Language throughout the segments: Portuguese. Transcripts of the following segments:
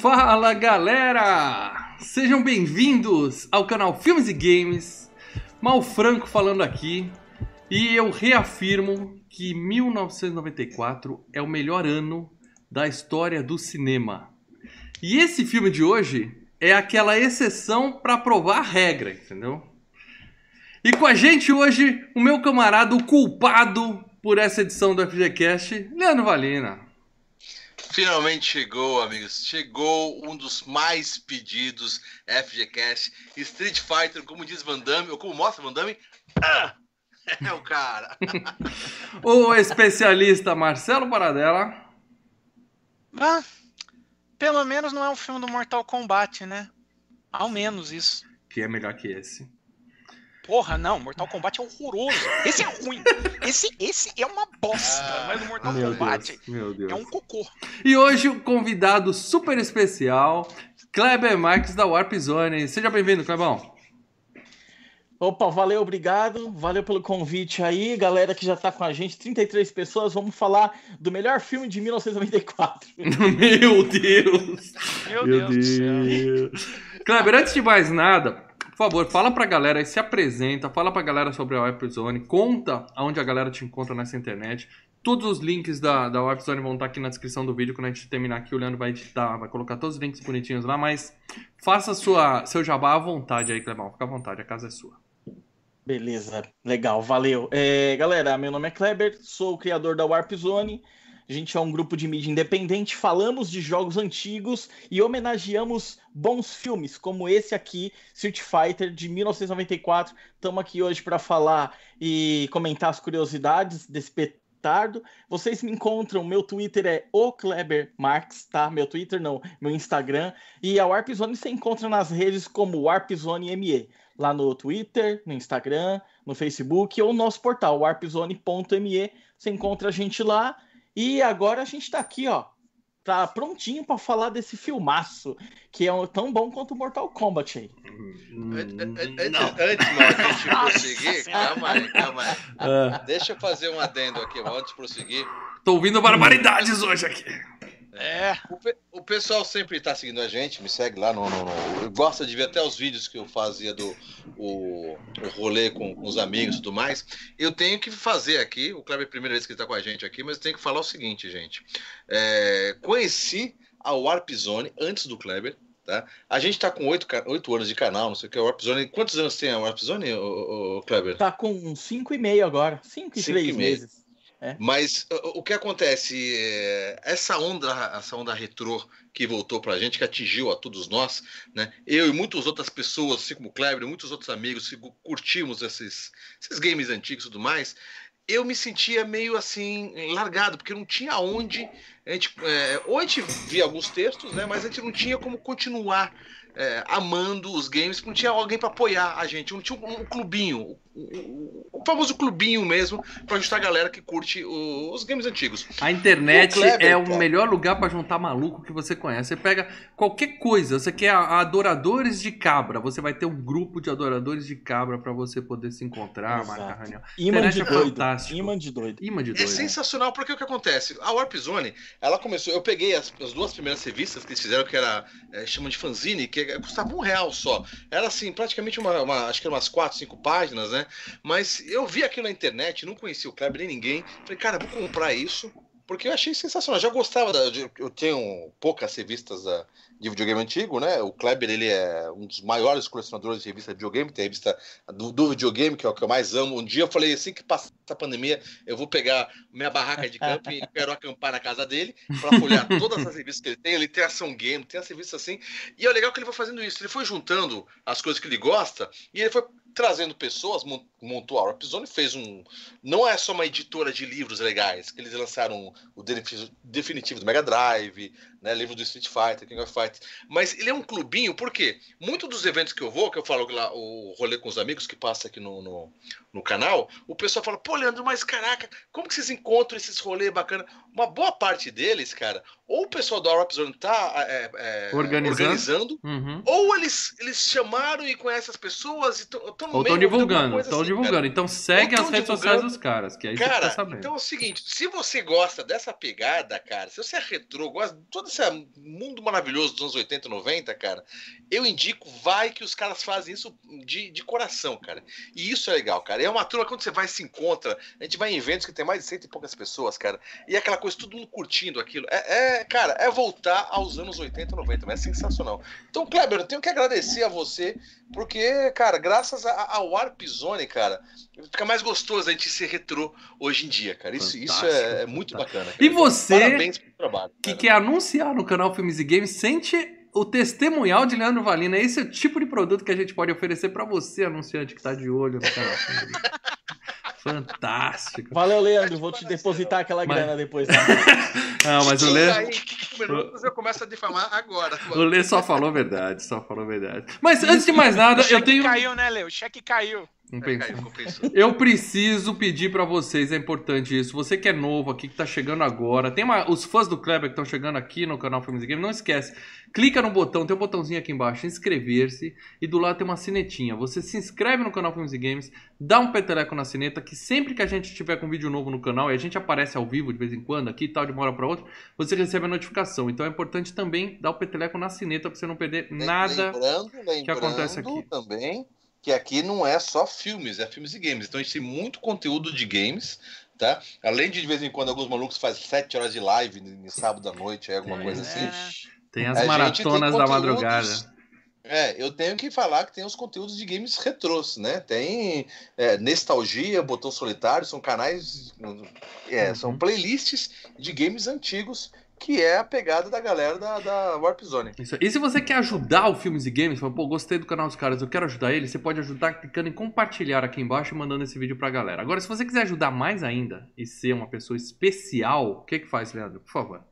Fala galera! Sejam bem-vindos ao canal Filmes e Games. Mal Franco falando aqui. E eu reafirmo que 1994 é o melhor ano da história do cinema. E esse filme de hoje é aquela exceção para provar a regra, entendeu? E com a gente hoje, o meu camarada, o culpado por essa edição do FGCast, Leandro Valina. Finalmente chegou, amigos. Chegou um dos mais pedidos FGCast. Street Fighter, como diz Van Damme, ou como mostra Van Damme, ah, é o cara. o especialista Marcelo Paradela. Ah, pelo menos não é um filme do Mortal Kombat, né? Ao menos isso. Que é melhor que esse. Porra, não, Mortal Kombat é horroroso. Esse é ruim. Esse, esse é uma bosta. Ah, mas o Mortal meu Kombat Deus, é um cocô. E hoje o um convidado super especial, Kleber Marques da Warp Zone. Seja bem-vindo, Klebão. Opa, valeu, obrigado. Valeu pelo convite aí, galera que já tá com a gente, 33 pessoas. Vamos falar do melhor filme de 1994. Meu Deus! Meu, Meu Deus, Deus. do céu. Kleber, antes de mais nada, por favor, fala pra galera, se apresenta, fala pra galera sobre a Webzone, conta aonde a galera te encontra nessa internet. Todos os links da, da Webzone vão estar aqui na descrição do vídeo. Quando a gente terminar aqui, o Leandro vai editar, vai colocar todos os links bonitinhos lá, mas faça sua, seu jabá à vontade aí, Clebão. Fica à vontade, a casa é sua. Beleza, legal, valeu. É, galera, meu nome é Kleber, sou o criador da Warp Zone. A gente é um grupo de mídia independente, falamos de jogos antigos e homenageamos bons filmes, como esse aqui, Street Fighter, de 1994. Estamos aqui hoje para falar e comentar as curiosidades desse petardo. Vocês me encontram, meu Twitter é o Kleber Marx, tá? Meu Twitter não, meu Instagram. E a Warp Zone você encontra nas redes como Warp Zone ME. Lá no Twitter, no Instagram, no Facebook ou no nosso portal, warpzone.me. Você encontra a gente lá e agora a gente está aqui, ó, tá prontinho para falar desse filmaço, que é tão bom quanto o Mortal Kombat aí. Hum, antes da gente prosseguir, calma aí, calma aí. Ah. Deixa eu fazer um adendo aqui, antes de prosseguir. Tô ouvindo barbaridades hoje aqui. É. O, pe o, pessoal sempre está seguindo a gente, me segue lá no, no, no, Gosta de ver até os vídeos que eu fazia do o, o rolê com, com, os amigos e tudo mais. Eu tenho que fazer aqui, o Kleber é a primeira vez que ele está com a gente aqui, mas eu tenho que falar o seguinte, gente. É, conheci a Warp Zone antes do Kleber. Tá? A gente está com oito, oito anos de canal, não sei o que, a Warp Zone. Quantos anos tem a Warp Zone, o, o Kleber? Tá com cinco e meio agora. Cinco e cinco três e meses. É. Mas o que acontece? É, essa onda, essa onda retrô que voltou para a gente, que atingiu a todos nós, né? Eu e muitas outras pessoas, assim como o Kleber, muitos outros amigos curtimos esses, esses games antigos e tudo mais, eu me sentia meio assim largado, porque não tinha onde a gente, é, ou a gente via alguns textos, né? Mas a gente não tinha como continuar é, amando os games, não tinha alguém para apoiar a gente, não tinha um, um clubinho, o famoso clubinho mesmo para juntar a galera que curte os games antigos. A internet o Kleber, é o cara. melhor lugar para juntar maluco que você conhece. Você pega qualquer coisa, você quer adoradores de cabra, você vai ter um grupo de adoradores de cabra para você poder se encontrar, marcar reunião. Imã de, é doido. Imã de doido. Imã de é doido. É sensacional porque o que acontece? A Warp Zone, ela começou, eu peguei as, as duas primeiras revistas que eles fizeram, que era, é, chamam de fanzine, que custava um real só. Era assim, praticamente uma, uma acho que eram umas quatro, cinco páginas, né? Mas eu vi aqui na internet, não conhecia o Kleber nem ninguém. Falei, cara, vou comprar isso, porque eu achei sensacional. Eu já gostava, da, eu tenho poucas revistas da, de videogame antigo, né? O Kleber, ele é um dos maiores colecionadores de revista de videogame, tem a revista do, do, videogame, que é o que eu mais amo. Um dia eu falei, assim que passar a pandemia, eu vou pegar minha barraca de camping e quero acampar na casa dele para folhear todas as revistas que ele tem. Ele tem ação game, tem as revistas assim. E é legal que ele foi fazendo isso. Ele foi juntando as coisas que ele gosta e ele foi trazendo pessoas, montou a Warp Zone, fez um. Não é só uma editora de livros legais, que eles lançaram o definitivo do Mega Drive, né, livro do Street Fighter, King of Fighters, mas ele é um clubinho, por quê? Muito dos eventos que eu vou, que eu falo lá, o rolê com os amigos que passa aqui no, no, no canal, o pessoal fala, pô, Leandro, mas caraca, como que vocês encontram esses rolês bacana? Uma boa parte deles, cara, ou o pessoal da Warp Zone tá é, é, organizando, organizando uhum. ou eles, eles chamaram e conhecem as pessoas e estão divulgando, estão divulgando. Então segue as redes sociais dos caras, que aí cara, você sabendo. Então é o seguinte, se você gosta dessa pegada, cara, se você é retrô, gosta de todo esse mundo maravilhoso dos anos 80 e 90, cara, eu indico, vai que os caras fazem isso de, de coração, cara. E isso é legal, cara. É uma turma quando você vai se encontra, a gente vai em eventos que tem mais de cento e poucas pessoas, cara, e é aquela coisa, todo mundo curtindo aquilo. É, é cara, é voltar aos anos 80 e 90, mas é sensacional. Então, Kleber, eu tenho que agradecer a você, porque, cara, graças ao Warp Zone, cara, fica mais gostoso a gente ser retrô hoje em dia, cara. Isso, isso é, é muito bacana. Cara. E você, parabéns pelo trabalho, que quer anunciar no canal Filmes e Games, sente o testemunhal de Leandro Valina. Esse é o tipo de produto que a gente pode oferecer para você, anunciante que tá de olho no canal. Fantástico. Valeu, Leandro. Vou te depositar aquela mas... grana depois. Tá? Não, mas o Lê. minutos eu começo a difamar agora. O Lê só falou verdade, só falou verdade. Mas antes de mais nada, eu tenho. O cheque caiu, né, Lê? O cheque caiu. Eu preciso pedir para vocês, é importante isso. Você que é novo aqui, que tá chegando agora, tem uma, os fãs do Kleber que estão chegando aqui no canal Filmes e Games, não esquece, clica no botão, tem um botãozinho aqui embaixo, inscrever-se, e do lado tem uma sinetinha. Você se inscreve no canal Filmes e Games, dá um peteleco na sineta, que sempre que a gente tiver com vídeo novo no canal, e a gente aparece ao vivo de vez em quando, aqui e tal, de uma hora para outra, você recebe a notificação. Então é importante também dar o peteleco na sineta para você não perder nada lembrando, lembrando que acontece aqui. também que aqui não é só filmes, é filmes e games. Então a gente tem muito conteúdo de games, tá? Além de de vez em quando alguns malucos fazem sete horas de live no sábado à noite, é alguma é, coisa assim. Tem as maratonas tem da madrugada. É, eu tenho que falar que tem os conteúdos de games retrôs, né? Tem é, Nostalgia, Botão Solitário, são canais, é, são uhum. playlists de games antigos que é a pegada da galera da, da Warp Zone. Isso. E se você quer ajudar o Filmes e Games, fala, pô, gostei do canal dos caras, eu quero ajudar ele, você pode ajudar clicando em compartilhar aqui embaixo e mandando esse vídeo pra galera. Agora, se você quiser ajudar mais ainda e ser uma pessoa especial, o que que faz, Leandro? Por favor.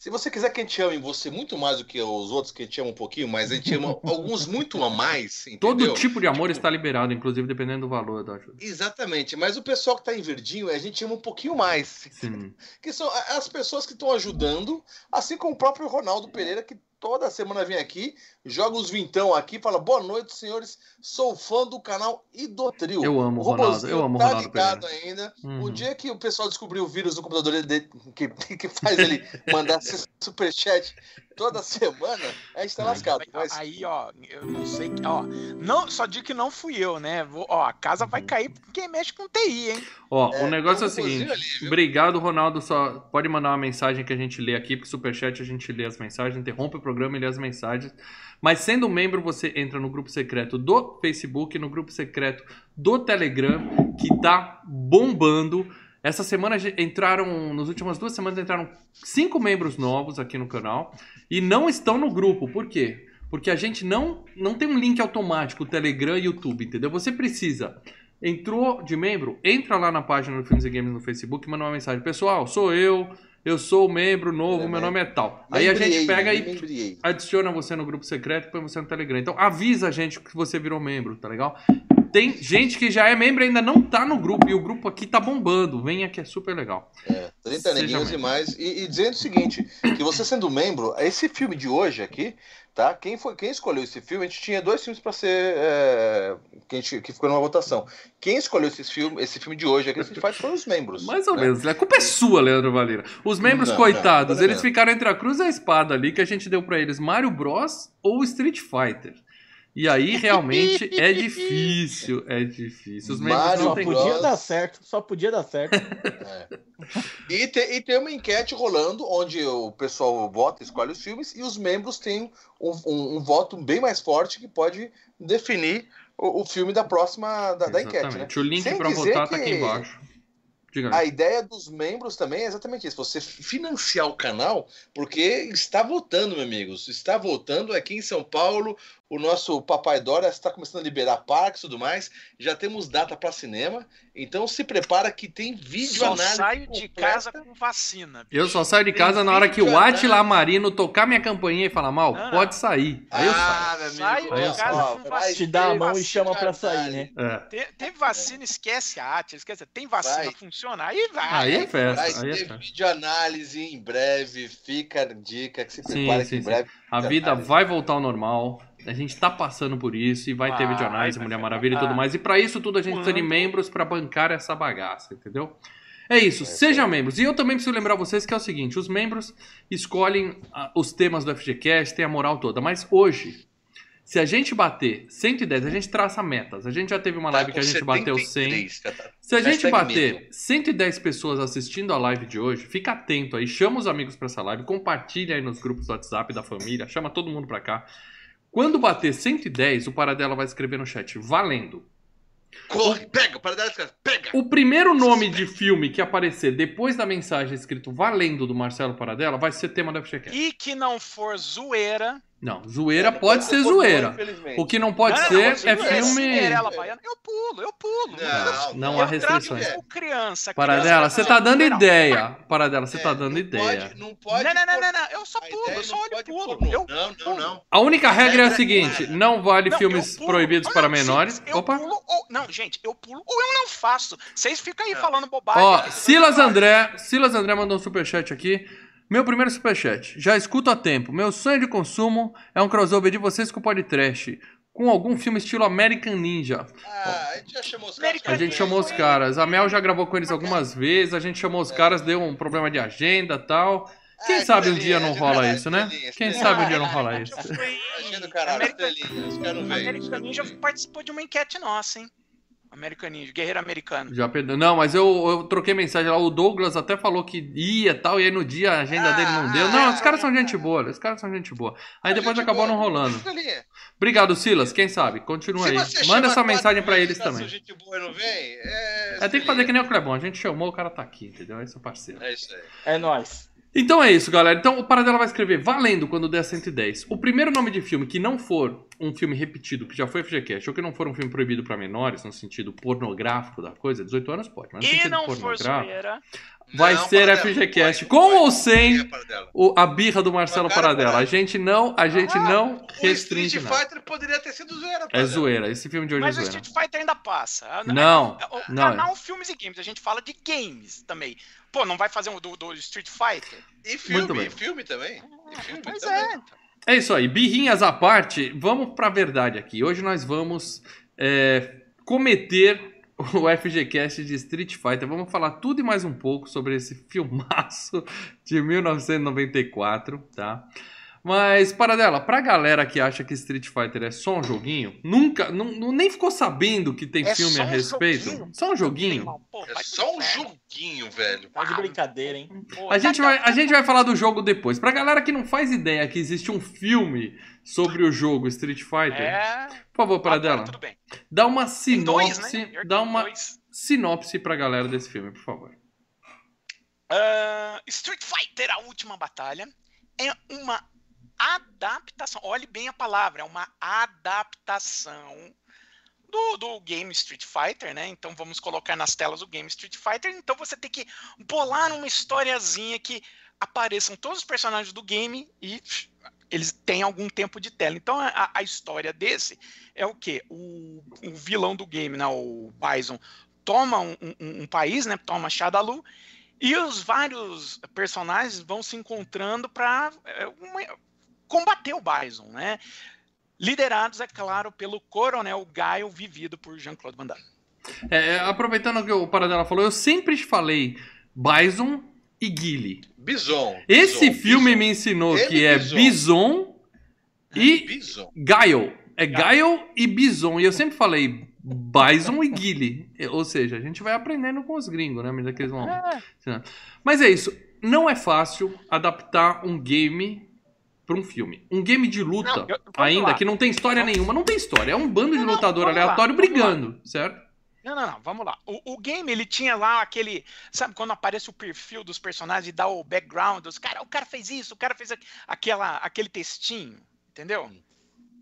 Se você quiser que a gente ame você muito mais do que os outros, que a gente ama um pouquinho mais, a gente ama alguns muito a mais. Entendeu? Todo tipo de amor tipo... está liberado, inclusive dependendo do valor da ajuda. Exatamente, mas o pessoal que está em verdinho, a gente ama um pouquinho mais. Sim. Que são as pessoas que estão ajudando, assim como o próprio Ronaldo Pereira, que toda semana vem aqui, joga os vintão aqui, fala boa noite, senhores. Sou fã do canal Idotril. Eu amo o Ronaldo, eu amo tá Ronaldo ligado Pereira. ainda. Uhum. O dia que o pessoal descobriu o vírus no computador dele, que, que faz ele mandar superchat toda semana, a gente tá lascado. Mas... Aí, ó, eu não sei, ó, não, só digo que não fui eu, né? Vou, ó, a casa vai cair quem mexe com TI, hein? Ó, é, o negócio é o seguinte, ali, obrigado, Ronaldo, só pode mandar uma mensagem que a gente lê aqui, porque superchat a gente lê as mensagens, interrompe o programa e lê as mensagens. Mas sendo membro, você entra no grupo secreto do Facebook, no grupo secreto do Telegram, que tá bombando. Essa semana entraram, nas últimas duas semanas entraram cinco membros novos aqui no canal e não estão no grupo. Por quê? Porque a gente não, não tem um link automático, Telegram e YouTube, entendeu? Você precisa. Entrou de membro? Entra lá na página do Filmes e Games no Facebook e manda uma mensagem. Pessoal, sou eu, eu sou membro novo, meu nome é tal. Aí a gente pega e adiciona você no grupo secreto e põe você no Telegram. Então avisa a gente que você virou membro, tá legal? Tem gente que já é membro e ainda não tá no grupo. E o grupo aqui tá bombando. Venha que é super legal. É, 30 neguinhos e mais. E, e, dizendo o seguinte: que você sendo membro, esse filme de hoje aqui, tá? Quem, foi, quem escolheu esse filme, a gente tinha dois filmes para ser. É, que, a gente, que ficou numa votação. Quem escolheu esse filme, esse filme de hoje aqui, faz foram os membros. Mais ou né? menos. A culpa é sua, Leandro Valera. Os membros, não, coitados, não, eles ficaram entre a cruz e a espada ali, que a gente deu para eles Mario Bros ou Street Fighter. E aí realmente é difícil, é difícil. Os membros Mario não tem podia dar certo, só podia dar certo. É. E, te, e tem uma enquete rolando onde o pessoal vota, escolhe os filmes e os membros têm um, um, um voto bem mais forte que pode definir o, o filme da próxima da, da enquete. Né? O link para votar tá aqui embaixo. A ideia dos membros também é exatamente isso: você financiar o canal, porque está voltando, meus amigos. Está voltando aqui em São Paulo. O nosso Papai Dora está começando a liberar parques e tudo mais. Já temos data para cinema. Então se prepara que tem vídeo só análise. Só saio completa. de casa com vacina. Bicho. Eu só saio de casa tem na hora que o Atila Marino tocar minha campainha e falar mal, ah, pode sair. Aí eu ah, saio. Saio de casa com vacina. Te dá a mão e chama para sair, né? É. Tem, tem, vacina, esquece a Atila, esquece. Tem vacina, vai. funciona. Aí vai. Aí é festa. Vai aí é festa. vídeo análise em breve. Fica a dica que se prepare sim, sim, em breve. A vida vai voltar ao normal. A gente tá passando por isso e vai, ter videoanálise, Mulher Maravilha e tudo mais. E para isso tudo a gente precisa de membros para bancar essa bagaça, entendeu? É isso, sejam membros. E eu também preciso lembrar vocês que é o seguinte: os membros escolhem ah, os temas do FGCast, tem a moral toda. Mas hoje, se a gente bater 110, a gente traça metas. A gente já teve uma Tá live que a gente bateu 100. 73, cara. Se a gente bater medo. 110 pessoas assistindo a live de hoje, fica atento aí, chama os amigos pra essa live, compartilha aí nos grupos do WhatsApp da família, chama todo mundo pra cá. Quando bater 110, o Paradela vai escrever no chat, valendo. Corre, pega, para dar pega. O primeiro nome de filme que aparecer depois da mensagem escrito valendo do Marcelo Paradela vai ser tema do FGCast. E que não for zoeira. Não, zoeira pode ser zoeira. O que não pode Não, ser não, é filme. Eu pulo, eu pulo. Não, Não eu há restrições. criança. Paradela, criança você tá dando ideia. Paradela, você tá É, dando não ideia. Pode, não pode. Não, não, não, não, não, eu só a pulo, eu só olho e pulo. Não, não, não. A única regra é a é seguinte: não vale Não, filmes proibidos Não, para menores. Opa. pulo ou. Não, gente, eu pulo ou eu não faço. Vocês ficam aí falando bobagem. Ó, Silas André, Silas André mandou um superchat aqui. Meu primeiro superchat. Já escuto há tempo. Meu sonho de consumo é um crossover de vocês com o podcast. Com algum filme estilo American Ninja. Ah, a gente já chamou os American A caras. gente chamou os caras. A Mel já gravou com eles algumas vezes. A gente chamou os caras, deu um problema de agenda e tal. Quem Ah, sabe um dia não rola isso, né? Quem sabe um dia não rola isso. Agenda do caralho, caras. American Ninja participou de uma enquete nossa, hein? American Ninja, Guerreiro Americano. Já perdeu. Não, mas eu, eu troquei mensagem lá. O Douglas até falou que ia e tal. E aí no dia a agenda dele não deu. Não, os caras são gente boa. Os caras são gente boa. Aí depois acabou boa, não rolando. Obrigado, Silas. Quem sabe? Continua aí. Manda essa mensagem pra eles também. gente boa não vem, é. É, tem que fazer que nem o Clebão. A gente chamou, o cara tá aqui, entendeu? Esse é o parceiro. É isso aí. É nóis. Então é isso, galera. Então o Paradela vai escrever valendo quando der 110. O primeiro nome de filme que não for um filme repetido, que já foi FGCast, ou que não for um filme proibido pra menores, no sentido pornográfico da coisa, 18 anos pode, mas no E sentido não for pornográfico, zoeira. vai Não, ser Paradela, FGCast. pode, Com pode. ou sem É, o- a birra do Marcelo Mas, cara, Paradela. A gente não, a gente Ah, não O restringe Street nada. Fighter poderia ter sido zoeira, É zoeira. Esse filme de hoje Mas é o zoeira. Street Fighter ainda passa. Ah, Não, O não, canal Filmes e Games, a gente fala de games também. Pô, não vai fazer um do, do Street Fighter? E filme, Muito bem. e filme também. E filme Pois também. é. É isso aí, birrinhas à parte, vamos pra verdade aqui. Hoje nós vamos é, cometer o FGCast de Street Fighter. Vamos falar tudo e mais um pouco sobre esse filmaço de 1994, tá? Mas, Paradela, pra galera que acha que Street Fighter é só um joguinho, nunca, não, não- nem ficou sabendo que tem É filme a respeito. joguinho? Só um joguinho. Pô, É só um joguinho, velho. Tá de brincadeira, hein? Pô, A gente, tá- vai, a gente vai falar do jogo depois. Pra galera que não faz ideia que existe um filme sobre o jogo Street Fighter, É. por favor, Tudo bem. dá uma Tem dois, sinopse, né? Dá uma dois. sinopse pra galera desse filme, por favor. Ah, Street Fighter, a última batalha, é uma adaptação. Olhe bem a palavra, é uma adaptação do, do game Street Fighter, né? Então vamos colocar nas telas o game Street Fighter. Então você tem que bolar uma historiazinha que apareçam todos os personagens do game e eles têm algum tempo de tela. Então a, a história desse é o que? O, o vilão do game, né? O Bison toma um, um- um país, né? Toma Shadalu e os vários personagens vão se encontrando para combater o Bison, né? Liderados, é claro, pelo Coronel Gaio, vivido por Jean-Claude Van Damme. É, é, aproveitando o que o Paradela falou, eu sempre falei Bison e Guile. Bison. Esse Bison, filme Bison. me ensinou Ele que é Bison. Bison e Bison. Guile. É Guile e Bison. E eu sempre falei Bison e Guile. Ou seja, a gente vai aprendendo com os gringos, né? Que eles vão. ensinando. Mas é isso. Não é fácil adaptar um game para um filme. Um game de luta, Não, eu- ainda, lá. que não tem história nenhuma. Não tem história. É um bando de Não, não, lutador lá, aleatório lá. brigando, certo? Não, não, não, vamos lá. O, o game, ele tinha lá aquele. Sabe quando aparece o perfil dos personagens e dá o background? Os cara, o cara fez isso, o cara fez aqu- aquela, aquele textinho, entendeu?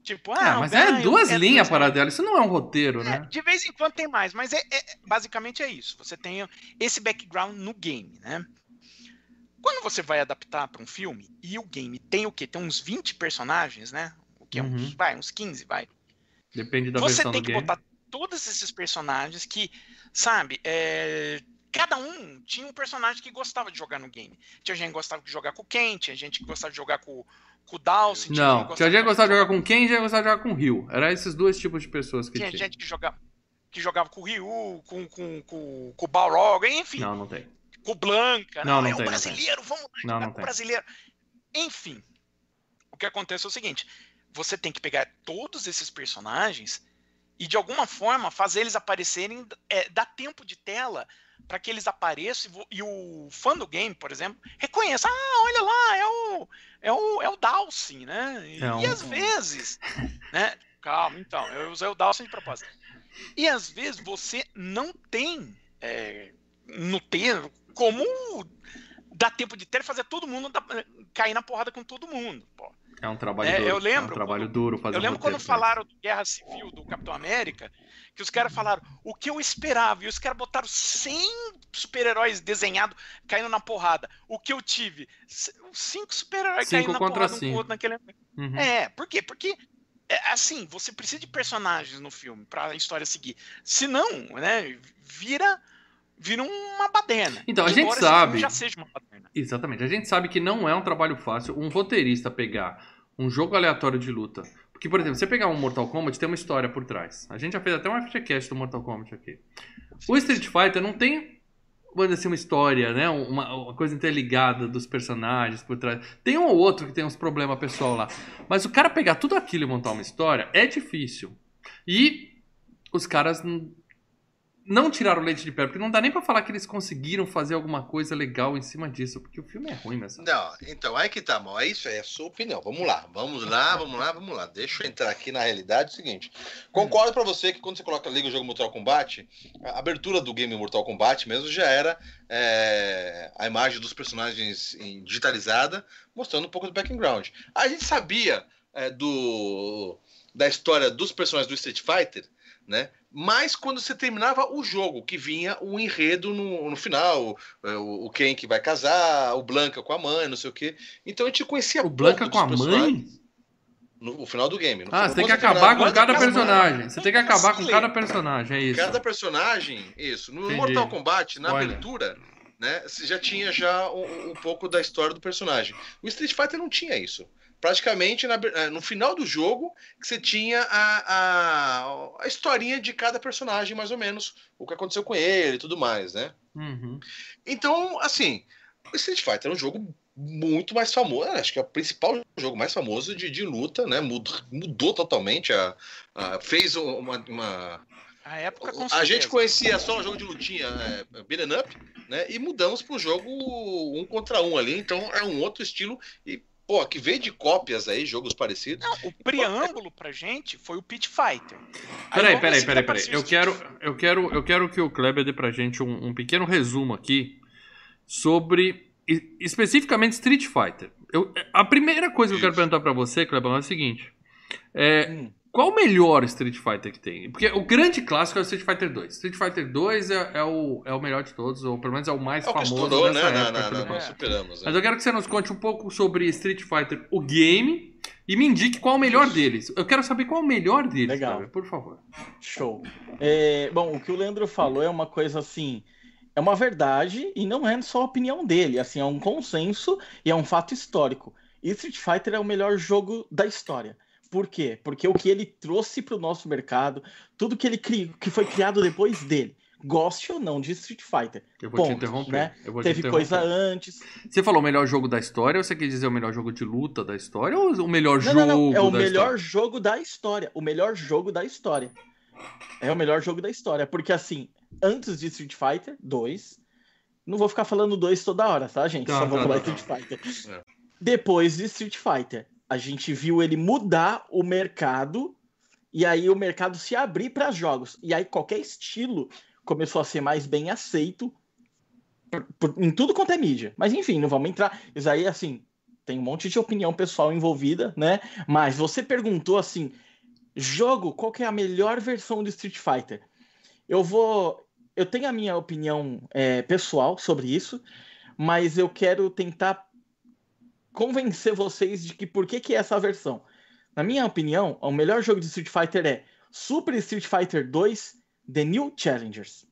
Tipo, ah, Ah, o mas é Gaio duas é linhas para dela. Isso não é um roteiro, É, né? de vez em quando tem mais, mas é, é- basicamente é isso. Você tem esse background no game, né? Quando você vai adaptar para um filme e o game tem o quê? Tem uns 20 personagens, né? O que? Uhum. Uns, vai, uns 15, vai. Depende da você versão tem do que game. botar todos esses personagens que, sabe, é, cada um tinha um personagem que gostava de jogar no game. Tinha gente que gostava de jogar com o Ken, tinha gente que gostava de jogar com, com o Dawson. Não, tinha gente que gostava de jogar com quem e já gostava de jogar com o Rio. Era esses dois tipos de pessoas que tinha. Tinha gente que jogava, que jogava com o Ryu, com, com, com, com o Balrog, enfim. Não, não tem. Com o Blanca. Não, não, é tem, o brasileiro, vamos lá, não, não com o brasileiro. Enfim, o que acontece é o seguinte: você tem que pegar todos esses personagens e de alguma forma fazer eles aparecerem, é, dar tempo de tela para que eles apareçam e, o fã do game, por exemplo, reconheça, ah, olha lá, é o é o, é o Dawson, né? E, é um... e às vezes, né? Calma, então, eu usei o Dawson de propósito. E às vezes você não tem é, no ter como dar tempo de ter fazer todo mundo cair na porrada com todo mundo. Pô. É um trabalho é, duro. Eu lembro, é um trabalho quando, duro fazer Eu lembro quando falaram de Guerra Civil do Capitão América, que os caras falaram o que eu esperava, e os caras botaram 100 super-heróis desenhados caindo na porrada. O que eu tive? Cinco super-heróis caindo na porrada cinco. um com o outro naquele. Uhum. É, por quê? Porque é, assim, você precisa de personagens no filme para a história seguir. Senão, né, vira vira uma baderna. Então, a gente sabe. Já seja uma baderna. Exatamente. A gente sabe que não é um trabalho fácil um roteirista pegar um jogo aleatório de luta. Porque, por exemplo, você pegar um Mortal Kombat, tem uma história por trás. A gente já fez até um FGCast do Mortal Kombat aqui. O Street Fighter não tem, vamos dizer assim, uma história, né? Uma, uma, coisa interligada dos personagens por trás. Tem um ou outro que tem uns problemas pessoal lá. Mas o cara pegar tudo aquilo e montar uma história é difícil. E os caras não tiraram leite de pedra, porque não dá nem para falar que eles conseguiram fazer alguma coisa legal em cima disso, porque o filme é ruim, mas. Não, então, aí que tá, mal. É isso, é a sua opinião. Vamos lá, vamos lá, vamos lá, vamos lá. Deixa eu entrar aqui na realidade. É o seguinte: concordo para você que quando você coloca liga o jogo Mortal Kombat, a abertura do game Mortal Kombat mesmo já era é, a imagem dos personagens digitalizada, mostrando um pouco do background. A gente sabia é, do da história dos personagens do Street Fighter, né? Mas quando você terminava o jogo, que vinha o enredo no, no final, o, o Ken que vai casar, o Blanca com a mãe, não sei o quê. Então a gente conhecia O Blanca com a mãe? No, no, final do game. ah, você tem que acabar com cada personagem. Você tem que acabar com cada personagem, é isso. Cada personagem, isso. No Entendi. Mortal Kombat, na Olha. abertura, né, você já tinha já um, um, pouco da história do personagem. O Street Fighter não tinha isso praticamente na, eh, no final do jogo que você tinha a, a, a, historinha de cada personagem, mais ou menos, o que aconteceu com ele e tudo mais, né? Uhum. Então, assim, o Street Fighter é um jogo muito mais famoso, acho que é o principal jogo mais famoso de, de luta, né? Mudou, mudou totalmente, a, a fez uma, uma... A época com A gente conhecia só um jogo de lutinha, é, beat'em up, né? E mudamos para um jogo um contra um ali, então é um outro estilo e Pô, que veio de cópias aí, jogos parecidos. Não, o preâmbulo pra gente foi o Pit Fighter. Peraí, peraí, peraí, peraí. Eu quero, eu, quero, eu quero que o Kleber dê pra gente um, um pequeno resumo aqui sobre especificamente Street Fighter. Eu, a primeira coisa que eu quero perguntar para você, Kleber, é o seguinte. É, hum. Qual o melhor Street Fighter que tem? Porque o grande clássico é o Street Fighter 2. Street Fighter 2 é, é, o, é o melhor de todos, ou pelo menos é o mais é o famoso estourou, dessa né? época. Não, não, nós superamos. Né? Mas eu quero que você nos conte um pouco sobre Street Fighter, o game, e me indique qual é o melhor deles. Eu quero saber qual é o melhor deles, Legal. Cara, por favor. Show. É, bom, o que o Leandro falou é uma coisa assim é uma verdade e não é só a opinião dele, assim, é um consenso e é um fato histórico. E Street Fighter é o melhor jogo da história. Por quê? Porque o que ele trouxe para o nosso mercado, tudo que ele criou, que foi criado depois dele, goste ou não de Street Fighter. Eu vou Ponto, te interromper. Né? Vou Teve te coisa antes. Você falou o melhor jogo da história ou você quer dizer o melhor jogo de luta da história ou o melhor não, jogo? Não, não. É o melhor história? jogo da história. O melhor jogo da história. É o melhor jogo da história. Porque assim, antes de Street Fighter 2, não vou ficar falando 2 toda hora, tá, gente? Tá, Só vou falar tá, Street Fighter. É. Depois de Street Fighter a gente viu ele mudar o mercado e aí o mercado se abrir para jogos. E aí qualquer estilo começou a ser mais bem aceito por, por, em tudo quanto é mídia. Mas enfim, não vamos entrar. Isso aí, assim, tem um monte de opinião pessoal envolvida, né? Mas você perguntou assim: jogo, qual que é a melhor versão do Street Fighter? Eu vou. Eu tenho a minha opinião é, pessoal sobre isso, mas eu quero tentar convencer vocês de que por que, que é essa versão. Na minha opinião, o melhor jogo de Street Fighter é Super Street Fighter 2 The New Challengers.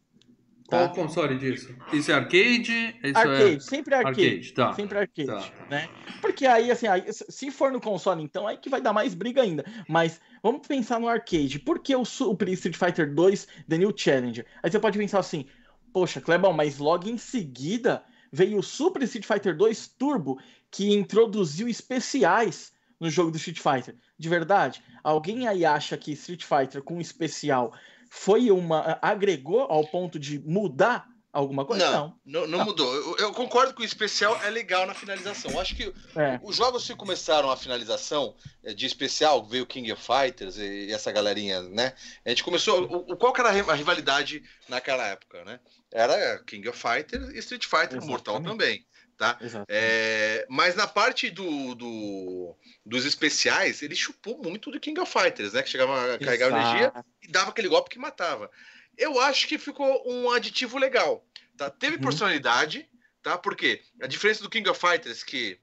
Qual console disso? Isso é arcade? Isso arcade, é... sempre arcade. arcade tá. Sempre arcade, tá. né? Porque aí, assim, aí, se for no console, então, aí que vai dar mais briga ainda. Mas vamos pensar no arcade. Por que o Super Street Fighter 2 The New Challenger? Aí você pode pensar assim, poxa, Clebão, mas logo em seguida veio o Super Street Fighter 2 Turbo, que introduziu especiais no jogo do Street Fighter. De verdade, alguém aí acha que Street Fighter com especial foi uma. agregou ao ponto de mudar alguma coisa? Não, não, não, não mudou. Eu, eu, concordo que o especial é legal na finalização. Eu acho que é. os jogos que começaram a finalização eh, de especial, veio King of Fighters e, essa galerinha, né? A gente começou. O, qual que era a rivalidade naquela época, né? Era King of Fighters e Street Fighter Exatamente. Mortal também tá? É, mas na parte do, do, dos especiais, ele chupou muito do King of Fighters, né? Que chegava a carregar Exato. energia e dava aquele golpe que matava. Eu acho que ficou um aditivo legal, tá? Teve uhum. personalidade, tá? Porque a diferença do King of Fighters que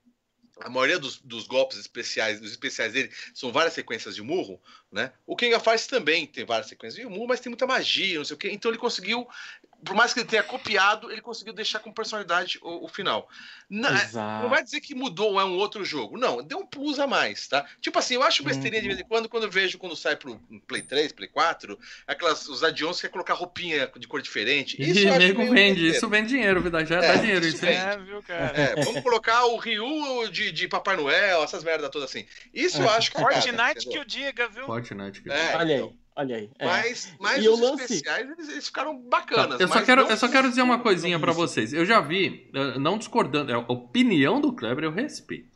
a maioria dos, dos, golpes especiais, dos especiais dele, são várias sequências de murro, né? O King of Fighters também tem várias sequências de murro, mas tem muita magia, não sei o quê. Então ele conseguiu por mais que ele tenha copiado, ele conseguiu deixar com personalidade o, o final. Não, não, vai dizer que mudou ou é um outro jogo. Não, deu um plus a mais, tá? Tipo assim, eu acho besteirinha uhum. de vez em quando, quando eu vejo quando sai pro Play 3, Play 4, aquelas, os add-ons que quer colocar roupinha de cor diferente. Isso e nego vende, isso vende dinheiro, vida, já é, dá dinheiro isso, é, viu, cara? É, vamos colocar o Ryu de, de Papai Noel, essas merdas todas assim. Isso eu acho que. Fortnite que eu diga, viu? Fortnite que eu diga. É, Olha aí. Então. Olha aí. É. Mas, mas e os lance... especiais, eles, eles, ficaram bacanas. Tá, eu, só quero, eu só quero dizer uma coisinha para vocês. Eu já vi, eh, não discordando, é a opinião do Kleber eu respeito.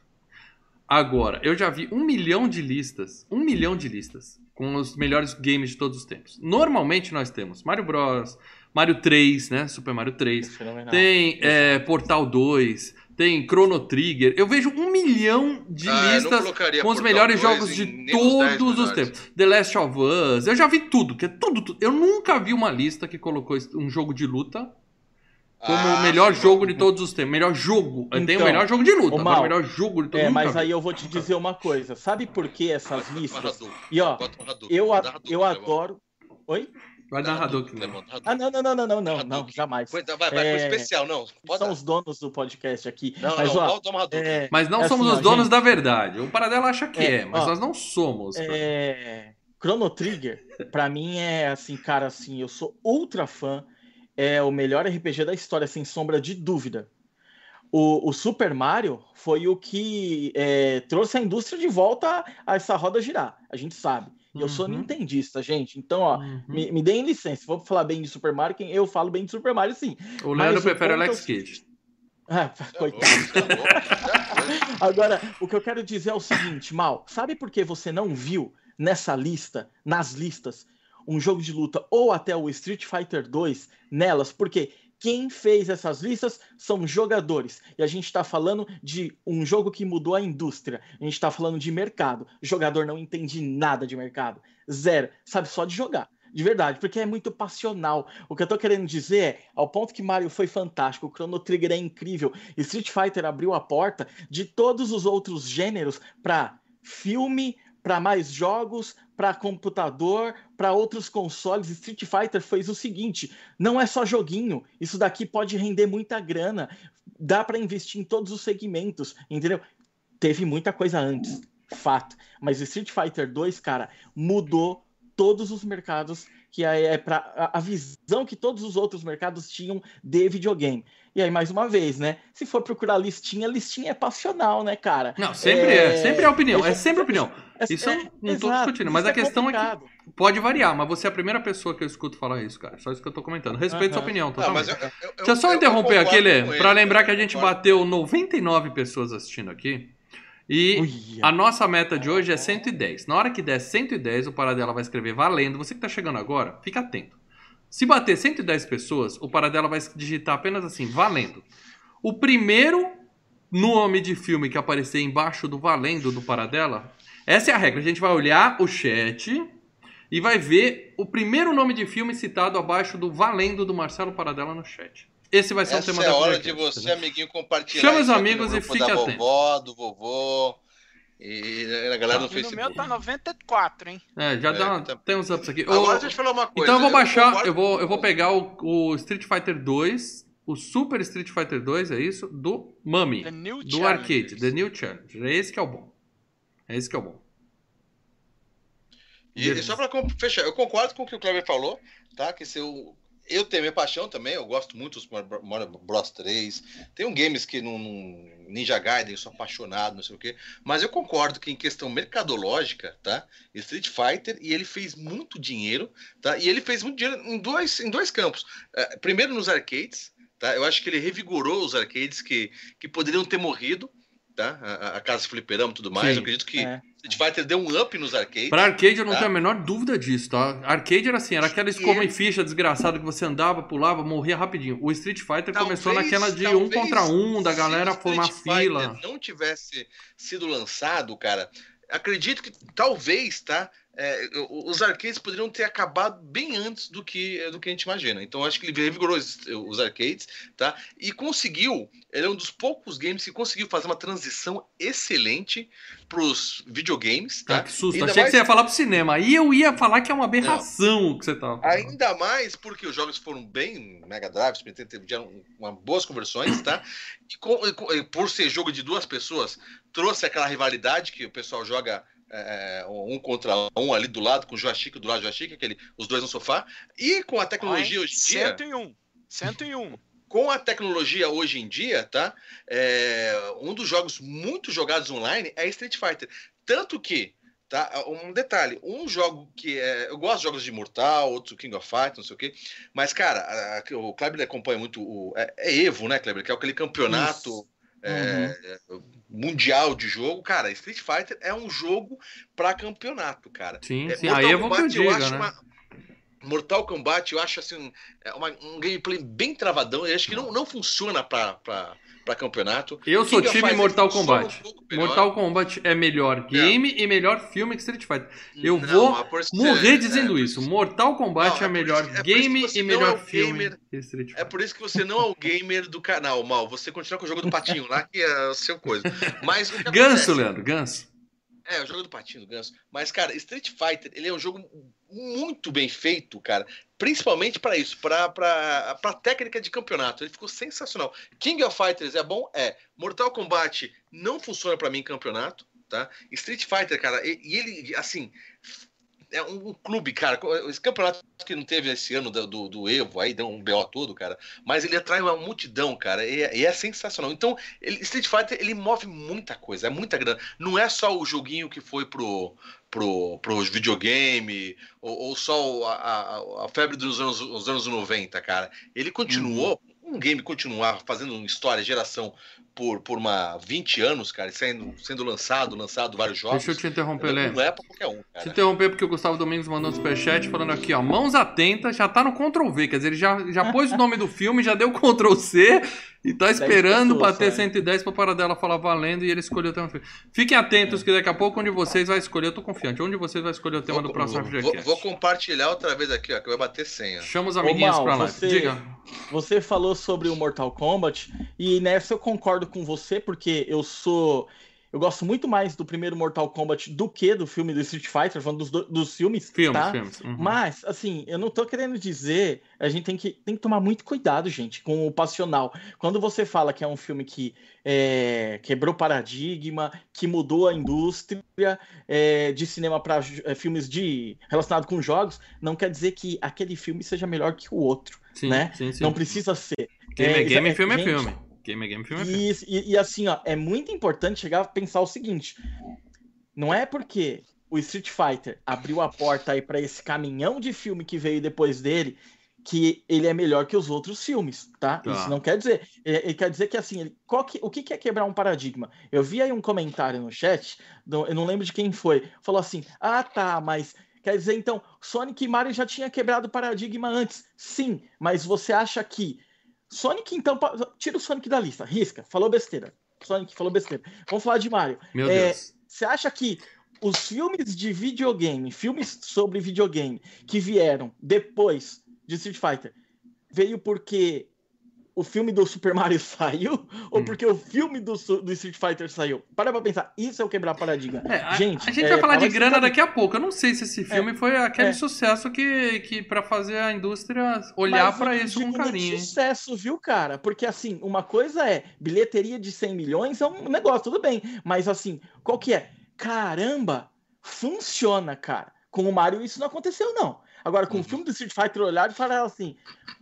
Agora, eu já vi um milhão de listas, um milhão de listas com os melhores games de todos os tempos. Normalmente nós temos Mario Bros, Mario 3, né? Super Mario 3. Tem é, Portal 2, tem Chrono Trigger. Eu vejo um milhão de ah, listas com os melhores jogos de todos os tempos. The Last of Us. Eu já vi tudo, que é tudo, tudo. Eu nunca vi uma lista que colocou um jogo de luta como ah, o melhor jogo de todos os tempos. Melhor jogo. Então, tem o melhor jogo de luta, o mal, o melhor jogo de todos É, mas aí eu vou te dizer uma coisa. Sabe por que essas listas? E ó, eu, eu adoro. Oi? Vai dar Hadouken. Ah, não, não, não, não, não, não, não, jamais. Vai, vai, vai é... especial, não. Pode São dar. os donos do podcast aqui. Não, mas, não, ó, toma é... mas não é somos assim, os donos gente... da verdade. O Paradela acha que é, é mas ó, nós não somos. É... Chrono Trigger, pra mim é assim, cara, assim, eu sou ultra fã. É o melhor RPG da história, sem sombra de dúvida. O, o, Super Mario foi o que é, trouxe a indústria de volta a essa roda girar. A gente sabe. Eu uhum. sou nintendista, gente. Então, ó, uhum. me, me deem licença. Se vou falar bem de Super Mario, eu falo bem de Super Mario, sim. O Leandro prefere o Alex Kidd. Ah, coitado. Agora, o que eu quero dizer é o seguinte, Mal. Sabe por que você não viu nessa lista, nas listas, um jogo de luta ou até o Street Fighter 2 nelas? Porque quem fez essas listas são jogadores. E a gente está falando de um jogo que mudou a indústria. A gente está falando de mercado. O jogador não entende nada de mercado. Zero. Sabe só de jogar. De verdade, porque é muito passional. O que eu tô querendo dizer é, ao ponto que Mario foi fantástico, o Chrono Trigger é incrível, Street Fighter abriu a porta de todos os outros gêneros para filme, para mais jogos, para computador, para outros consoles. Street Fighter fez o seguinte: não é só joguinho, isso daqui pode render muita grana, dá para investir em todos os segmentos, entendeu? Teve muita coisa antes, fato. Mas Street Fighter 2, cara, mudou todos os mercados que é, é para a, visão que todos os outros mercados tinham de videogame. E aí, mais uma vez, né? Se for procurar listinha, listinha é passional, né, cara? Não, sempre é, é sempre é opinião, é sempre opinião. É, isso é, não estou discutindo, mas a questão é, que pode variar, mas você é a primeira pessoa que eu escuto falar isso, cara. Só isso que eu tô comentando. Respeito sua opinião, totalmente. Não, eu, eu, eu, Deixa eu só interromper aqui, Lê, pra lembrar que a gente bateu 99 pessoas assistindo aqui. E Uia. a nossa meta de hoje é 110. Na hora que der 110, o Paradela vai escrever valendo. Você que está chegando agora, fica atento. Se bater 110 pessoas, o Paradela vai digitar apenas assim, valendo. O primeiro nome de filme que aparecer embaixo do valendo do Paradela, essa é a regra. A gente vai olhar o chat e vai ver o primeiro nome de filme citado abaixo do valendo do Marcelo Paradela no chat. Esse vai ser Essa o tema é a hora de você, amiguinho, compartilhar. Chama os amigos e fique da atento. vovó, do vovô. E a galera no no Facebook. meu tá 94, hein? É, já É, dá, tá- tem uns ups aqui. Agora deixa eu falar uma coisa. então eu vou baixar, concordo eu vou, eu vou pegar o, o Street Fighter 2, o Super Street Fighter 2, é isso? Do Mami. The New Do Challengers. arcade, The New Challenge. É esse que é o bom. É esse que é o bom. E, e só pra fechar, eu concordo com o que o Kleber falou, tá? Que se eu, eu tenho minha paixão também, eu gosto muito dos Mario Bros 3. Tem um games que não, Ninja Gaiden, eu sou apaixonado, não sei o quê. Mas eu concordo que em questão mercadológica, tá? Street Fighter, e ele fez muito dinheiro, tá? E ele fez muito dinheiro em dois, em dois campos. Eh, primeiro nos arcades, tá? Eu acho que ele revigorou os arcades que, que poderiam ter morrido, tá? A, a- a Casa Fliperama e tudo mais. Sim. Eu acredito que É. Street Fighter deu um up nos arcades. Pra arcade eu não Tá. tenho a menor dúvida disso, tá? Arcade era assim, era aquela escoma e ficha desgraçada que você andava, pulava, morria rapidinho. O Street Fighter começou Talvez- naquela de um contra um, da se galera formar Fighter fila. não tivesse sido lançado, cara, acredito que talvez, tá? É, os arcades poderiam ter acabado bem antes do que, do que a gente imagina. Então acho que ele revigorou os, os arcades, tá? E conseguiu, ele é um dos poucos games que conseguiu fazer uma transição excelente para os videogames, Ah, tá? que susto. Achei que mais- você ia falar pro cinema. Aí eu ia falar que é uma aberração o que você tava falando. Ainda mais porque os jogos foram bem Mega Drive, tiveram uma boas conversões, tá? E com- e por ser jogo de duas pessoas, trouxe aquela rivalidade que o pessoal joga é, um contra um ali do lado, com o joystick do lado do joystick, aquele, os dois no sofá. E com a tecnologia hein? hoje em dia, 101. 101. com a tecnologia hoje em dia, tá? É, um dos jogos muito jogados online é Street Fighter. Tanto que, tá? Um detalhe, um jogo que é. Eu gosto de jogos de Mortal, outro King of Fighters, não sei o quê. Mas, cara, a- a- o Kleber acompanha muito o. É, é Evo, né, Kleber? Que é aquele campeonato. Isso. É, mundial de jogo, cara, Street Fighter é um jogo pra campeonato, cara. Sim, É, sim. Mortal Aí eu vou eu Kombat, diga, acho né? uma- Mortal Kombat, eu acho assim, é uma- um gameplay bem travadão. Eu acho que não, não funciona pra, pra, pra campeonato. Eu sou time Mortal Kombat. um. Mortal Kombat é melhor game e melhor filme que Street Fighter. Eu Não, vou Morrer você- dizendo é, isso. Mortal Kombat Não, é é melhor é por game e é melhor filme gamer. que Street É Fighter. por isso que você não é o gamer do canal, Mal. Você continua com o jogo do patinho lá, que é o seu coisa. Mas Ganso, Leandro, ganso. É, o jogo do patinho, do ganso. Mas, cara, Street Fighter, ele é um jogo muito bem feito, cara. Principalmente pra isso, pra, pra, pra técnica de campeonato. Ele ficou sensacional. King of Fighters é bom? É. Mortal Kombat não funciona pra mim em campeonato, tá? Street Fighter, cara, e, e ele, assim. É um, um clube, cara. Esse campeonato que não teve esse ano do, do, do Evo, aí deu um BO todo, cara. Mas ele atrai uma multidão, cara. E, é- e é sensacional. Então, ele- Street Fighter, ele move muita coisa, é muita grana. Não é só o joguinho que foi pro, pro, pro videogame, ou, ou só a, a- a febre dos anos, os anos 90, cara. Ele continuou, um game continuar fazendo história, geração por, por uma 20 anos, cara, sendo, sendo lançado, lançado vários jogos. Deixa eu te interromper, Lê. Não é pra qualquer um, Te cara. interromper porque o Gustavo Domingos mandou um superchat falando aqui, ó. Mãos atentas, já tá no Ctrl V. Quer dizer, ele já, já pôs o nome do filme, já deu Ctrl C e tá esperando pessoas pra ter só, hein? 110 pra parar dela falar valendo e ele escolheu o tema do filme. Fiquem atentos que daqui a pouco um de vocês vai escolher, eu tô confiante, um de vocês vai escolher o tema do próximo vou, FGCast. vou compartilhar outra vez aqui, ó, que vai bater senha. Chama os amiguinhos Mal, pra lá. você- Diga. Você falou sobre o Mortal Kombat e nessa eu concordo com você porque eu sou eu gosto muito mais do primeiro Mortal Kombat do que do filme do Street Fighter, falando dos, do- dos filmes, Filmes, tá? filmes. Uhum. Mas, assim, eu não tô querendo dizer. A gente tem que, tem que tomar muito cuidado, gente, com o passional. Quando você fala que é um filme que é, quebrou paradigma, que mudou a indústria é, de cinema para filmes de relacionado com jogos, não quer dizer que aquele filme seja melhor que o outro. sim, né? sim, sim. Não precisa ser. Game é, É, game, é, filme é filme. Game é game, filme é filme. E, e- assim, ó, é muito importante chegar a pensar o seguinte: não é porque o Street Fighter abriu a porta aí para esse caminhão de filme que veio depois dele que ele é melhor que os outros filmes, tá? Tá. Isso não quer dizer. Ele, ele quer dizer que assim, ele- qual que- o que, que é quebrar um paradigma? Eu vi aí um comentário no chat, do- eu não lembro de quem foi, falou assim: ah, tá, mas Quer dizer, então, Sonic e Mario já tinha quebrado o paradigma antes. Sim, mas você acha que Sonic, então, tira o Sonic da lista, risca, falou besteira. Sonic falou besteira. Vamos falar de Mario. Meu É, Deus. Você acha que os filmes de videogame, filmes sobre videogame que vieram depois de Street Fighter, veio porque o filme do Super Mario saiu ou Hum. porque o filme do, do Street Fighter saiu? Para pra pensar, isso é o quebrar paradigma. É, a, gente, a gente é, vai falar de grana daqui a pouco. Eu não sei se esse filme foi aquele é. sucesso que, que para fazer a indústria olhar eu isso com carinho. sucesso, viu, cara? Porque assim, uma coisa é bilheteria de 100 milhões é um negócio, tudo bem. Mas assim, qual que é? Caramba, funciona, cara. Com o Mario isso não aconteceu, não. Agora, com Uhum. o filme do Street Fighter olhar e falar assim,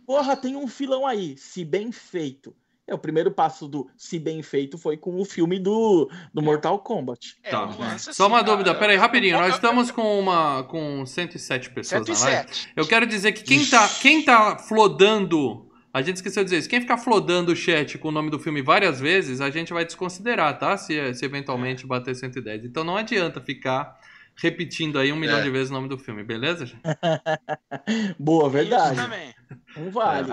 porra, tem um filão aí, se bem feito. É, o primeiro passo do se bem feito foi com o filme do, do Mortal Kombat. É, Tá. lance, Só uma dúvida, cara, peraí, rapidinho. Nós eu- estamos com uma com 107 pessoas na live. 107. Eu quero dizer que quem tá, quem tá flodando. A gente esqueceu de dizer isso. Quem ficar flodando o chat com o nome do filme várias vezes, a gente vai desconsiderar, tá? Se, se eventualmente bater 110. Então não adianta ficar repetindo aí um milhão É. de vezes o nome do filme, beleza, gente? Boa, Isso verdade. também. Não vale.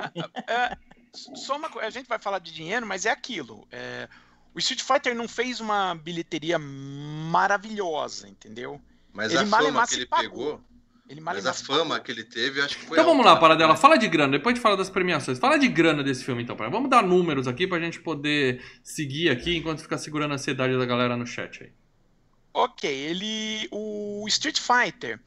É, só uma coisa, a gente vai falar de dinheiro, mas é aquilo. é, o Street Fighter não fez uma bilheteria maravilhosa, entendeu? Mas Ele a fama que ele pagou. pegou, Ele mas a fama pagou. que ele teve, acho que foi Então vamos lá, Paradela. Fala de grana, depois a gente fala das premiações. Fala de grana desse filme, então. Paradela. Vamos dar números aqui pra gente poder seguir aqui enquanto ficar segurando a ansiedade da galera no chat aí. Ok, ele. O Street Fighter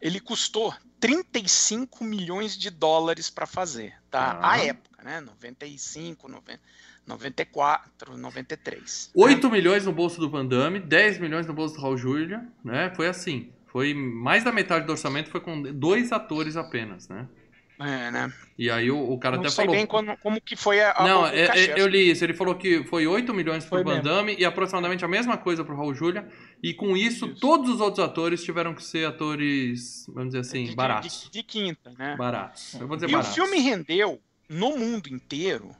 ele custou 35 milhões de dólares para fazer, tá? Ah. À época, né? 95, 90, 94, 93. 8 milhões no bolso do Van Damme, 10 milhões no bolso do Raul Júlia, né? Foi assim. Foi mais da metade do orçamento foi com dois atores apenas, né? É, né? E aí o, o cara Não até sei falou. bem como, como que foi a, a- Não, o é- é- cachê. eu li isso. Ele falou que foi 8 milhões pro Foi Van mesmo. Damme e aproximadamente a mesma coisa pro Raul Júlia. E com isso, Isso. todos os outros atores tiveram que ser atores, vamos dizer assim, de, baratos. De, de quinta, né? Baratos. Eu vou dizer E baratos. o filme rendeu no mundo inteiro.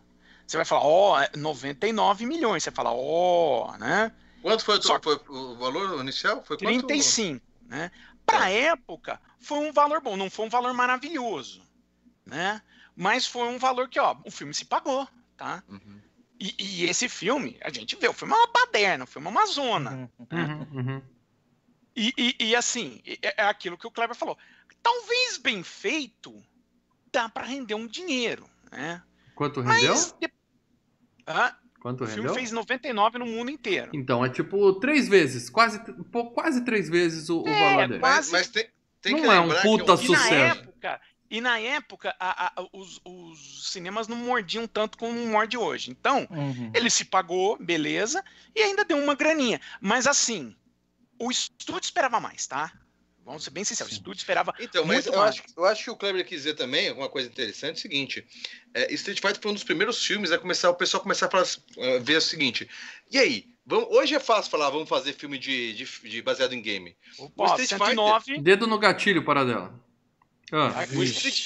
Você vai falar, ó, é 99 milhões. Você fala, ó, né? Quanto foi, o- Só- foi o valor inicial? Foi quanto? 35, né? Pra época, foi um valor bom, não foi um valor maravilhoso, né? Mas foi um valor que, ó, o filme se pagou, tá? Uhum. E, e esse filme, a gente vê, o filme é uma baderna, o filme é uma zona. Uhum, uhum. E, e- e, assim, é é aquilo que o Kleber falou. Talvez bem feito, dá pra render um dinheiro, né? Quanto rendeu? Mas de- Ah, Quanto o filme rendeu? fez 99 no mundo inteiro. Então, é tipo três vezes, quase, pô, quase três vezes o, o É, valor dele. quase- Mas, mas tem, tem Não que é um puta que o- su- E na Sucesso. época, e na época a- a- os, os cinemas não mordiam tanto como morde hoje. Então, Uhum. ele se pagou, beleza, e ainda deu uma graninha. Mas assim, o estúdio esperava mais, tá? Vamos ser bem sinceros, o estúdio esperava Então, mas muito eu mais. acho, eu acho que o Kleber quis dizer também uma coisa interessante, é o seguinte, é, Street Fighter foi um dos primeiros filmes a começar, o pessoal começar a falar, eh, ver o seguinte, e aí, vamos, hoje é fácil falar, vamos fazer filme de, de, de baseado em game. Opa, Street 109, Dedo no gatilho, para dela. Ah, Ai, O Street,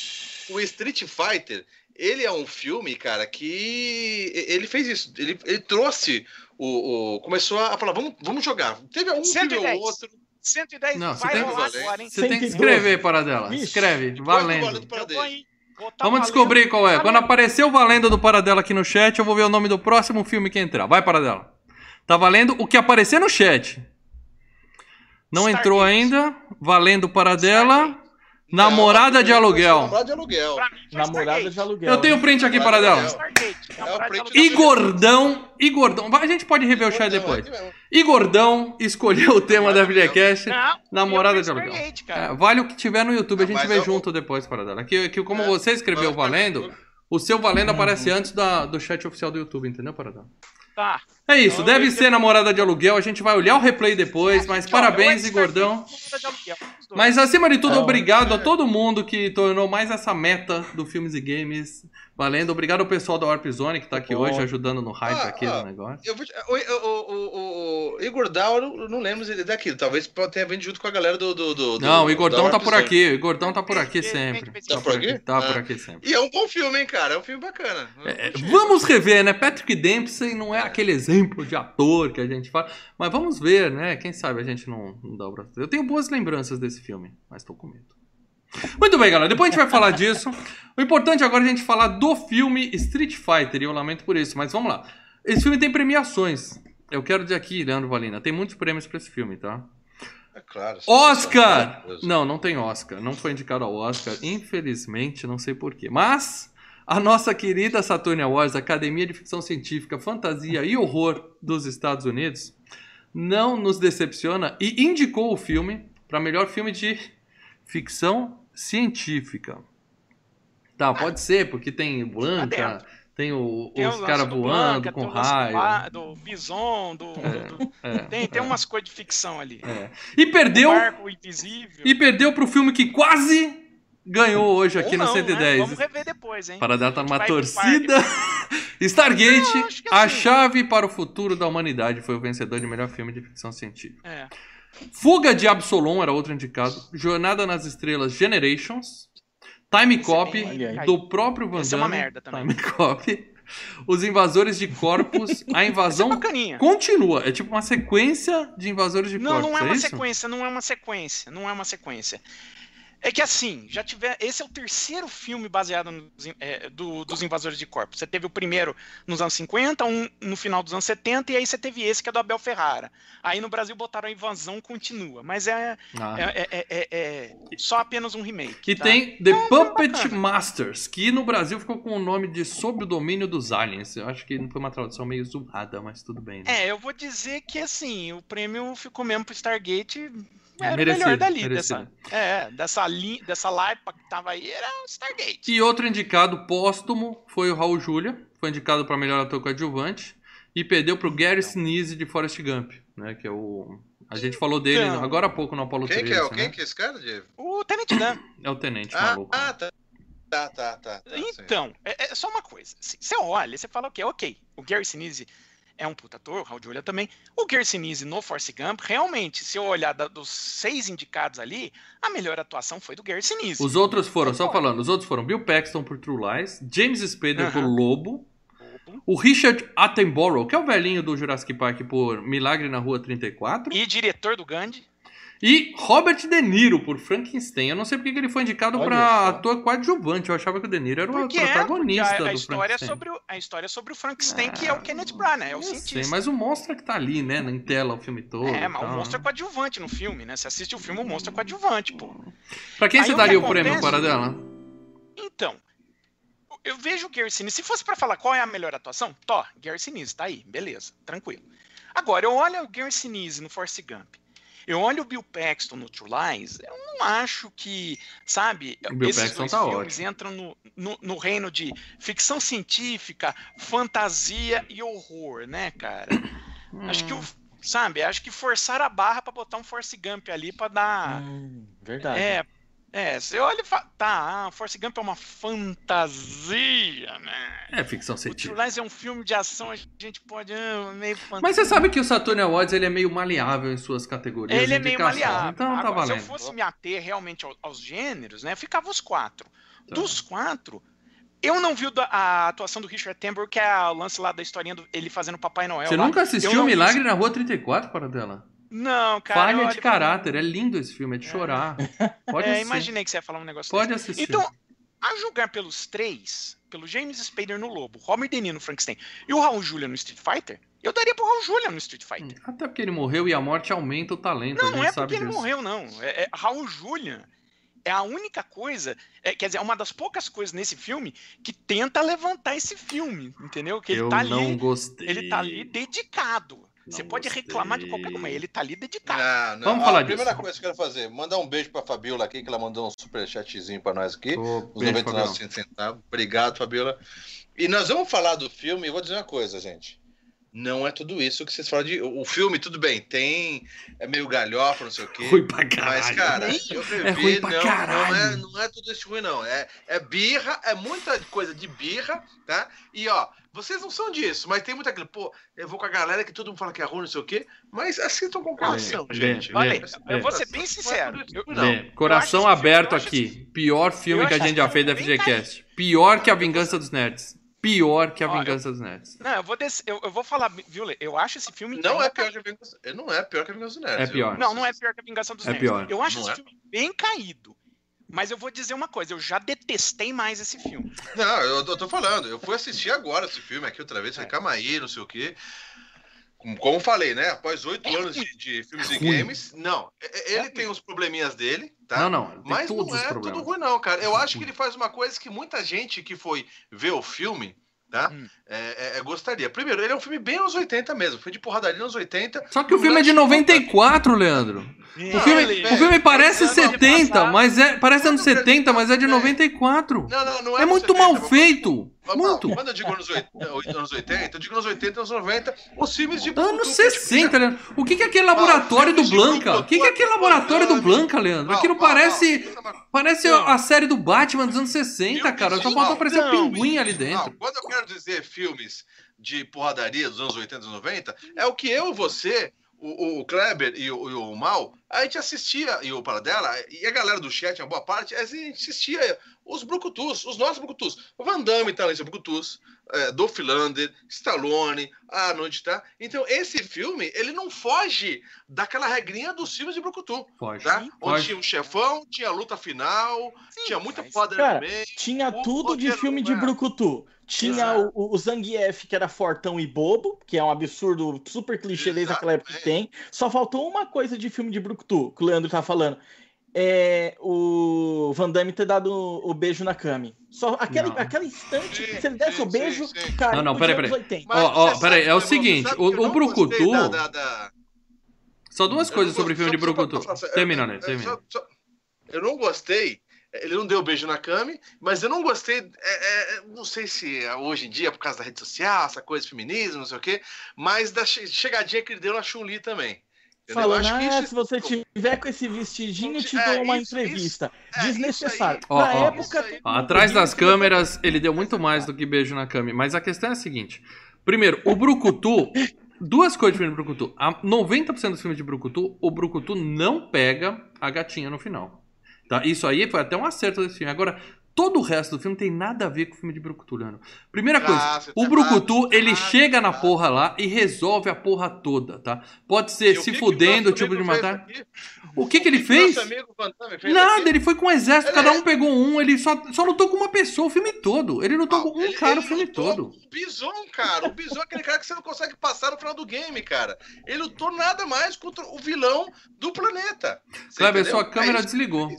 o Street Fighter, ele é um filme, cara, que ele fez isso, ele, ele trouxe o, o- começou a falar, vamos, vamos jogar. Teve um filme 110. ou outro. 110 Não, você vai tem- rolar agora, hein? você tem que 112. escrever, para dela. Vixe. Escreve, valendo. Tá Vamos valendo. descobrir qual é. Valendo. Quando aparecer o valendo do Paradela aqui no chat, eu vou ver o nome do próximo filme que entrar. Vai, Paradela. Tá valendo o que aparecer no chat. Não Stargate. entrou ainda. Valendo Paradela. Namorada Não, de aluguel. Namorada de aluguel. Namorada de aluguel. Eu tenho print aqui, Namorada de Paradela. aluguel. Stargate. Namorada de print aluguel. E Gordão. E Gordão. A gente pode rever o chat depois. é. E Gordão escolheu o tema da. Não, Namorada de aluguel. É, vale o que tiver no YouTube, a gente vê junto depois, Paradela. Que, que como É, você escreveu mas- valendo, o seu valendo Uhum. aparece antes da, do chat oficial do YouTube, entendeu, Paradela? Tá. É isso, Então, deve ser namorada de aluguel. A gente vai olhar o replay depois, mas ó, parabéns, eu- e Gordão. Mas acima de tudo, Não, obrigado a é. todo mundo que tornou mais essa meta do Filmes e Games valendo. Obrigado ao pessoal da Warp Zone que tá aqui Bom. hoje ajudando no hype Ah, aqui ah. do negócio. Eu vou te- o, o, o, o Igor Down, eu não lembro ele daquilo. Talvez tenha vindo junto com a galera do. do, do Não, o Igordão tá Warp por aqui. O Igordão tá por aqui sempre. Tá Tá por aqui, tá por aqui sempre. E é um bom filme, hein, cara? É um filme bacana. É, vamos rever, né? Patrick Dempsey não é aquele exemplo de ator que a gente fala, mas vamos ver, né? Quem sabe a gente não, não dá o braço. Eu tenho boas lembranças desse filme, mas tô com medo. Muito bem, galera. Depois a gente vai falar disso. O importante agora é a gente falar do filme Street Fighter, e eu lamento por isso, mas vamos lá. Esse filme tem premiações. Eu quero dizer aqui, Leandro Valina, tem muitos prêmios pra esse filme, tá? É claro. Oscar! Não, não tem Oscar. Não foi indicado ao Oscar, infelizmente, não sei porquê. Mas A nossa querida Saturn Awards, Academia de Ficção Científica, Fantasia e Horror dos Estados Unidos, não nos decepciona e indicou o filme para melhor filme de ficção científica. Tá, pode ser, porque tem Blanca, dentro. tem o- Tem os caras do voando Blanca, com raio. ba- Do bison, do. É, do- é, tem tem é, umas coisas de ficção ali. é. E perdeu, O barco invisível. e perdeu pro filme que quase ganhou hoje aqui Ou no não, 110. Né? Vamos rever depois, hein? Para dar tá pro torcida. Stargate, Não, acho que a assim- chave para o futuro da humanidade, foi o vencedor de melhor filme de ficção científica. É. Fuga de Absolom era outro indicado. Jornada nas Estrelas Generations. Time Cop, Olha aí. do próprio Van Esse é uma Damme. merda também. Time Cop. Os Invasores de Corpos. A é invasão bacaninha. continua. É tipo uma sequência de Invasores de Não, Corpos. não é uma isso? sequência, não é uma sequência, não é uma sequência. É que assim, já tiver. Esse é o terceiro filme baseado nos, é, do- dos invasores de corpos. Você teve o primeiro nos anos 50, um no final dos anos 70, e aí você teve esse que é do Abel Ferrara. Aí no Brasil botaram a invasão continua. Mas é, Ah. é, é- é- é só apenas um remake. E tá? tem The Puppet. Masters, que no Brasil ficou com o nome de Sob o Domínio dos Aliens. Eu acho que não foi uma tradução meio zoada, mas tudo bem. Né? É, eu vou dizer que assim, o prêmio ficou mesmo pro Stargate. Era merecido, o melhor dali, merecido. dessa, é, dessa, li, dessa laipa que tava aí, era o Stargate. E outro indicado póstumo foi o Raul Julia, foi indicado para melhor ator coadjuvante e perdeu para o Gary Sinise de Forrest Gump, né? Que é o a gente falou dele Então. agora há pouco no Apollo Quem 13, que é? né? Quem que é esse cara, Diego? O Tenente Dan. É o tenente Ah, maluco. ah, tá. Tá, tá, tá. tá. Então, é, é só uma coisa. assim, Você olha, você fala o quê? Ok, o Gary Sinise é um puta ator, o Raul Julia também. O Gary Sinise no Force Gump, realmente, se eu olhar da- dos seis indicados ali, a melhor atuação foi do Gary Sinise. Os outros foram, só falando, os outros foram Bill Paxton por True Lies, James Spader por Aham. Lobo, o Richard Attenborough, que é o velhinho do Jurassic Park por Milagre na Rua 34, E diretor do Gandhi. E Robert De Niro por Frankenstein. Eu não sei porque que ele foi indicado para ator coadjuvante, eu achava que o De Niro era o Porque é, protagonista a, a do história é Frankenstein. sobre o, a história é sobre o Frankenstein, que é o Kenneth Branagh, é o cientista. sei, mas o monstro é que tá ali, né, em tela o filme todo. É, mas o monstro é coadjuvante no filme, né? Você assiste o filme, o monstro é coadjuvante, pô. Pra quem Aí você o daria que o prêmio acontece- para dela? Então, eu vejo o Gary Sinise. Se fosse pra falar qual é a melhor atuação, Tó, Gary Sinise, tá aí, beleza, tranquilo. Agora, eu olho o Gary Sinise no Force Gump. Eu olho o Bill Paxton no True Lies, eu não acho que, sabe, O Bill esses Paxton dois tá filmes ótimo. entram no, no, no reino de ficção científica, fantasia e horror, né, cara? Acho que o, sabe, acho que forçaram a barra pra botar um Force Gump ali pra dar Hum, verdade. é, é, você olha e fala, tá, Force Gump é uma fantasia, né? É ficção O True científica. Lies é um filme de ação, a gente pode, ah, meio fantasia. Mas você sabe que o Saturn Awards ele é meio maleável em suas categorias. Ele é meio maleável. Então tá Agora, se eu valendo. fosse me ater realmente ao- aos gêneros, né, ficava os quatro. Tá. Dos quatro, eu não vi a atuação do Richard Attenborough, que é o lance lá da historinha do ele fazendo Papai Noel. Você lá. nunca assistiu não vi Milagre na Rua 34, para dela? Não, cara. Falha de caráter, é lindo esse filme, é de chorar. Pode É, assistir. imaginei que você ia falar um negócio Pode desse. assistir. Então, a julgar pelos três, pelo James Spader no Lobo, Robert De Niro no Frankenstein e o Raul Julia no Street Fighter, eu daria pro Raul Julia no Street Fighter. Até porque ele morreu e a morte aumenta o talento. Não, não é porque ele disso. morreu, não. É, é- Raul Julia é a única coisa, é, quer dizer, é uma das poucas coisas nesse filme que tenta levantar esse filme, entendeu? Que ele Eu tá não ali, gostei. ele tá ali dedicado. Você Não pode gostei. reclamar de qualquer coisa, mas ele tá ali dedicado. Não, não. Vamos Ó, falar A primeira disso. coisa que eu quero fazer, mandar um beijo pra Fabiola aqui, que ela mandou um superchatzinho pra nós aqui. Beijo, 99 Fabião. centavos. Obrigado, Fabiola. E nós vamos falar do filme, e vou dizer uma coisa, gente. Não é tudo isso que vocês falam de. O filme, tudo bem, tem. É meio galhofa, não sei o quê. Ruim pra caralho. Mas, cara, Nem- eu é ruim pra não, não, caralho. é, não é tudo isso ruim, não. É, é birra, é muita coisa de birra, tá? E, ó, vocês não são disso, mas tem muita aquele, pô, eu vou com a galera que todo mundo fala que é ruim, não sei o quê, mas assistam com coração, Lê, gente. lê, Olha, lê, eu vou ser bem é sincero. Eu- não. Lê, coração aberto aqui. esse- Pior filme que a gente já esse fez da bem FGCast. Pior que a Vingança dos Nerds. Pior que a Vingança dos Nerds. Não, eu vou, des- eu, eu vou falar, viu, Lê? Eu acho esse filme. Não é pior que a Vingança. Não é pior que a Vingança do Nerd. É pior. Não, não é pior que a Vingança dos É Nerds. pior. Eu acho Não esse é? filme bem caído. Mas eu vou dizer uma coisa, eu já detestei mais esse filme. Não, eu, eu tô falando. Eu fui assistir agora esse filme aqui outra vez. Falei, É. calma aí, não sei o quê. como, como falei, né? Após oito É anos ruim. de, de filmes É e games, não. Ele É tem os probleminhas dele, tá? Não, não, Mas todos não os é problemas. tudo ruim, não, cara. Eu acho que ele faz uma coisa que muita gente que foi ver o filme, tá? Hum. É, é- é, gostaria. Primeiro, ele é um filme bem anos 80 mesmo. Foi de porradaria nos 80. Só que o filme é de 94, Leandro. O filme, o filme parece não, não, 70, passado. mas é. Parece anos Não, 70, mas é de é. 94. Não, não, não É anos muito 70, mal feito. Muito. Quando eu digo anos 80, anos 80, eu digo anos 80, anos 90, os filmes de Anos Brucutu, 60, Leandro. O que é aquele laboratório do Blanca? O que é aquele Brucutu, laboratório do Blanca, Leandro? Aquilo parece. Não, Parece a série do Batman dos anos 60, Filme cara. Só faltou aparecer pinguim ali dentro. quando eu quero dizer filmes de porradaria dos anos 80 e 90, é o que eu e você, o, o Kleber e o, e o Mal, a gente assistia, e o Paradela, e a galera do chat, a boa parte, a gente assistia os Brucutus, os nossos Brucutus. O Van Damme tá seu Brucutus, é, Dolph Lander, Stallone, Arnold, tá? Então, esse filme, ele não foge daquela regrinha dos filmes de Brucutu, Pode. tá? Onde Pode. tinha um chefão, tinha a luta final, Sim, tinha muita mas- foda Cara, no meio. Tinha O tudo de filme de. Brucutu. Tinha o, o Zangief, que era fortão e bobo, que é um absurdo super clichê desde aquela época que tem. Só faltou uma coisa de filme de Brucutu, que o Leandro tá falando. É o Van Damme ter dado o, o beijo na Kami. Só aquele, Não. aquele instante, Sim, se ele desse sim, o beijo, sim, sim. cara, Não, não, de peraí, peraí. 80. Mas Ó, ó, peraí, é o seguinte, o- o Brucutu- da- da- da- Só duas eu coisas sobre gostei- filme de só- pra Brucutu. Termina, né? Termina. Eu não gostei. Ele não deu o beijo na Cami, mas eu não gostei. é, é, não sei se é hoje em dia, por causa da rede social, essa coisa de feminismo, não sei o quê, mas da che- chegadinha que ele deu na Chun-Li também. Entendeu? Falando, Acho que ah, isso- se você tiver com esse vestidinho, eu te É, dou uma isso, entrevista. é, isso Desnecessário. Ó, Na ó. época. Ó, Atrás das câmeras, ele deu muito mais do que beijo na cama. Mas a questão é a seguinte: primeiro, o Brucutu. Duas coisas de filme de Brucutu. A 90% dos filmes de Brucutu, o Brucutu não pega a gatinha no final. Tá? Isso aí foi até um acerto desse filme. Agora, todo o resto do filme tem nada a ver com o filme de Brucutu, Leandro. Primeira Ah, coisa, o tá Brucutu, errado, ele tá chega na porra lá e resolve a porra toda, tá? Pode ser se que que fudendo, nosso tipo de matar. O que que ele nosso fez? fez Nada, aqui? ele foi com um exército, Ele cada é- um pegou um, ele só, só lutou com uma pessoa o filme todo. Ele lutou Não, com um ele- cara ele o filme todo. O Bison, cara. O Bison é aquele cara que você não consegue passar no final do game, cara. Ele lutou nada mais contra o vilão do planeta. Kleber, entendeu? sua câmera É desligou.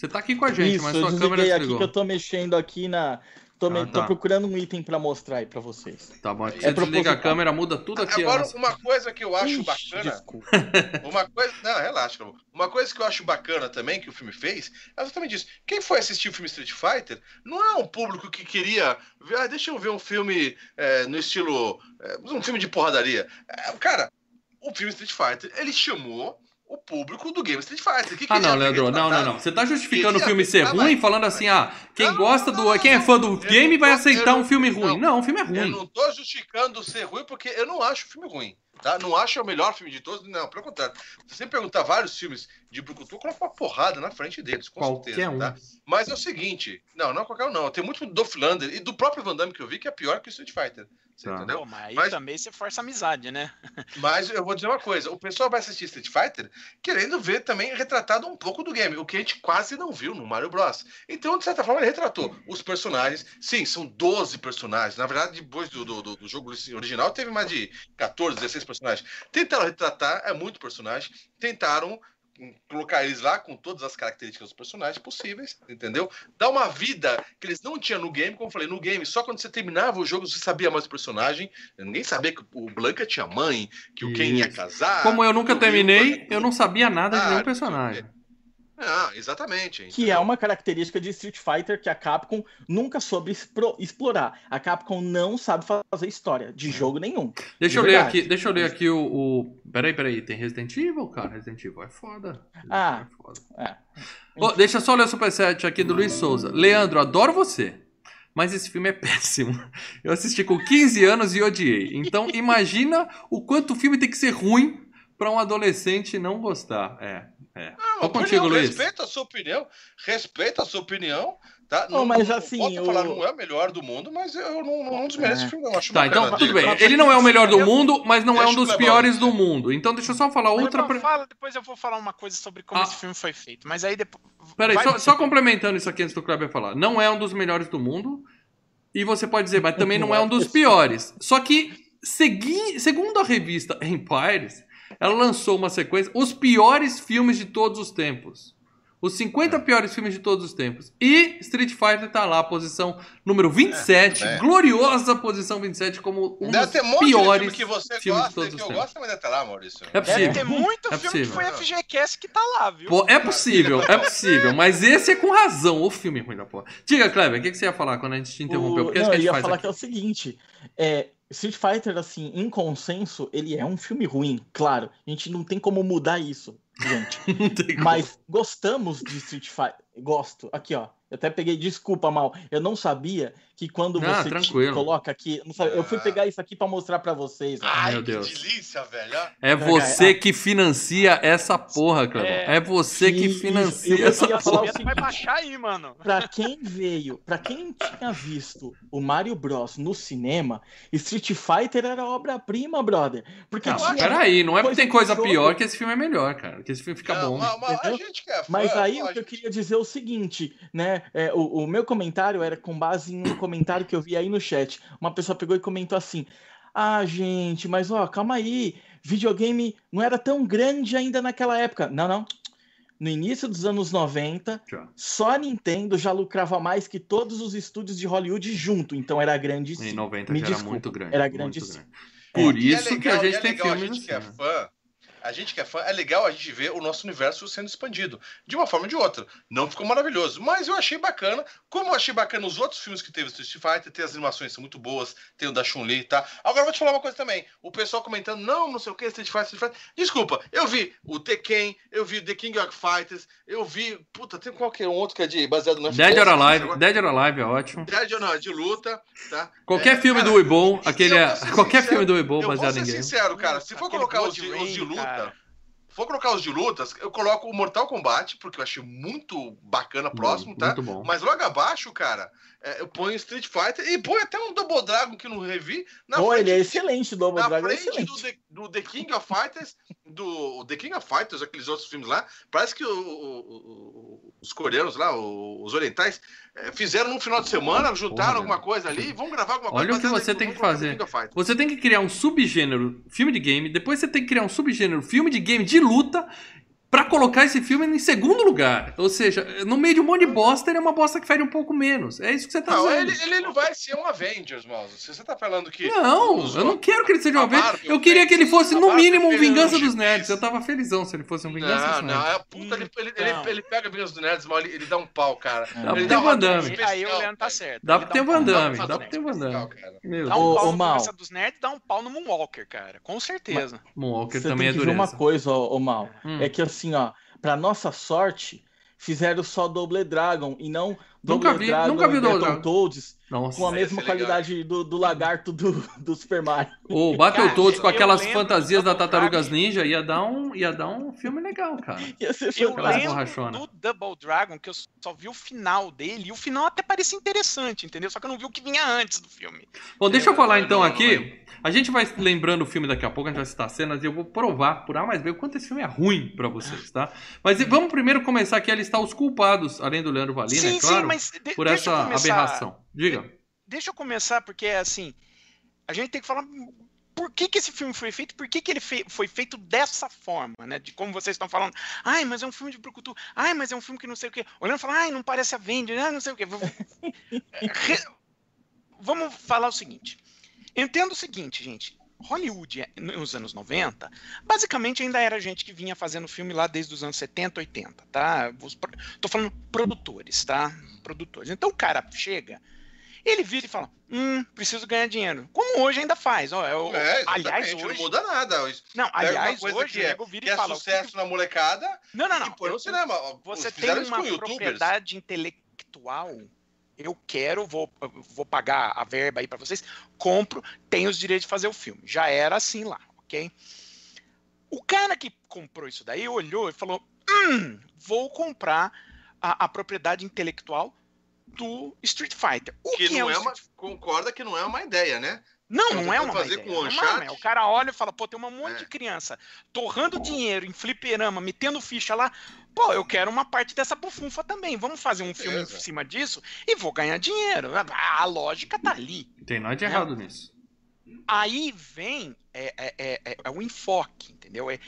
Você tá aqui com a gente, Isso, mas eu sua câmera desliguei aqui desligou. que eu tô mexendo aqui na. Tô, me- Ah, tô tá. procurando um item pra mostrar aí pra vocês. Tá bom, você É desliga a câmera, muda tudo aqui. Agora, ó. uma coisa que eu acho Ixi, bacana. desculpa. Uma coisa. Não, relaxa. Uma coisa que eu acho bacana também que o filme fez é exatamente isso. Quem foi assistir o filme Street Fighter não é um público que queria. Ver, ah, deixa eu ver um filme é, no estilo. é, um filme de porradaria. É, cara, o filme Street Fighter, ele chamou o público do game Street Fighter. que Ah, não, Leandro, não, não, não. Você tá justificando o filme ser ruim, falando assim, ah, quem Não, gosta do. não, Quem é fã do Eu game não vai tô- aceitar eu um filme ruim. não. O filme é Eu ruim. não tô justificando ser ruim porque eu não acho o filme ruim. Tá? Não acho o melhor filme de todos, não, pelo contrário. Se você perguntar vários filmes de Brucutu, eu coloco uma porrada na frente deles, com Qualquer certeza. um. Tá? Mas é o seguinte, não, não é qualquer um, não. Tem muito do Dolph Lander e do próprio Van Damme que eu vi que é pior que o Street Fighter. Tá. entendeu? Pô, mas aí Mas- também você força a amizade, né? Mas eu vou dizer uma coisa: o pessoal vai assistir Street Fighter querendo ver também retratado um pouco do game, o que a gente quase não viu no Mario Bros. Então, de certa forma, ele retratou os personagens. Sim, são 12 personagens. Na verdade, depois do, do, do- jogo original, teve mais de 14, 16 personagens. Tentaram retratar, é muito personagem. Tentaram colocar eles lá com todas as características dos personagens possíveis, entendeu? Dar uma vida que eles não tinham no game, como eu falei, no game, só quando você terminava o jogo você sabia mais do personagem. Ninguém sabia que o Blanca tinha mãe, que o Ken ia casar. Como eu nunca o terminei, eu não sabia nada de Ah, nenhum o personagem. Ah, exatamente. Que é uma característica de Street Fighter que a Capcom nunca soube explorar. A Capcom não sabe fazer história de jogo nenhum. Deixa De eu ler verdade. aqui, deixa eu ler aqui o, o. Peraí, peraí, tem Resident Evil, cara? Resident Evil é foda. Ah. É foda. É. Ô, deixa eu só ler o superchat aqui do Luiz Souza. Leandro, adoro você. Mas esse filme é péssimo. Eu assisti com 15 anos e odiei. Então imagina o quanto o filme tem que ser ruim pra um adolescente não gostar. É, é. Não, Tô opinião, contigo, Luiz. Respeita a sua opinião. Respeita a sua opinião. Tá? Não, mas assim, Posso o- falar, não é o melhor do mundo, mas eu não, não, não desmereço É. o filme, não. Acho Tá, então bacana tudo dele. bem. Ele não é o melhor do mundo, mas não é um dos piores do mundo. Então deixa eu só falar outra. Pre- fala, depois eu vou falar uma coisa sobre como Ah. esse filme foi feito. Mas aí depois. Peraí, só, só complementando isso aqui antes do Kleber falar. Não é um dos melhores do mundo. E você pode dizer, mas também não é um dos piores. Só que segui- segundo a revista Empires, ela lançou uma sequência, os piores filmes de todos os tempos. Os 50 piores filmes de todos os tempos. E Street Fighter tá lá, posição número 27, É, é. gloriosa posição 27, como um Deve dos ter um monte de piores filme que você filmes de gosta e todos que os eu tempos. gosto, mas deve estar lá, Maurício. É Deve possível. ter muito É filme que possível. foi FGCast que tá lá, viu? Pô, é possível, é possível, mas esse é com razão, o filme ruim da porra. Diga, Kleber, o que, que você ia falar quando a gente te interrompeu? O- é não, que eu a gente ia faz falar aqui. que é o seguinte: é, Street Fighter, assim, em consenso, ele é um filme ruim, claro. A gente não tem como mudar isso, gente. Mas gostamos de Street Fighter. Gosto. Aqui, ó. Eu até peguei, desculpa, mal. Eu não sabia que quando Ah, você tranquilo. coloca aqui. não sabe- eu fui Ah. pegar isso aqui pra mostrar pra vocês. ó. Ai, Meu que Deus. delícia, velho. É você que financia essa porra, Kleber. É, É. você que financia eu essa porra. o Vai baixar aí, mano. Pra quem veio, pra quem tinha visto o Mario Bros no cinema, Street Fighter era obra-prima, brother. Porque Não, tinha peraí, não é porque tem coisa jogo. pior que esse filme é melhor, cara. Que esse filme fica Não, bom. mas- mas a gente que é fã, Mas aí o que eu gente- queria dizer é o seguinte, né? é, o, o meu comentário era com base em um comentário que eu vi aí no chat. Uma pessoa pegou e comentou assim: Ah, gente, mas ó, calma aí. Videogame não era tão grande ainda naquela época. Não, não. No início dos anos 90, Já. só a Nintendo já lucrava mais que todos os estúdios de Hollywood junto. Então era grande Em sim. 90 Me já era desculpa, muito grande. era muito grande. Por E é isso que legal- a e gente é tem legal, filmes a gente que é assim. né? fã. A gente que é fã, é legal a gente ver o nosso universo sendo expandido, de uma forma ou de outra. Não ficou maravilhoso, mas eu achei bacana. Como eu achei bacana os outros filmes que teve Street Fighter, tem as animações são muito boas, tem o da Chun-Li, tá? Agora eu vou te falar uma coisa também. O pessoal comentando, não, não sei o que, Street Fighter, Street Fighter. Desculpa, eu vi o Tekken, eu vi The King of Fighters, eu vi. Puta, tem qualquer um outro que é de, baseado no Dead or Alive, agora- Dead or Alive é ótimo. Dead or Alive, de luta, tá? Qualquer É, filme cara, do Weebon, aquele eu é, vou ser qualquer sincero, filme do Weebon Eu vou baseado ser em game. sincero, cara. Se for Aquele colocar os de, os de luta. cara. Se for colocar os de lutas, eu coloco o Mortal Kombat, porque eu achei muito bacana, próximo, tá? Muito bom. Mas logo abaixo, cara, é, eu ponho Street Fighter e ponho até um Double Dragon que eu não revi na Pô, frente, ele é excelente, o Double na Dragon é frente do, excelente. The, do The King of Fighters, do The King of Fighters, aqueles outros filmes lá. Parece que o- o- os coreanos lá, o- os orientais, é, fizeram num final de semana, juntaram Porra, alguma coisa ali, vão gravar alguma coisa. Olha o que você em- tem que vamos fazer. Você tem que criar um subgênero filme de game, depois você tem que criar um subgênero filme de game de luta pra colocar esse filme em segundo lugar. Ou seja, no meio de um monte de bosta, ele é uma bosta que fere um pouco menos. É isso que você tá Não, dizendo. ele, ele não vai ser um Avengers, mouse. Se você tá falando que. Não, os- eu não quero que ele seja a uma vez. Marvel Eu queria que ele fosse, a no mínimo, um Vingança um dos. Nerds. Eu tava felizão se ele fosse um Vingança Não, dos não, Nerds. é puta, ele, ele, ele, ele pega Vingança dos Nerds, mas ele, ele dá um pau, cara. Dá pra Ele ter Van uma Damme. especial, Aí o Leandro tá certo. Dá pra ter um o Van Damme, Dá pra pra ter o Van Damme. Dá um pau no Mal. Vingança dos Nerds, dá um pau no Moonwalker, cara. Com certeza. Moonwalker também é ver uma dureza. coisa, ô, ô Mal. Hum. É que assim, ó, pra nossa sorte, fizeram só Double Dragon e não Nunca Double vi- Dragon nunca vi e Battletoads Nossa. com a mesma qualidade do, do lagarto do, do Super Mario. O Battletoads com aquelas lembro fantasias da Tartarugas Dragon. Ninja ia dar um, ia dar um filme legal, cara. Ia ser Eu lembro do Double Dragon, que eu só vi o final dele, e o final até parecia interessante, entendeu? Só que eu não vi o que vinha antes do filme. Bom, deixa eu falar então aqui. A gente vai lembrando o filme daqui a pouco, a gente vai citar cenas e eu vou provar por A mais B o quanto esse filme é ruim pra vocês, tá? Mas vamos primeiro começar aqui a listar os culpados, além do Leandro Valina, sim, é claro, sim, mas de- por essa começar- aberração. Diga. Deixa eu começar, porque assim, a gente tem que falar por que, que esse filme foi feito, por que, que ele fe- foi feito dessa forma, né? De como vocês estão falando, ai, mas é um filme de brucutu, ai, mas é um filme que não sei o quê. Olhando e falando, ai, não parece Avengers, ai, não sei o quê. Re- Vamos falar o seguinte. Entenda o seguinte, gente. Hollywood, nos anos 90, basicamente ainda era gente que vinha fazendo filme lá desde os anos 70, 80, tá? Tô falando produtores, tá? Produtores. Então o cara chega, ele vira e fala: Hum, preciso ganhar dinheiro. Como hoje ainda faz. Ó, eu- É, aliás, exatamente, hoje. não muda nada. Não, aliás, hoje que o é- vira Que e é fala: sucesso na molecada Não, não, e não. põe no cinema. Você tem uma propriedade intelectual. Eu quero, vou, vou pagar a verba aí pra vocês, compro, tenho os direitos de fazer o filme. Já era assim lá, ok? O cara que comprou isso daí olhou e falou: hum, vou comprar a, a propriedade intelectual do Street Fighter. O Que que, é não o é uma. Street- Concorda que não é uma ideia, né? Não, Então, não é uma fazer ideia, com não é Uncharted? ideia. O cara olha e fala, pô, tem um monte É. de criança torrando dinheiro em fliperama, metendo ficha lá. Pô, eu quero uma parte dessa bufunfa também. Vamos fazer um filme Beleza. em cima disso e vou ganhar dinheiro. A, lógica tá ali. Não tem nada de errado nisso. aí vem é, é, é, é o enfoque, entendeu? É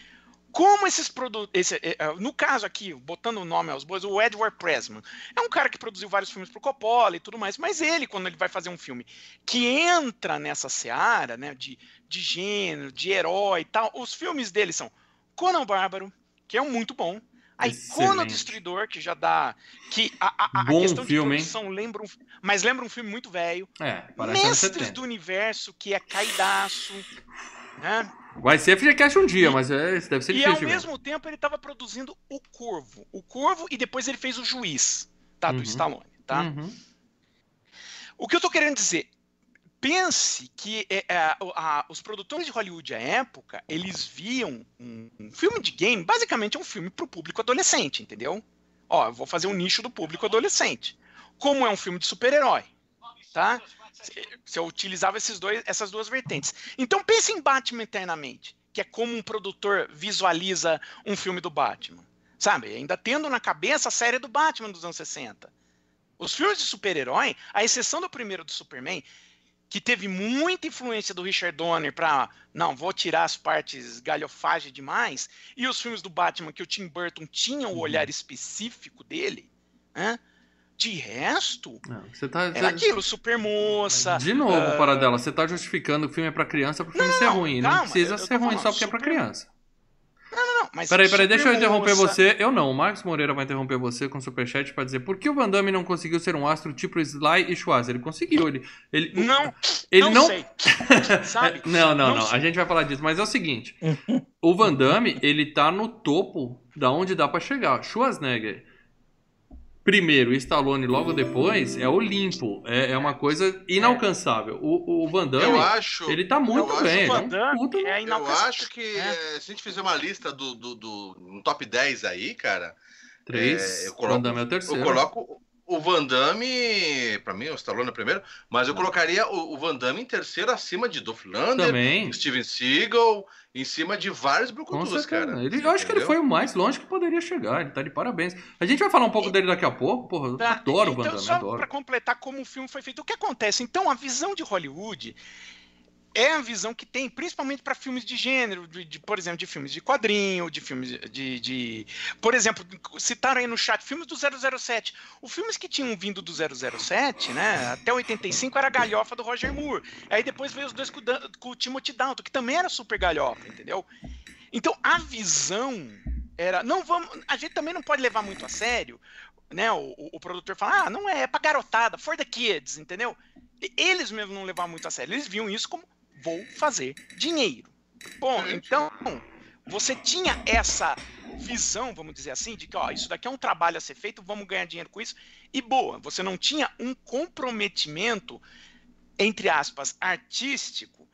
como esses produtos. Esse, é, é, no caso aqui, botando o nome aos bois, o Edward Pressman é um cara que produziu vários filmes pro Coppola e tudo mais, mas ele, quando ele vai fazer um filme que entra nessa seara, né, de, de gênero, de herói e tal, os filmes dele são Conan Bárbaro, que é um muito bom. Aí Conan Destruidor, que já dá. Que a, a, a questão filme, de produção hein? lembra um, mas lembra um filme muito velho. É, Mestres do Universo, que é caidaço. Né? Vai ser FGCast um dia, mas é, deve ser e difícil. E ao mesmo tempo ele estava produzindo O Corvo. O Corvo e depois ele fez O Juiz, tá? Do uhum. Stallone, tá? Uhum. O que eu tô querendo dizer, pense que é, é, a, os produtores de Hollywood à época, eles viam um, um filme de game, basicamente é um filme para o público adolescente, entendeu? Ó, eu vou fazer um nicho do público adolescente. Como é um filme de super-herói, tá? Se eu utilizava esses dois, essas duas vertentes. Então pense em Batman eternamente, que é como um produtor visualiza um filme do Batman. Sabe? Ainda tendo na cabeça a série do Batman dos anos 60. Os filmes de super-herói, à exceção do primeiro do Superman, que teve muita influência do Richard Donner para não vou tirar as partes galhofagem demais e os filmes do Batman que o Tim Burton tinha o uhum. olhar específico dele, né? De resto, não, você tá, era você... aquilo, super moça. De novo, uh... para dela, você tá justificando o filme é para criança pro filme não, ser ruim. Calma, não precisa ser ruim só porque super... é para criança. Não, não, não. Mas peraí, peraí, deixa eu interromper você. Eu não, o Marcos Moreira vai interromper você com o superchat pra dizer por que o Van Damme não conseguiu ser um astro tipo Sly e Schwarzer? Ele conseguiu, ele. ele não, ele não. não... Sei. Sabe? não, não, não. não. A gente vai falar disso, mas é o seguinte: o Van Damme, ele tá no topo da onde dá para chegar. Schwarzenegger primeiro e Stallone logo depois é Olimpo. É, é uma coisa inalcançável. O, o Van Damme, eu acho, ele tá muito bem. Van Damme é, um é eu acho que é. se a gente fizer uma lista do, do, do um top 10 aí, cara. Três. É, eu coloco, Van Damme é o terceiro. Eu coloco o Van Damme, pra mim, o Stallone é primeiro, mas eu colocaria o, o Van Damme em terceiro acima de Dolph Lundgren, Steven Seagal, em cima de vários brucutus, cara. Ele, eu acho que ele foi o mais longe que poderia chegar, ele tá de parabéns. A gente vai falar um pouco e... dele daqui a pouco, porra, eu tá, adoro então, o Van Damme, só adoro. pra completar como o filme foi feito, o que acontece? Então, a visão de Hollywood é a visão que tem, principalmente para filmes de gênero, de, de, por exemplo, de filmes de quadrinho, de filmes de, de, Por exemplo, citaram aí no chat filmes do 007. Os filmes que tinham vindo do 007, né, até 85 era galhofa do Roger Moore. Aí depois veio os dois com, com o Timothy Dalton, que também era super galhofa, entendeu? Então a visão era. Não vamos. A gente também não pode levar muito a sério. Né, o, o, o produtor fala, ah, não é, é pra garotada, for the kids, entendeu? Eles mesmo não levavam muito a sério. Eles viam isso como vou fazer dinheiro. Bom, então você tinha essa visão, vamos dizer assim, de que ó, isso daqui é um trabalho a ser feito, vamos ganhar dinheiro com isso. E boa, você não tinha um comprometimento, entre aspas, artístico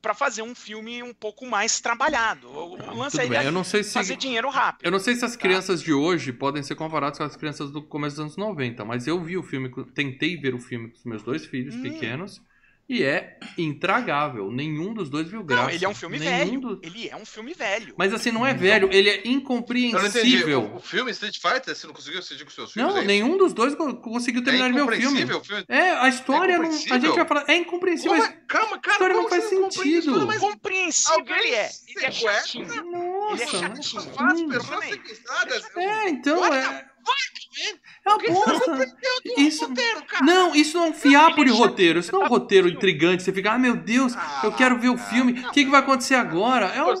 para fazer um filme um pouco mais trabalhado. O lance aí é fazer dinheiro rápido. Eu não sei se as tá? crianças de hoje podem ser comparadas com as crianças do começo dos anos 90, mas eu vi o filme, tentei ver o filme com os meus dois filhos hum. pequenos e é intragável. Nenhum dos dois viu graça. Não, ele é um filme Nenhum velho. Do... Ele é um filme velho. Mas assim, não é velho, ele é incompreensível. O, o, filme Street Fighter, você não conseguiu assistir com seus filhos? Não, é nenhum dos dois conseguiu terminar é meu filme. O filme. É, a história é não. A gente vai falar. É incompreensível. Como, é? calma, cara, a história não faz sentido. Mas compreensível ele é. Ele é chatinho. Nossa, ele é chatinho. É, então é. É uma bosta. Isso, roteiro, não, isso não é um fiapo de roteiro. Isso não é um roteiro intrigante. Você fica, ah, meu Deus, eu quero ver o filme. O que, que vai acontecer agora? É um...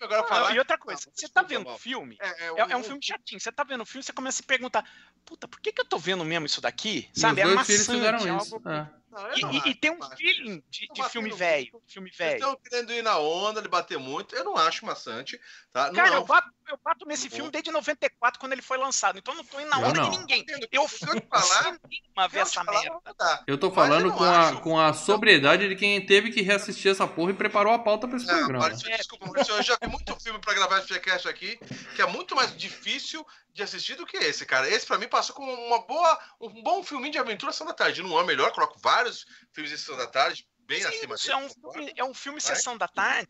Agora falar... E outra coisa, você tá vendo o filme? É, é, é, é, um filme chatinho. Você tá vendo o filme, você começa a se perguntar: puta, por que, que eu tô vendo mesmo isso daqui? Sabe? Meus é dois filhos fizeram é isso. Algo... É. Não, e, e, tem um feeling de, de filme velho. Filme velho. Vocês estão querendo ir na onda, ele bater muito. Eu não acho maçante. Tá? Cara, não, eu, bato, eu bato nesse filme desde 94, quando ele foi lançado. Então eu não tô indo na onda de ninguém. Eu fui falar uma vez essa merda. Eu tô falando com a, com a sobriedade de quem teve que reassistir essa porra e preparou a pauta pra esse é, programa. desculpa, eu já vi muito filme pra gravar esse podcast aqui, que é muito mais difícil de assistir do que esse, cara. Esse, pra mim, passou como uma boa, um bom filminho de aventura Sessão da Tarde. Não é melhor, coloco vários filmes de Sessão da Tarde bem Sim, acima dele. É um, filme, é um filme Sessão da Tarde,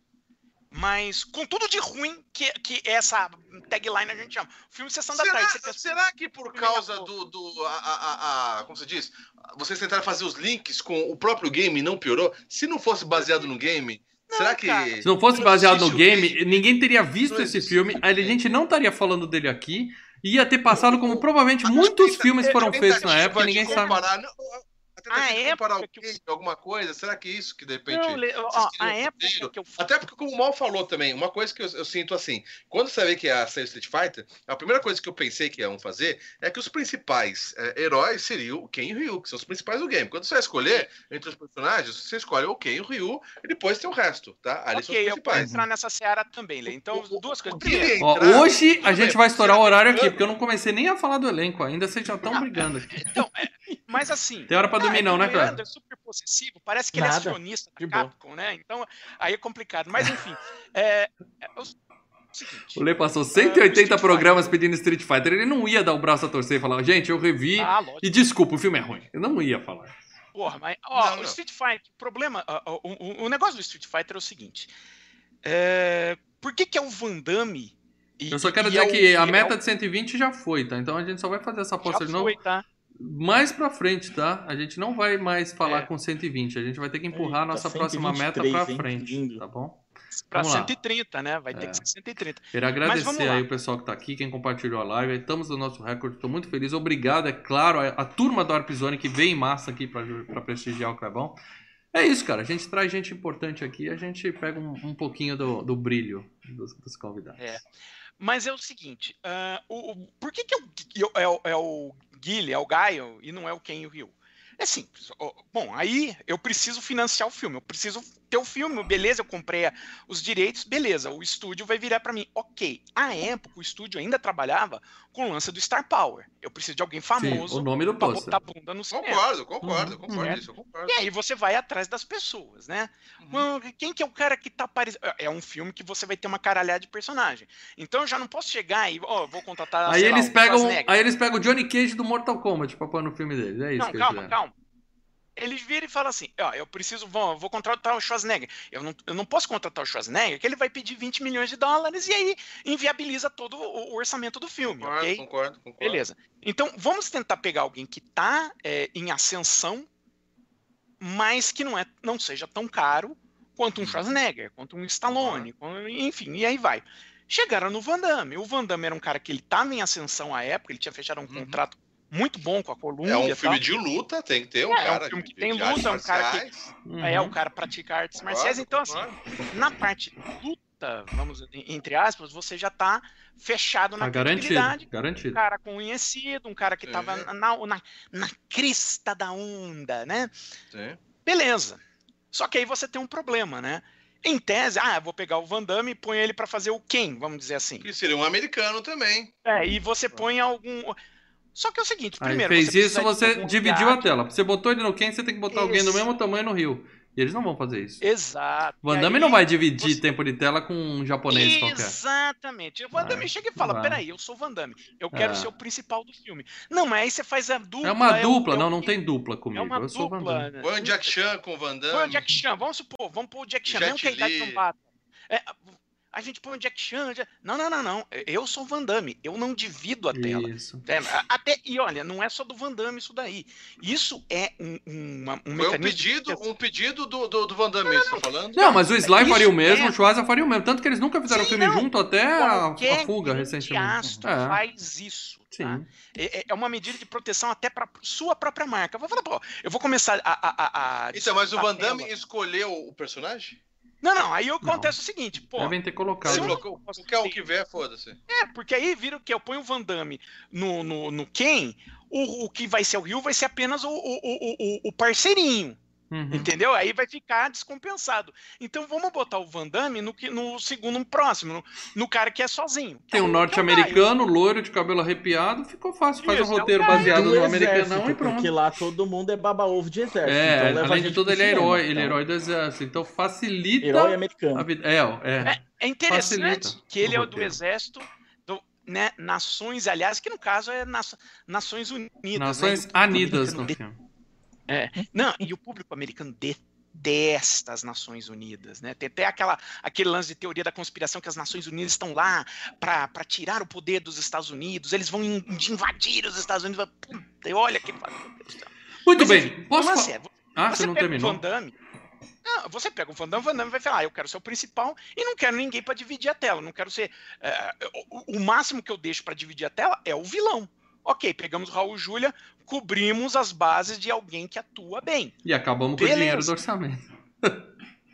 mas com tudo de ruim que, que essa tagline a gente chama. Filme Sessão da Será, Tarde. Você quer- será que por causa do. do a, a- a- como você diz? Vocês tentaram fazer os links com o próprio game e não piorou? Se não fosse baseado no game, Não, será que. cara. Se não fosse baseado no game, ninguém teria visto esse filme, a gente não estaria falando dele aqui, ia ter passado como provavelmente muitos filmes foram feitos na época e ninguém sabe. não, a tentativa A comparar época o que alguma coisa, será que isso que de repente. Não, le- ó, a época que eu Até porque, como o Mal falou também, uma coisa que eu, eu sinto assim, quando você vê que ia sair o Street Fighter, a primeira coisa que eu pensei que iam fazer é que os principais é, heróis seriam o Ken e o Ryu, que são os principais do game. Quando você vai escolher entre os personagens, você escolhe o Ken e o Ryu, e depois tem o resto, tá? Ali são os Ok, eu principais. entrar nessa seara também, Lê. Então, O- o- duas coisas. Primeiro, Ó, hoje a gente bem, vai estourar o horário aqui, porque eu não comecei nem a falar do elenco ainda, vocês já estão brigando aqui. então, é, mas assim. Tem hora pra dormir é não, que né, o cara? Leandro é super possessivo, parece que ele é Nada, acionista de da. Capcom, né? Então, aí é complicado. Mas enfim, é, é o seguinte. O Lê passou Ah, 180 Street programas pedindo Street Fighter, ele não ia dar o braço a torcer e falar, gente, eu revi Ah, e desculpa, o filme é ruim. Eu não ia falar. Porra, mas ó, Não, o não. Street Fighter, o problema, ó, o, o- o negócio do Street Fighter é o seguinte. é, por que que é o Van Damme? e- Eu só quero dizer é o- que a e é meta o- de 120 já foi, tá? Então a gente só vai fazer essa aposta de novo foi, tá? Mais pra frente, tá? A gente não vai mais falar É. com 120, a gente vai ter que empurrar a Eita, nossa próxima meta 123, pra hein? frente, Lindo. tá bom? Pra Vamos lá. 130, né? Vai ter É. que ser 130. Queria vamos agradecer aí o pessoal que tá aqui, quem compartilhou a live. Estamos no nosso recorde, tô muito feliz. Obrigado, é claro, a, a turma do Arpzone que veio em massa aqui pra, pra prestigiar o Clebão. É isso, cara. A gente traz gente importante aqui, a gente pega um, um pouquinho do, do brilho dos, dos convidados. É. Mas é o seguinte, ah, o, o- por que, que é, o, Gui- é, o, é o Guile, é o Gaio e não é o Ken e o Ryu? É simples. Bom, aí eu preciso financiar o filme, eu preciso ter o filme, beleza, eu comprei a- os direitos, beleza, o estúdio vai virar pra mim. Ok, à época o estúdio ainda trabalhava com o lance do Star Power. Eu preciso de alguém Sim, famoso o nome do pra pôster. botar bunda no cinema. Concordo, concordo, Uhum. concordo Uhum. isso, eu concordo. E aí você vai atrás das pessoas, né? Uhum. Hum, Quem que é o cara que tá aparecendo? É um filme que você vai ter uma caralhada de personagem. Então eu já não posso chegar e, ó, vou contratar. Aí sei lá, eles, o pegam, aí eles pegam o Johnny Cage do Mortal Kombat pra pôr no filme deles. É isso Não, que calma, calma. Eles viram e falam assim: ó, eu preciso, vou, vou contratar o Schwarzenegger. Eu não, eu não posso contratar o Schwarzenegger, que ele vai pedir 20 milhões de dólares e aí inviabiliza todo o, o orçamento do filme, Concordo, ok? concordo, concordo. Beleza. Então, vamos tentar pegar alguém que tá é, em ascensão, mas que não, é, não seja tão caro quanto um Schwarzenegger, quanto um Stallone, com- enfim, e aí vai. Chegaram no Van Damme. O Van Damme era um cara que ele tava em ascensão à época, ele tinha fechado um Uhum. contrato muito bom com a Columbia. É um filme tal. de luta, tem que ter um É, é um cara. filme que de- tem de luta, é um cara que-. Uhum. É, o cara pratica artes marciais. Então, assim, na parte luta, vamos, entre aspas, você já tá fechado na Tá garantido. Um cara conhecido, um cara que tava É. na, na, na crista da onda, né? Sim. Beleza. Só que aí você tem um problema, né? Em tese, ah, eu vou pegar o Van Damme e põe ele pra fazer o Ken, vamos dizer assim. Que seria um americano também. É, e você põe algum. Só que é o seguinte, Aí primeiro. fez você isso, você dividiu a tela. Você botou ele no Ken, você tem que botar alguém do Isso. mesmo tamanho no Rio. E eles não vão fazer isso. Exato. Van E Damme aí não vai dividir você- tempo de tela com um japonês qualquer. Exatamente. O Van Damme Vai, chega e fala: vai. peraí, eu sou o Van Damme. Eu quero É. ser o principal do filme. Não, mas aí você faz a dupla. É uma o- dupla, é o- não, não tem dupla comigo. É uma eu sou o Van dupla. Né? Põe o Jack Chan com o Van Damme. Põe o Jack Chan, vamos supor, vamos pôr o Jack Chan, mesmo que a idade não bata. É, a gente põe o Jack Chan. já- Não, não, não, não. Eu sou o Van Damme, eu não divido a tela. Isso. É, até, e olha, não é só do Van Damme isso daí. Isso é um, um, uma- um Foi um mecanismo. pedido, um pedido do, do, do Van Damme, você tá falando? Não, mas o Sly Isso faria o mesmo, é- o Schwarza faria o mesmo. Tanto que eles nunca fizeram Sim, filme não. junto até a, a fuga recentemente. astro É, faz isso. tá? sim. É, é uma medida de proteção até para sua própria marca. Vou falar, pô, eu vou começar a. a, a- a Então, mas o Van. Damme escolheu o personagem? Não, não, aí Não. acontece o seguinte, pô. Devem ter colocado. Se colocou, qualquer um que vier, foda-se. É, porque aí vira o que? Eu ponho o Van Damme no, no, no Ken, o, o que vai ser o Rio vai ser apenas o, o, o, o- o parceirinho. Uhum. Entendeu? Aí vai ficar descompensado. Então vamos botar o Van Damme no, que- no segundo, no próximo, no, no cara que é sozinho. Tem um Que é o norte-americano, loiro, de cabelo arrepiado, ficou fácil. Faz um Isso, é o roteiro cara baseado do no exército, americanão e pronto. Porque lá todo mundo é baba-ovo de exército. É, então a além de tudo, ele é cinema, herói, ele é então. herói do exército. Então facilita Herói a americano. vida. É, é. É, É interessante Facilita que ele é o do exército, do, né, Nações, aliás, que no caso é nas, Nações Unidas. Nações né? O público anidas no americano filme. De- Não, e o público americano destas Nações Unidas, né? Tem até aquela, aquele lance de teoria da conspiração que as Nações Unidas estão lá para tirar o poder dos Estados Unidos, eles vão in, invadir os Estados Unidos. Puta, olha que Muito Mas, bem. Enfim, Posso? É, ah, você, você não terminou. Van Damme, você pega o Van Damme, Van Damme vai falar, ah, eu quero ser o principal e não quero ninguém para dividir a tela. Não quero ser. É, o, o, máximo que eu deixo para dividir a tela é o vilão. Ok, pegamos o Raul Júlia, cobrimos as bases de alguém que atua bem. E acabamos Beleza. com o dinheiro do orçamento.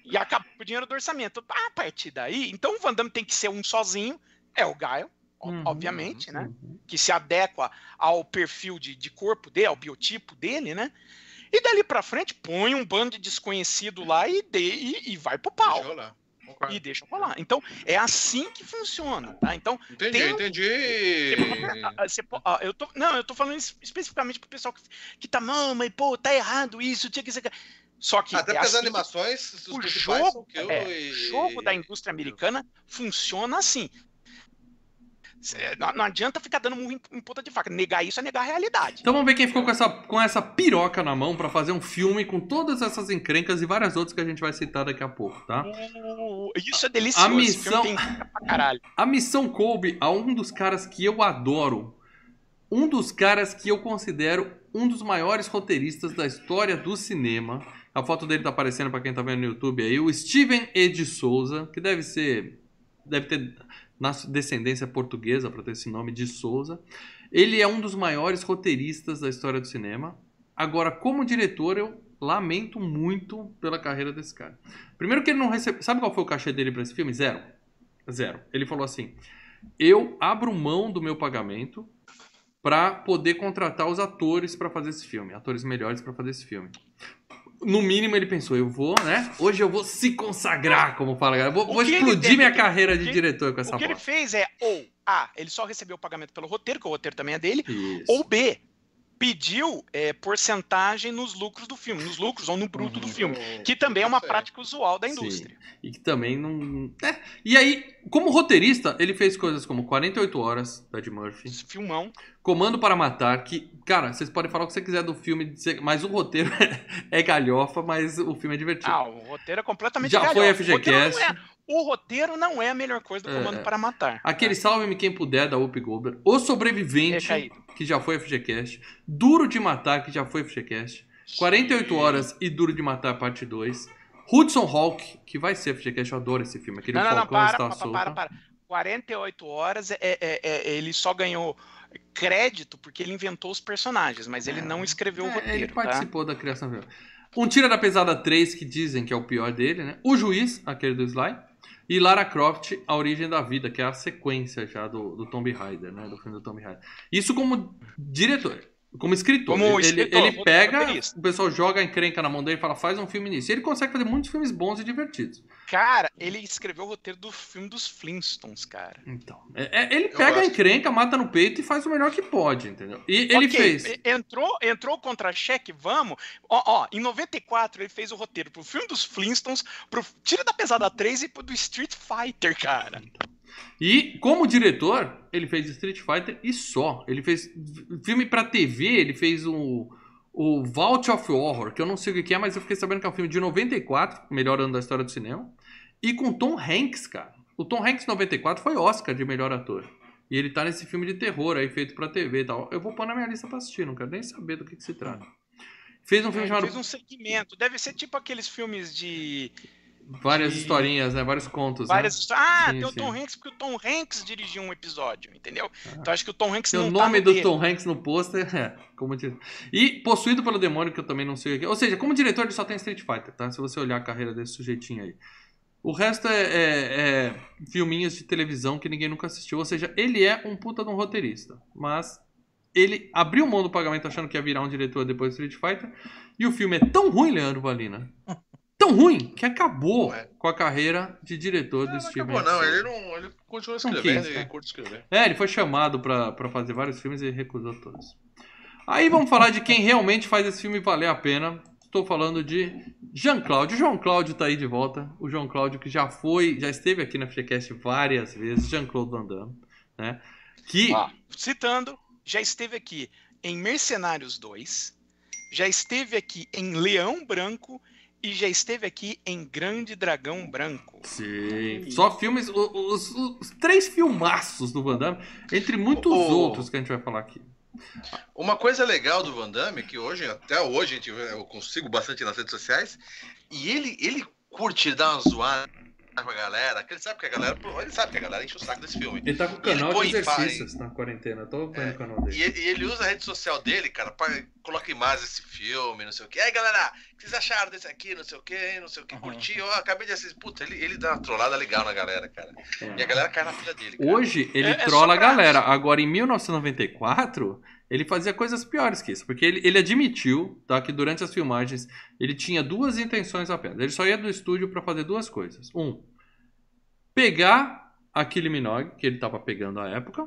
e acabamos com o dinheiro do orçamento. A partir daí, então o Van Damme tem que ser um sozinho, é o Gaio, uhum, obviamente, uhum, né? Uhum. Que se adequa ao perfil de, de corpo dele, ao biotipo dele, né? E dali pra frente, põe um bando de desconhecido lá e, de, e, e vai pro pau. Deixa rolar. E deixa rolar. Então, é assim que funciona, tá? Então, entendi, tem, entendi. Você, eu tô, não, eu tô falando especificamente pro pessoal que, que tá, não, mas pô, tá errado isso, tinha que ser. Só que. Até é porque assim as animações, o jogo, é, e... jogo da indústria americana funciona assim. Não, não, adianta ficar dando um em ponta de faca. Negar isso é negar a realidade. Então vamos ver quem ficou com essa, com essa piroca na mão para fazer um filme com todas essas encrencas e várias outras que a gente vai citar daqui a pouco, tá? Uh, isso é delicioso. A missão, a missão coube a um dos caras que eu adoro. Um dos caras que eu considero um dos maiores roteiristas da história do cinema. A foto dele tá aparecendo para quem tá vendo no YouTube aí. O Steven E. de Souza, que deve ser... Deve ter na descendência portuguesa, para ter esse nome, de Souza. Ele é um dos maiores roteiristas da história do cinema. Agora, como diretor, eu lamento muito pela carreira desse cara. Primeiro que ele não recebeu... Sabe qual foi o cachê dele para esse filme? Zero. Zero. Ele falou assim, eu abro mão do meu pagamento para poder contratar os atores para fazer esse filme, atores melhores para fazer esse filme no mínimo ele pensou, eu vou, né? Hoje eu vou se consagrar, como fala, galera. Vou, vou explodir minha carreira de que, diretor com essa O que ele fez é, ou A, ele só recebeu o pagamento pelo roteiro, que o roteiro também é dele, Isso. ou B, pediu é, porcentagem nos lucros do filme, nos lucros ou no bruto uhum. do filme, que também é uma prática usual da indústria. Sim. E que também não. É. E aí, como roteirista, ele fez coisas como 48 Horas, da Ed Murphy. Filmão. Comando para Matar, que, cara, vocês podem falar o que você quiser do filme, mas o roteiro é galhofa, mas o filme é divertido. Ah, o roteiro é completamente Já galhofa. foi FGCast. É, o roteiro não é a melhor coisa do é. Comando para Matar. Aquele Salve-me Quem Puder, da Whoopi Goldberg. O Sobrevivente que já foi FGCast, Duro de Matar, que já foi FGCast, 48 Horas e Duro de Matar, parte 2, Hudson Hawk, que vai ser FGCast, eu adoro esse filme, aquele não, não, não, para, está para, para, para, 48 Horas, é, é, é, ele só ganhou crédito porque ele inventou os personagens, mas ele é, não escreveu o é, roteiro. Ele participou tá? da criação. Um Tira da Pesada 3, que dizem que é o pior dele, né? O Juiz, aquele do Sly. E Lara Croft, A Origem da Vida, que é a sequência já do, do Tomb Raider, né? Do filme do Tomb Raider. Isso como diretor. Como escritor. Como ele, escritor, ele, pega, o pessoal joga a encrenca na mão dele e fala, faz um filme nisso. E ele consegue fazer muitos filmes bons e divertidos. Cara, ele escreveu o roteiro do filme dos Flintstones, cara. Então. É, é, ele pega a encrenca, mata no peito e faz o melhor que pode, entendeu? E ele okay, fez. Entrou, entrou contra-cheque, vamos. Ó, ó, em 94 ele fez o roteiro pro filme dos Flintstones, pro Tira da Pesada 3 e pro do Street Fighter, cara. Então. E como diretor, ele fez Street Fighter e só. Ele fez filme para TV, ele fez o, o Vault of Horror, que eu não sei o que é, mas eu fiquei sabendo que é um filme de 94, melhor ano da história do cinema, e com Tom Hanks, cara. O Tom Hanks 94 foi Oscar de melhor ator. E ele tá nesse filme de terror aí, feito pra TV e tal. Eu vou pôr na minha lista pra assistir, não quero nem saber do que, que se trata. Fez um filme é, chamado. Fez um segmento. Deve ser tipo aqueles filmes de Várias historinhas, né? Vários contos. Né? Várias né? histórias. Ah, sim, tem o Tom Hanks, porque o Tom Hanks dirigiu um episódio, entendeu? Ah. Então acho que o Tom Hanks tem não o nome tá do dele. Tom Hanks no pôster, é, como. E Possuído pelo Demônio, que eu também não sei o que. Ou seja, como diretor, ele só tem Street Fighter, tá? Se você olhar a carreira desse sujeitinho aí. O resto é, é, é filminhos de televisão que ninguém nunca assistiu. Ou seja, ele é um puta de um roteirista. Mas ele abriu mão do pagamento achando que ia virar um diretor depois do Street Fighter. E o filme é tão ruim, Leandro Valina, tão ruim que acabou é. com a carreira de diretor não, do Steven. Não acabou, não. Ele não. Ele continua escrevendo e curte escrever. É, ele foi chamado para fazer vários filmes e recusou todos. Aí vamos falar de quem realmente faz esse filme valer a pena. Estou falando de Jean Claude. O João Cláudio está aí de volta. O João Cláudio que já foi, já esteve aqui na FGCast várias vezes. Jean-Claude Van Damme, né? Que... Ah, citando, já esteve aqui em Mercenários 2, já esteve aqui em Leão Branco e já esteve aqui em Grande Dragão Branco. Sim. Só filmes. Os, os- os três filmaços do Van Damme, entre muitos O- outros que a gente vai falar aqui. Uma coisa legal do Van Damme, que hoje, até hoje, a gente, eu consigo bastante nas redes sociais, e ele, ele curte ele dar uma zoada com a galera, que ele sabe que a galera. Ele sabe que a galera enche o saco desse filme. Ele tá com o E ele canal de em exercícios na quarentena. Tô vendo É, o canal dele. E ele, e ele usa a rede social dele, cara, pra colocar imagens desse filme, não sei o que. Aí, galera, o que vocês acharam desse aqui, não sei o que, não sei o que, curtiu? Ó, acabei de assistir. Puta, ele, ele dá uma trollada legal na galera, cara. É. E a galera cai na filha dele. Cara. Hoje ele É- é trola só a galera. Agora, em 1994, ele fazia coisas piores que isso. Porque ele, ele admitiu tá, que durante as filmagens ele tinha duas intenções apenas. Ele só ia do estúdio pra fazer duas coisas. Um, pegar a Kylie Minogue, que ele tava pegando à época.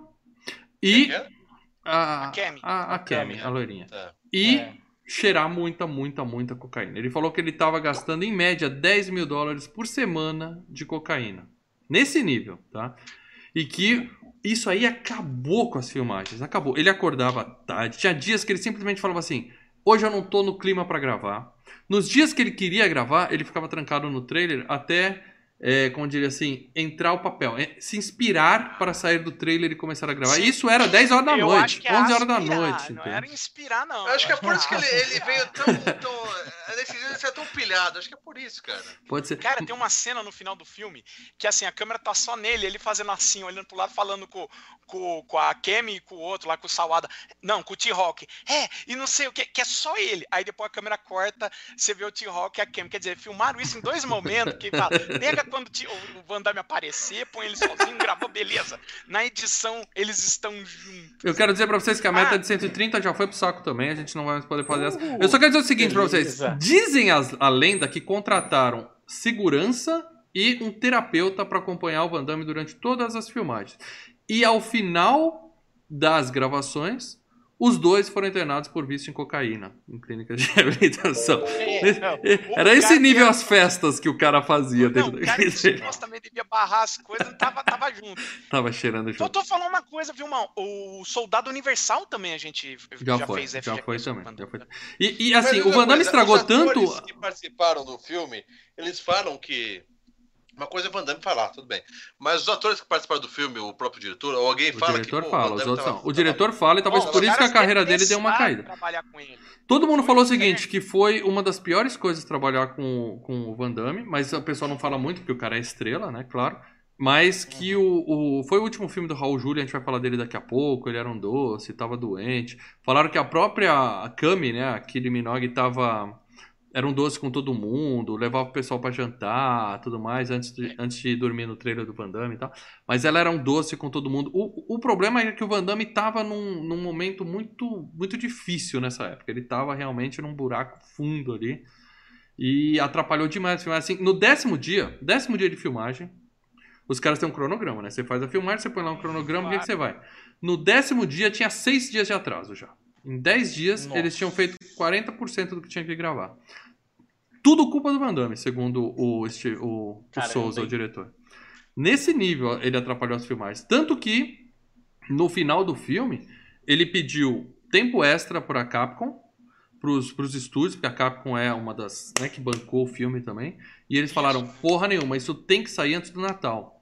E é? a, A Kemi. a, a A Kemi, Kemi. a loirinha. Tá. E É. cheirar muita, muita, muita cocaína. Ele falou que ele estava gastando em média 10 mil dólares por semana de cocaína. Nesse nível, tá? E que isso aí acabou com as filmagens. Acabou. Ele acordava tarde. Tinha dias que ele simplesmente falava assim: hoje eu não tô no clima para gravar. Nos dias que ele queria gravar, ele ficava trancado no trailer até, é, como diria assim, entrar o papel. é, se inspirar para sair do trailer e começar a gravar. Sim. Isso era 10 horas da Eu noite, acho que é 11 horas da aspirar, noite. Não era inspirar, não. Eu acho que é por isso que ele, ele veio tão. tão nesse dia ele é tão pilhado. Acho que é por isso, cara. Pode ser. Cara, tem uma cena no final do filme que assim, a câmera tá só nele, ele fazendo assim, olhando pro lado, falando com, com, com a Kemi e com o outro lá, com o Sawada. Não, com o T-Rock. É, e não sei o que, que é só ele. Aí depois a câmera corta, você vê o T-Rock e a Kemi. Quer dizer, filmaram isso em dois momentos, que fala, pega quando o Van Damme aparecer, põe ele sozinho, gravou, beleza. Na edição, eles estão juntos. Eu quero dizer pra vocês que a meta Ah. de 130 já foi pro saco também, a gente não vai mais poder fazer essa. Uh, Eu só quero dizer o seguinte pra vocês: beleza. dizem as- a lenda que contrataram segurança e um terapeuta pra acompanhar o Van Damme durante todas as filmagens. E ao final das gravações, os dois foram internados por vício em cocaína em clínicas de reabilitação. É, não, Era esse nível as festas que o cara fazia Não, dentro o cara que supostamente devia barrar as coisas, tava, tava junto. Tava cheirando Só junto. tô falando uma coisa, viu, mal? O Soldado Universal também a gente Já, já, foi, fez já foi sobre também. Já foi. E, e, assim, Mas o Van Damme estragou os tanto. que participaram do filme, eles falam que. Uma coisa é Van Damme falar, tudo bem. Mas os atores que participaram do filme, o próprio diretor, ou alguém O fala diretor que. fala, os outros tava-. O diretor fala e talvez por isso que a carreira dele deu uma caída. Todo mundo falou o seguinte, certo. que foi uma das piores coisas trabalhar com, com o Van Damme, mas o pessoal não fala muito, porque o cara é estrela, né, claro. Mas que o, o- foi o último filme do Raul Júlia, a gente vai falar dele daqui a pouco, ele era um doce, tava doente. Falaram que a própria Kami, né, a Kylie Minogue, tava... Era um doce com todo mundo, levava o pessoal pra jantar, tudo mais, antes de, antes de dormir no trailer do Van Damme e tal. Mas ela era um doce com todo mundo. O, o problema é que o Van Damme tava num, num momento muito, muito difícil nessa época. Ele tava realmente num buraco fundo ali. E atrapalhou demais. Assim, no décimo dia, décimo dia de filmagem, os caras têm um cronograma, né? Você faz a filmagem, você põe lá um cronograma, o que, que você vai? No décimo dia tinha seis dias de atraso já. Em dez dias, Nossa. eles tinham feito 40% do que tinha que gravar. Tudo culpa do Van Damme, segundo o, Steve- o, o Souza, o diretor. Nesse nível, ele atrapalhou as filmagens. Tanto que, no final do filme, ele pediu tempo extra para Capcom, pros, pros estúdios, porque a Capcom é uma das, né, que bancou o filme também. E eles falaram, porra nenhuma, isso tem que sair antes do Natal.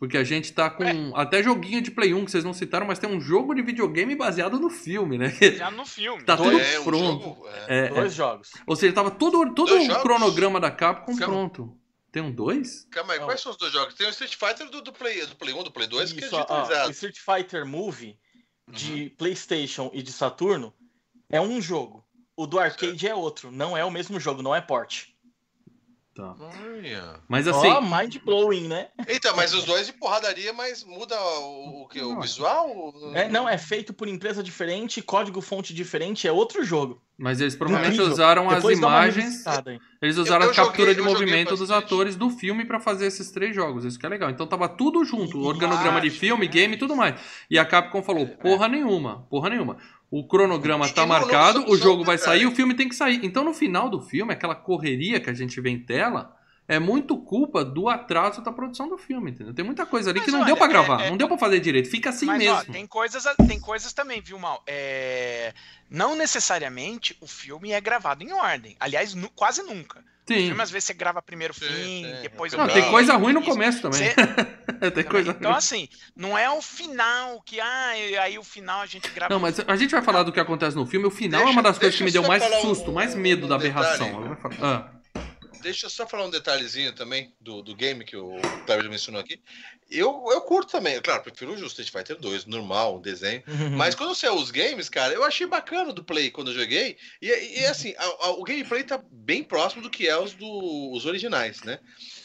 Porque a gente tá com até joguinho de Play 1 que vocês não citaram, mas tem um jogo de videogame baseado no filme, né? Já no filme. Tá tudo É, um pronto. jogo, é. É, é. Dois jogos. Ou seja, tava todo, todo Dois o jogos? cronograma da Capcom Calma. pronto. Tem um dois? Calma aí, Não. quais são os dois jogos? Tem o Street Fighter do, do, Play, do Play 1, do Play 2, que é Isso, ó, o digitalizado. Street Fighter Movie de Uhum. PlayStation e de Saturno é um jogo. O do arcade é outro. Não é o mesmo jogo, não é port. Tá. Olha. Mas assim, Ó, mind blowing, né? Então, mas os dois de porradaria, mas muda o, o, que? o visual? É, não, é feito por empresa diferente, código fonte diferente, é outro jogo. Mas eles provavelmente Incrível. usaram as Depois imagens. Eles usaram eu a captura joguei- de eu movimento dos atores do filme pra fazer esses três jogos. Isso que é legal. Então tava tudo junto, o E organograma de imagem, filme, né? game e tudo mais. E a Capcom falou: porra nenhuma, porra nenhuma. O cronograma tá marcado, o jogo vai sair, o filme tem que sair. Então no final do filme, aquela correria que a gente vê em tela é muito culpa do atraso da produção do filme, entendeu? Tem muita coisa ali Mas que não olha, deu pra é- gravar, é- não deu pra fazer direito, fica assim Mas, mesmo. ó, tem coisas, tem coisas também, viu, Mal? É, Não necessariamente o filme é gravado em ordem. Aliás, nu- quase nunca. O Sim. filme, às vezes, você grava primeiro o Sim, fim, sim. depois Não, o tem coisa ruim no começo também. Você- tem também. coisa Então, ruim. assim, não é o final que, ah, aí o final a gente grava. Não, mas a gente vai falar do que acontece no filme. O final é Deixa- uma das coisas que me deu eu mais falar um- susto, mais um- medo da um detalhe. aberração. Falar. Ah, Deixa eu só falar um detalhezinho também do, do game que o Cleber mencionou aqui. Eu, eu curto também, claro, prefiro o Street Fighter 2, normal, um desenho. Uhum. Mas quando saiu os games, cara, eu achei bacana do Play quando eu joguei. E, e assim, a- a- o gameplay tá bem próximo do que é os, do, os originais, né?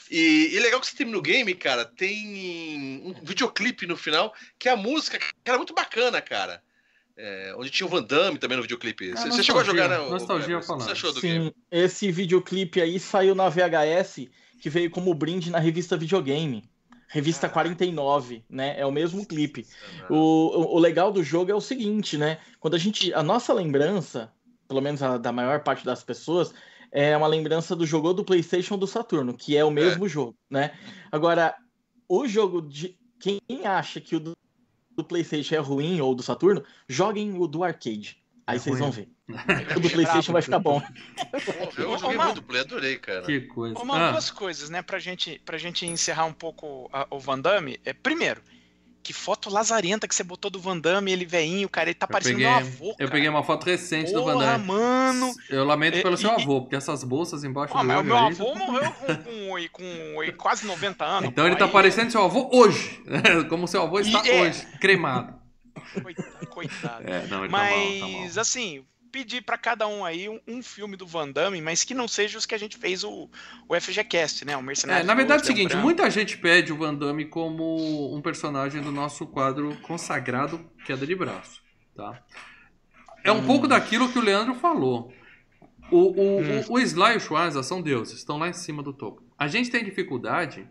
E, e legal que você termina o game, cara, tem um videoclipe no final, que a música, cara, é muito bacana, cara. É, onde tinha o Van Damme também no videoclipe. Ah, Você você chegou a jogar, né? nostalgia, o- falando. você achou do game? Sim, esse videoclipe aí saiu na VHS, que veio como brinde na revista Videogame. Revista 49, né? É o mesmo clipe. O, o, o legal do jogo é o seguinte, né? Quando a gente. A nossa lembrança, pelo menos a da maior parte das pessoas, é uma lembrança do jogo do PlayStation ou do Saturno, que é o mesmo jogo, né? Agora, o jogo de. Quem acha que o do, do PlayStation é ruim ou do Saturno, joguem o do arcade. Aí É vocês ruim. vão ver. O do PlayStation vai ficar bom. Eu joguei Mal. muito Play, adorei, cara. que coisa. Uma, Ah, duas coisas, né, pra gente, pra gente encerrar um pouco a- o Van Damme. É, primeiro, que foto lazarenta que você botou do Van Damme, ele veinho, cara, ele tá eu parecendo peguei, meu avô, eu cara. peguei uma foto recente do Van Porra, Damme. mano. Eu lamento É, pelo seu e- avô, porque essas bolsas embaixo Pô, do mas olho meu aí- avô morreu com, com, com, com quase 90 anos. Então pô, ele tá aí- parecendo seu avô hoje. Como seu avô está E é. hoje, cremado. Coitado, coitado. É, não, ele tá mal, tá mal. Mas, assim, pedir pra cada um aí um, um filme do Van Damme, mas que não seja os que a gente fez o, o FGCast, né? O É, Mercenário. na verdade é o seguinte, muita gente pede o Van Damme como um personagem do nosso quadro consagrado Queda de Braço, tá? É um Hum. pouco daquilo que o Leandro falou. O, o, Hum. o, o Sly e o Schwarza são deuses, estão lá em cima do topo. A gente tem dificuldade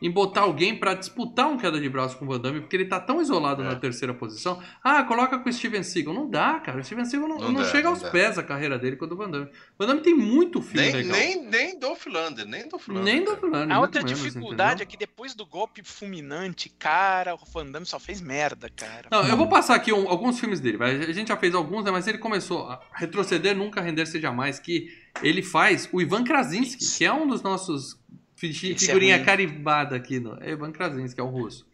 em botar alguém pra disputar um queda de braço com o Van Damme, porque ele tá tão isolado É. na terceira posição. Ah, coloca com o Steven Seagal. Não dá, cara. O Steven Seagal não, Não não dá, chega não aos dá. pés a carreira dele quando o Van Damme. O Van Damme tem muito filme Nem, legal. nem, nem Dolph Lander, nem Dolph Lander. Nem do cara. Van Damme, A outra menos, dificuldade entendeu? é que depois do golpe fulminante, cara, o Van Damme só fez merda, cara. Não, eu vou passar aqui um- alguns filmes dele. A gente já fez alguns, né, mas ele começou a retroceder, nunca render-se jamais. Que ele faz o Ivan Krasinski, que é um dos nossos é figurinha ruim. carimbada aqui. No, é Ivan Krasinski, é o russo.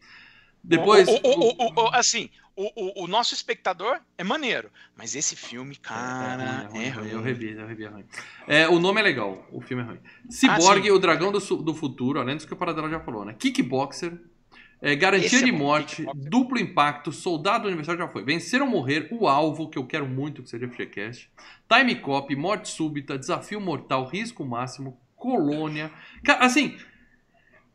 Depois. O- o- o- assim, o, nosso espectador é maneiro, mas esse filme, cara, é, ruim. Eu revi, eu revi, é ruim. É, o nome é legal, o filme é ruim. Cyborg, sim. o Dragão do, do Futuro, além disso que o Paradela já falou, né? Kickboxer, é, Garantia é de Morte, Kickboxer. Duplo Impacto, Soldado Universal já foi. Vencer ou Morrer, O Alvo, que eu quero muito que seja FGCast, Time Cop, Morte Súbita, Desafio Mortal, Risco Máximo, Colônia. Cara, assim,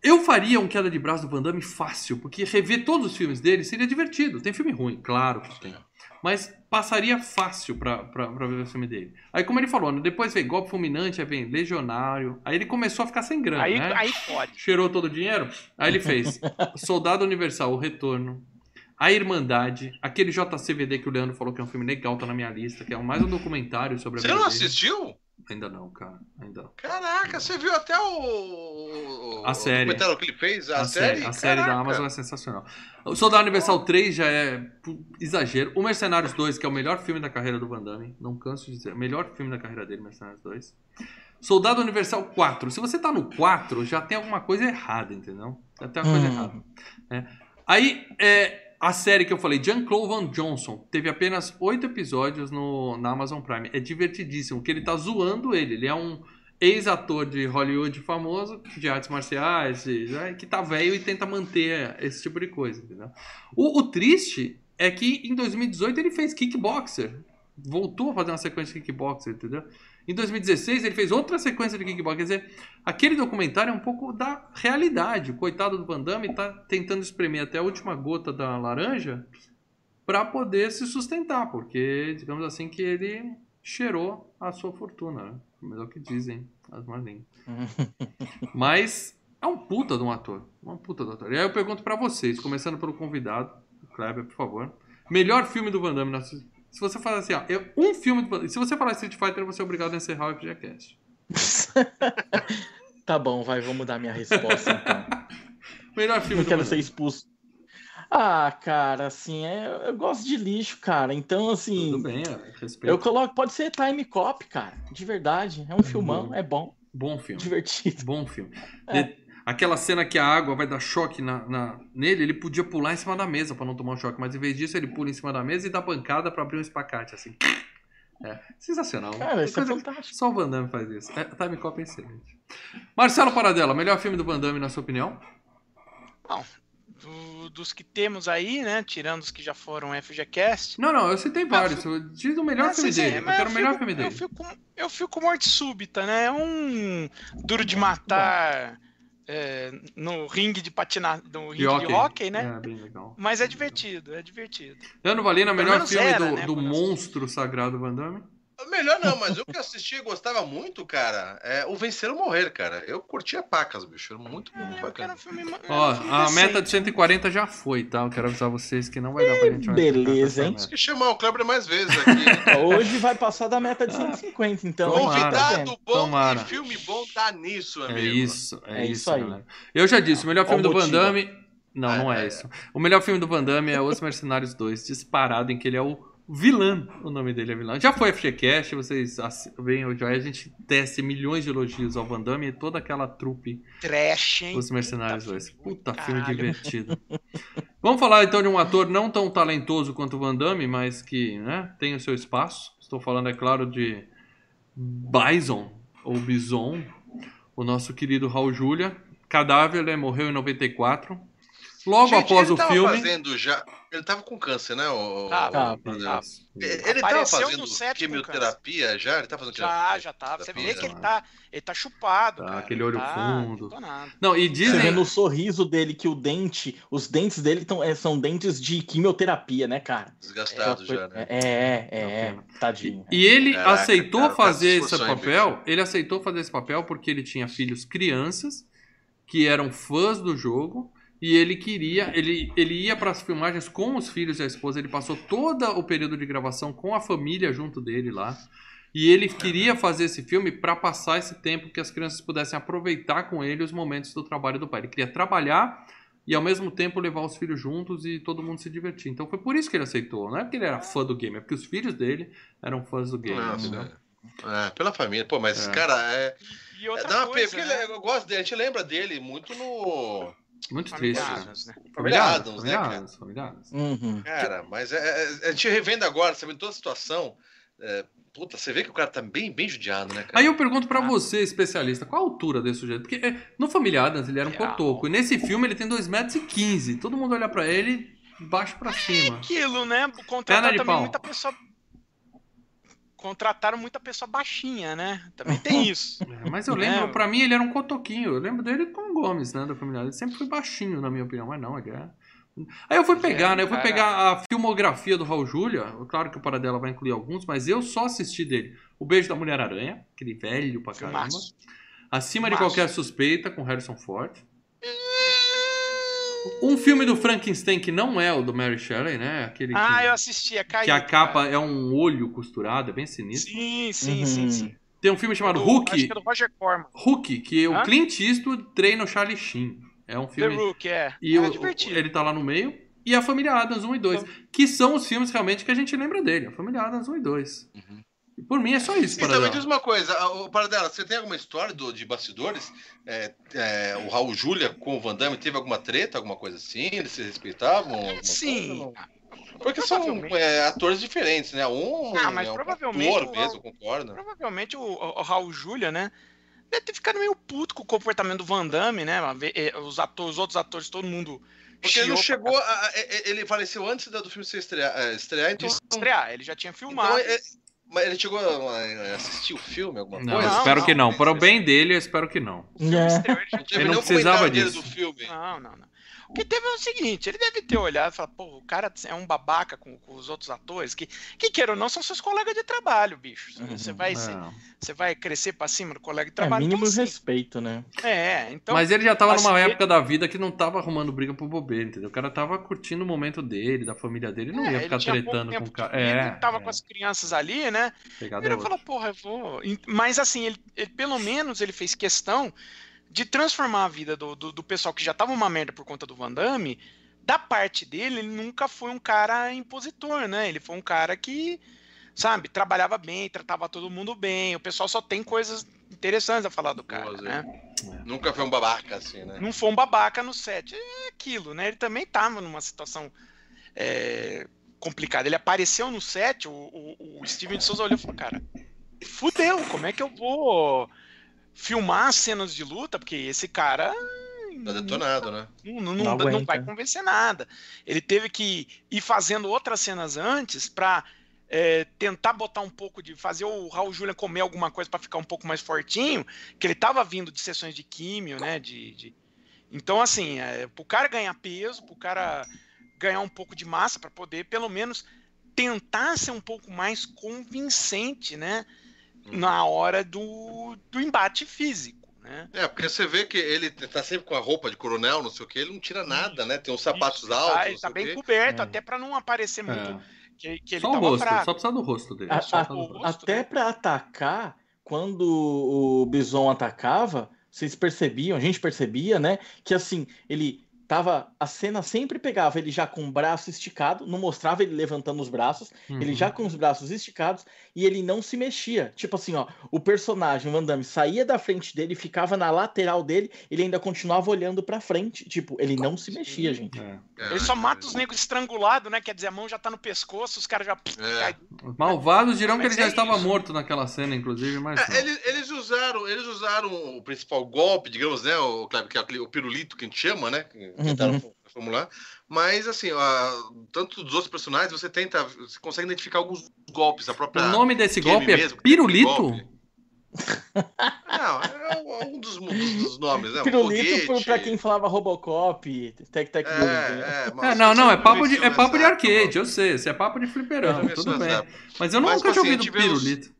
eu faria um queda de braço do Van Damme fácil, porque rever todos os filmes dele seria divertido. Tem filme ruim, claro que tem. Mas passaria fácil pra, pra, pra ver o filme dele. Aí, como ele falou, né, depois vem Golpe Fulminante, aí vem Legionário. Aí ele começou a ficar sem grana, Aí, né? aí pode. Cheirou todo o dinheiro? Aí ele fez Soldado Universal, O Retorno. A Irmandade, aquele JCVD que o Leandro falou que é um filme legal, tá na minha lista, que é mais um documentário sobre a Você não assistiu? Ainda não, cara. Ainda não. Caraca, você viu até o. o- A o série. documentário que ele fez? A, A, série, a série da Caraca. Amazon é sensacional. O Soldado Universal 3 já é exagero. O Mercenários 2, que é o melhor filme da carreira do Van Damme, não canso de dizer, o melhor filme da carreira dele, Mercenários 2. Soldado Universal 4. Se você tá no 4, já tem alguma coisa errada, entendeu? Já tem uma coisa Hum. errada. né? Aí, é, a série que eu falei, Jean-Claude Van Johnson, teve apenas oito episódios no, na Amazon Prime. É divertidíssimo, que ele tá zoando ele. Ele é um ex-ator de Hollywood famoso, de artes marciais, né, que tá velho e tenta manter esse tipo de coisa, entendeu? O, o triste é que em 2018 ele fez Kickboxer. Voltou a fazer uma sequência de Kickboxer, entendeu? Em 2016 ele fez outra sequência de Kickboxer. Quer dizer, aquele documentário é um pouco da realidade. O coitado do Van Damme tá tentando espremer até a última gota da laranja para poder se sustentar, porque digamos assim que ele cheirou a sua fortuna, né? O que dizem as malinhas. Mas é um puta de um ator. Uma puta de um ator. E aí eu pergunto pra vocês, começando pelo convidado, o Kleber, por favor. Melhor filme do Van Damme. na- Se você falar assim, ó, eu- um filme do. Se você falar Street Fighter, você é obrigado a encerrar o FGCast. Tá bom, vai, vou mudar minha resposta então. Melhor filme Não do quero Van ser expulso. Ah, cara, assim, é- eu gosto de lixo, cara. Então, assim, Tudo bem, é, respeito. eu coloco. Pode ser Time Cop, cara. De verdade. É um filmão, é bom, Bom filme. divertido. Bom filme. É. Aquela cena que a água vai dar choque na, na- nele, ele podia pular em cima da mesa pra não tomar um choque, mas em vez disso ele pula em cima da mesa e dá pancada pra abrir um espacate, assim. É, sensacional. né? Cara, isso é fantástico. Só o Van Damme faz isso. É, Time Cop é excelente. Marcelo Paradela, melhor filme do Van Damme, na sua opinião? Do- dos que temos aí, né? Tirando os que já foram FGCast. Não, não, eu citei vários. Diz o melhor Ah, filme sim, dele. Eu mas quero o melhor fico- filme dele. Eu fico, eu fico com morte súbita, né? É um duro de matar é, no ringue de patinar, no ringue de hockey, né? É, bem legal. Mas é divertido, é divertido. Ano Valina, melhor filme era, do, né, do quando monstro sagrado Van Damme? Melhor não, mas o que eu assisti e gostava muito, cara, é o Vencer ou Morrer, cara. Eu curtia pacas, bicho. Era muito, muito quero bacana. um filme, Ó, filme a decente. meta de 140 já foi, tá? Eu quero avisar vocês que não vai dar pra gente mais beleza, hein? meta. Tem que chamar o Kleber mais vezes aqui. Hoje vai passar da meta de 150, então. Tomara. Convidado bom Tomara. e filme bom tá nisso, amigo. É isso, é, É isso, isso aí. galera. Eu já disse, o melhor Qual filme do Van? Damme. Não, É, não é, é. isso. O melhor filme do Van Damme é Os Mercenários 2, disparado, em que ele é o vilão. O nome dele é vilão. Já foi FGCast, vocês veem hoje. A gente tece milhões de elogios ao Van Damme e toda aquela trupe Trash, hein? Os Mercenários Puta 2. filme, Puta caralho. filme divertido. Vamos falar então de um ator não tão talentoso quanto o Van Damme, mas que né, tem o seu espaço. Estou falando, é claro, de Bison, ou Bison, o nosso querido Raul Julia. Cadáver, né, morreu em 94. Logo Gente, após ele o tava filme. fazendo já. Ele tava com câncer, né? O, Tava, o- tava. Ele tava fazendo quimioterapia já? Ele tá fazendo Já, já tá. Você vê Pois que é. ele tá, ele tá chupado, Tá, cara. aquele olho tá fundo. Não, e Você dizem. vê no sorriso dele que o dente, os dentes dele tão, é, são dentes de quimioterapia, né, cara? Desgastado já, né? É, é, é, é, pena. tadinho. E ele Caraca, aceitou cara, fazer esse papel. Ele aceitou fazer esse papel porque ele tinha filhos crianças que eram fãs do jogo e ele queria, ele, ele ia para as filmagens com os filhos e a esposa. Ele passou todo o período de gravação com a família junto dele lá. E ele queria fazer esse filme para passar esse tempo que as crianças pudessem aproveitar com ele os momentos do trabalho do pai. Ele queria trabalhar e ao mesmo tempo levar os filhos juntos e todo mundo se divertir. Então foi por isso que ele aceitou. Não é porque ele era fã do game, é porque os filhos dele eram fãs do game. Nossa, é. É, pela família. Pô, mas, É. cara, é. E é outra dá uma pena, coisa, porque né? ele- eu gosto dele, a gente lembra dele muito no. Muito Família triste. Adams, né? Família Adams, né, família cara? Adams, família Adams. Uhum. Cara, mas é- é- a gente revendo agora, sabendo toda a situação. é, puta, você vê que o cara tá bem, bem judiado, né, cara? Aí eu pergunto pra Ah. você, especialista, qual a altura desse sujeito? Porque é, no Família Adams ele era um É cotoco. E nesse filme ele tem 2,15 metros. e 15. Todo mundo olha pra ele baixo pra cima. Aquilo, né? De também pau. muita pessoa. Contrataram muita pessoa baixinha, né? Também tem isso. É, mas eu É. lembro, pra mim ele era um cotoquinho. Eu lembro dele com o Gomes, né, da Adams. Ele sempre foi baixinho, na minha opinião, mas não, ele é... Aí eu fui pegar, né? Eu fui cara. pegar a filmografia do Raul Júlia. Claro que o Paradela vai incluir alguns, mas eu só assisti dele. O Beijo da Mulher-Aranha, aquele velho pra caramba. Filmaço. Acima de qualquer suspeita, com Harrison Ford. Um filme do Frankenstein que não é o do Mary Shelley, né? Aquele que, Ah, eu assisti, é caído. que a capa cara. é um olho costurado, é bem sinistro. Sim, sim, Uhum. sim, sim. Tem um filme chamado Do- Hook, Acho que é do Roger Corman. Hook, que o Hã? Clint Eastwood treina o Charlie Sheen. É um The filme Rook, é. e é o- divertido. ele tá lá no meio. E a Família Adams 1 e 2, que são os filmes realmente que a gente lembra dele. A Família Adams 1 e 2. Uhum. E por mim é só isso, Então, me Paradela. diz uma coisa, Paradela, você tem alguma história do, de bastidores? É, é, o Raul Júlia com o Van Damme teve alguma treta, alguma coisa assim? Eles se respeitavam? Sim. Porque são é, atores diferentes, né? Um Ah, mas é um provavelmente ator o mesmo, Raul- concordo. Provavelmente o, o, o Raul Júlia, né? Deve ter ficado meio puto com o comportamento do Van Damme, né? Eh, Os, atores, os outros atores, todo mundo. Porque ele não chegou. a- ele faleceu antes do filme ser estrear, é, estrear então. de estrear. Ele já tinha filmado. então é- mas ele chegou a assistir o filme, alguma Não, coisa? espero não, que não. Para o bem dele, eu espero que não. O filme É. Não não precisava disso. do filme. Não, não, não. O que teve é o seguinte, ele deve ter olhado e falado, pô, o cara é um babaca com, com os outros atores, que, que queira ou não, são seus colegas de trabalho, bicho. Uhum, Você vai, você, É. você vai crescer pra cima do colega de É trabalho. mínimo então, respeito, né? É, então. Mas ele já tava numa assim, época da vida que não tava arrumando briga por bobeira, entendeu? O cara tava curtindo o momento dele, da família dele, não é, ia ficar tretando com o cara. É, ele tava é. com as crianças ali, né? Pegada Ele é falou, porra, eu vou. Mas assim, ele, ele- pelo menos ele fez questão de transformar a vida do, do, do pessoal que já tava uma merda por conta do Van Damme, da parte dele, ele nunca foi um cara impositor, né? Ele foi um cara que, sabe, trabalhava bem, tratava todo mundo bem. O pessoal só tem coisas interessantes a falar do cara, né? Nunca foi um babaca, assim, né? Não foi um babaca no set. É aquilo, né? Ele também tava numa situação é, complicada. Ele apareceu no set, o, o, o Steven de Souza olhou e falou, cara, fudeu, como é que eu vou filmar cenas de luta? Porque esse cara Tá detonado, né? não, não, Não não, não vai convencer nada. Ele teve que ir fazendo outras cenas antes para tentar botar um pouco de. fazer o Raul Julian comer alguma coisa para ficar um pouco mais fortinho, que ele tava vindo de sessões de químio, né? De, de... Então, assim, é, pro cara ganhar peso, pro cara ganhar um pouco de massa, para poder pelo menos tentar ser um pouco mais convincente, né? Na hora do, do embate físico, né? É, porque você vê que ele tá sempre com a roupa de coronel, não sei o que, ele não tira nada, né? Tem uns sapatos Isso, altos. Tá, ele tá o bem quê. coberto, É. até para não aparecer muito É. que, que ele Só o rosto, fraco. só precisa do rosto dele. A- só a- do rosto. Até né? pra atacar, quando o Bison atacava, vocês percebiam, a gente percebia, né? Que assim, ele tava. A cena sempre pegava ele já com o braço esticado, não mostrava ele levantando os braços, ele Uhum. já com os braços esticados e ele não se mexia. Tipo assim, ó, o personagem, o Van Damme, saía da frente dele, ficava na lateral dele, ele ainda continuava olhando pra frente. Tipo, ele não se mexia, gente. É. É, Ele só mata os negros estrangulados, né? Quer dizer, a mão já tá no pescoço, os caras já. É. Os Malvados dirão que Mas ele já é estava isso. morto naquela cena, inclusive, mas. É, eles, eles usaram, eles usaram o principal golpe, digamos, né? O, Kleber, que é o pirulito que a gente chama, né? Tentaram Uhum. formular. Mas assim, ó, tanto dos outros personagens, você tenta. Você consegue identificar alguns golpes. A própria. O nome desse golpe é mesmo, Pirulito? golpe. Não, é um dos, dos nomes, né? Um Pirulito foi foguete. pra quem falava Robocop, Tec Tec Boom. né? É, é, É, não, não, é papo de, é papo de arcade, eu sei. Isso é papo de vi tudo bem. Mas eu Mas, nunca tinha assim, a ouvido pirulito.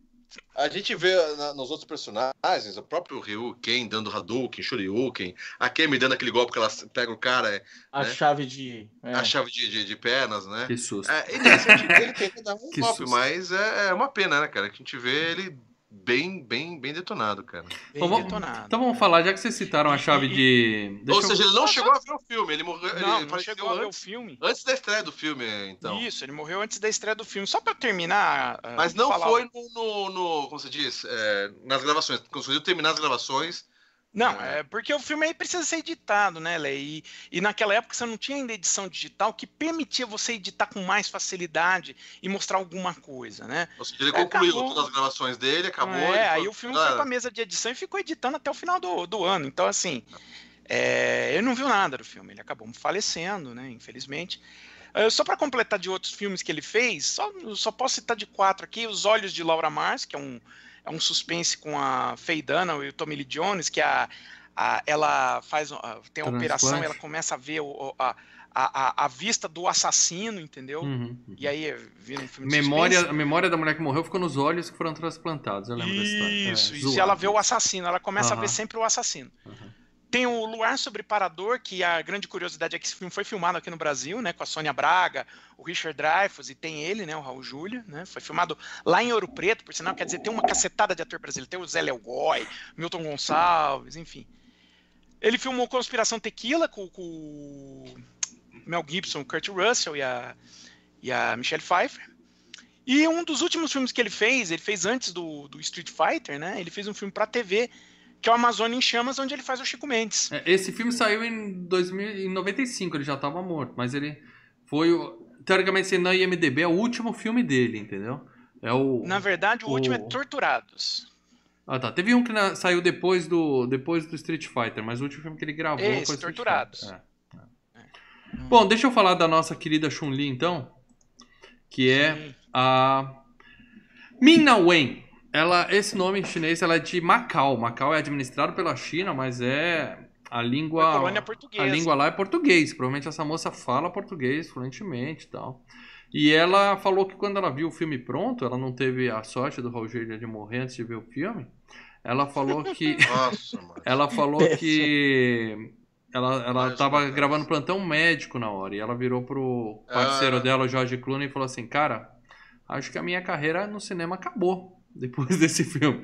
A gente vê na- nos outros personagens, o próprio Ryu Ken dando Hadouken, Shoryuken, a Kemi dando aquele golpe que ela pega o cara, é, A né? chave de. é. a chave de, de, de pernas, né? Que susto. É, e ele tenta dar um golpe, mas é, é uma pena, né, cara? Que a gente vê ele bem, bem, bem detonado, cara. bem vamos- detonado. Então vamos falar, já que vocês citaram a chave de. Deixa Ou eu- seja, ele não chegou a ver o filme, ele morreu. Não, ele não chegou a ver o antes, filme. antes da estreia do filme, então. Isso, ele morreu antes da estreia do filme. Só pra eu terminar. ah, Mas não falar- foi no, no, no- Como você diz? é, nas gravações. Conseguiu terminar as gravações. Não, É. é porque o filme aí precisa ser editado, né, Lê? E, e naquela época você não tinha ainda edição digital que permitia você editar com mais facilidade e mostrar alguma coisa, né? Ou seja, ele É, concluiu acabou. todas as gravações dele, acabou. é, ele aí o filme "Galera, foi pra mesa de edição e ficou editando até o final do, do ano. Então, assim, é, ele não viu nada do filme, ele acabou falecendo, né, infelizmente. Ah, só para completar de outros filmes que ele fez, só, só posso citar de quatro aqui: Os Olhos de Laura Mars, que é um, é um suspense com a Faye Dunaway e o Tommy Lee Jones, que a, a- ela faz ah, tem uma operação, ela começa a ver o- a, a, a- a vista do assassino, entendeu? Uhum, uhum. E aí vira um filme de Memória, suspense. a memória da mulher que morreu ficou nos olhos que foram transplantados. Eu lembro dessa história. É, Isso, e se ela vê o assassino, ela começa a Aham. ver sempre o assassino. Tem o Luar sobre Parador, que a grande curiosidade é que esse filme foi filmado aqui no Brasil, né, com a Sônia Braga, o Richard Dreyfuss e tem ele, né, o Raul Júlia, né, foi filmado lá em Ouro Preto, por sinal, quer dizer, tem uma cacetada de ator brasileiro, tem o Zé Léo Goy, Milton Gonçalves, enfim. Ele filmou Conspiração Tequila com, com Mel Gibson, Kurt Russell e a, e a Michelle Pfeiffer. E um dos últimos filmes que ele fez, ele fez antes do, do Street Fighter, né? Ele fez um filme pra TV, que é o Amazônia em Chamas, onde ele faz o Chico Mendes. É, Esse filme saiu em 2000, em 95, ele já estava morto, mas ele foi, o- teoricamente, sendo na IMDB, é o último filme dele, entendeu? É o... Na verdade, o, último é o- Torturados. Ah, tá. Teve um que na- saiu depois do, depois do Street Fighter, mas o último filme que ele gravou Esse, foi Street Torturados. Fighter. É, é. Bom, deixa eu falar da nossa querida Chun-Li, então, que é Sim. a Min-Na Wen. Ela, esse nome em chinês ela é de Macau. Macau é administrado pela China, mas é a língua colônia portuguesa. a língua lá é português. Provavelmente essa moça fala português fluentemente e tal. E ela falou que quando ela viu o filme pronto, ela não teve a sorte do Rogério de morrer antes de ver o filme. Ela falou que Nossa, ela falou Péssimo. que ela, ela tava gravando plantão médico na hora. E ela virou pro parceiro Ah. dela, o George Clooney, e falou assim: Cara, acho que a minha carreira no cinema acabou depois desse filme.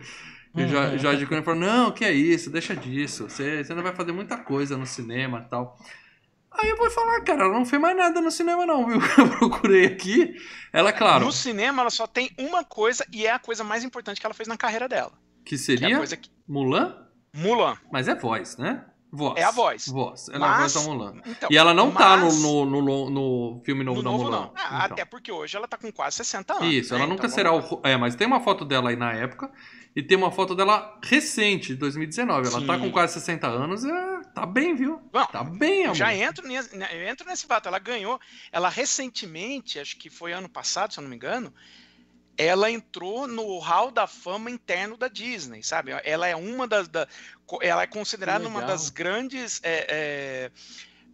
E o Jo- Uhum. Jorge Clooney falou, não, que é isso, deixa disso. Você, você ainda vai fazer muita coisa no cinema e tal. Aí eu vou falar, cara, ela não fez mais nada no cinema não, viu? Eu procurei aqui. Ela, claro, No cinema, ela só tem uma coisa e é a coisa mais importante que ela fez na carreira dela. que Que é seria a coisa que. Mulan, Mulan. mas é voz, né? Voz. É a voz. Voz. Ela é a voz Mas- da Mulan. Então, E ela não tá no, mas- no, no, no- no filme novo no da novo, Mulan. não. Ah, Então. Até porque hoje ela tá com quase 60 anos. Isso, né? ela nunca Então, será o. É, mas tem uma foto dela aí na época. E tem uma foto dela recente, de 2019. Ela tá Sim. com quase 60 anos. É, tá bem, viu? Bom, Tá bem, amor. já entro nesse, né, eu entro nesse fato. Ela ganhou. Ela recentemente, acho que foi ano passado, se eu não me engano, ela entrou no Hall da Fama interno da Disney, sabe? Ela é uma das. Da, ela é considerada uma das grandes. é, é,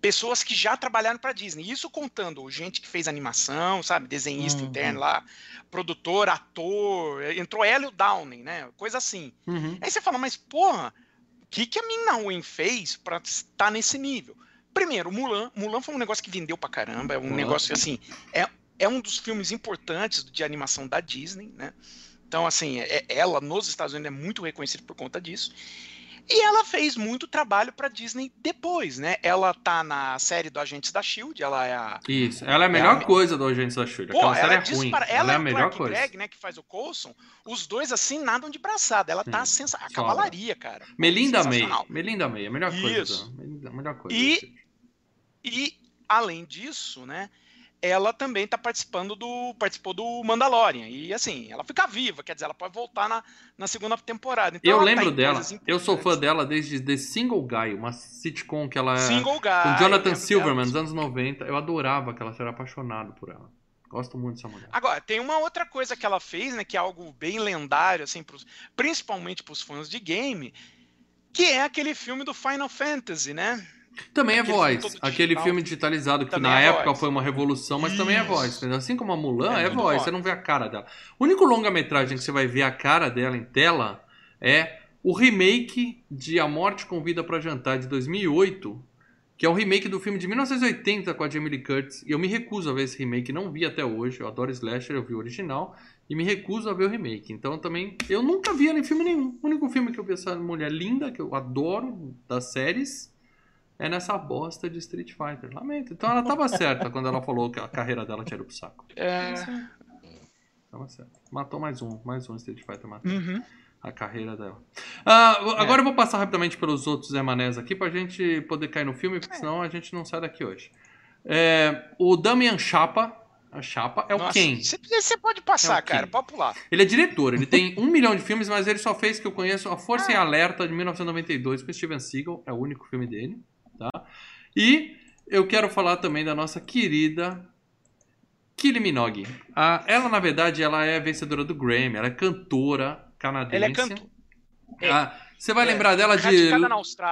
pessoas que já trabalharam para Disney. Isso contando gente que fez animação, sabe? Desenhista Uhum. interno lá, produtor, ator. Entrou Hélio Downing, né? Coisa assim. Uhum. Aí você fala, mas porra, o que, que a Mina Wen fez pra estar nesse nível? Primeiro, Mulan. Mulan foi um negócio que vendeu pra caramba. É um Mulan. negócio assim, é, é um dos filmes importantes de animação da Disney, né? Então, assim, é- ela nos Estados Unidos é muito reconhecida por conta disso. E ela fez muito trabalho pra Disney depois, né? Ela tá na série do Agentes da Shield, ela é a. Isso. Ela é a melhor me- coisa do Agentes da Shield. Pô, Aquela série ela é é ruim. Ela, Ela, é a melhor Clark coisa. Gregg, né, que faz o Coulson, os dois assim nadam de braçada. Ela tá Sim. sensa... a cavalaria, cara. Melinda May. Sensacional. Melinda May, a melhor coisa. Isso. da- Melinda- A melhor coisa. E-. E além disso, né, ela também tá participando do participou do Mandalorian e assim, ela fica viva, quer dizer, ela pode voltar na, na segunda temporada. Então, Eu ela tá lembro em dela. Eu sou fã dela desde The Single Guy, uma sitcom que ela é. Single Guy. Com Jonathan Silverman, dela. nos anos 90. Eu adorava aquela série, era apaixonado por ela. Gosto muito dessa mulher. Agora, tem uma outra coisa que ela fez, né, que é algo bem lendário, assim, pros, principalmente para os fãs de game, que é aquele filme do Final Fantasy, né? Também é voz. Aquele filme digitalizado que Também na é época voz. foi uma revolução, mas também é Isso. voz. Assim como a Mulan É é, voz, você não vê a cara dela. O único longa-metragem que você vai ver a cara dela em tela é o remake de A Morte Convida pra Jantar de 2008, que é o remake do filme de 1980 com a Jamie Lee Curtis. E eu me recuso a ver esse remake, não vi até hoje. Eu adoro Slasher, eu vi o original e me recuso a ver o remake. Então também eu nunca vi ela em filme nenhum. O único filme que eu vi essa mulher linda que eu adoro das séries é nessa bosta de Street Fighter. Lamento. Então ela tava certa quando ela falou que a carreira dela tinha ido pro saco. É... Tava certa. Matou mais um, mais um Street Fighter matou Uhum. a carreira dela. Ah, agora eu vou passar rapidamente pelos outros Zé Manés aqui pra gente poder cair no filme, porque senão a gente não sai daqui hoje. É, o Damian Chapa, a Chapa é o Nossa, Ken. Você pode passar, É cara, pode pular. Ele é diretor, ele tem um milhão de filmes, mas ele só fez que eu conheço A Força em Ah. Alerta de 1992 com Steven Seagal, é o único filme dele, tá? E eu quero falar também da nossa querida Kylie Minogue. Ah, ela, na verdade, ela é vencedora do Grammy, ela é cantora canadense. Ele é cantor. Ah, você vai É, lembrar dela de.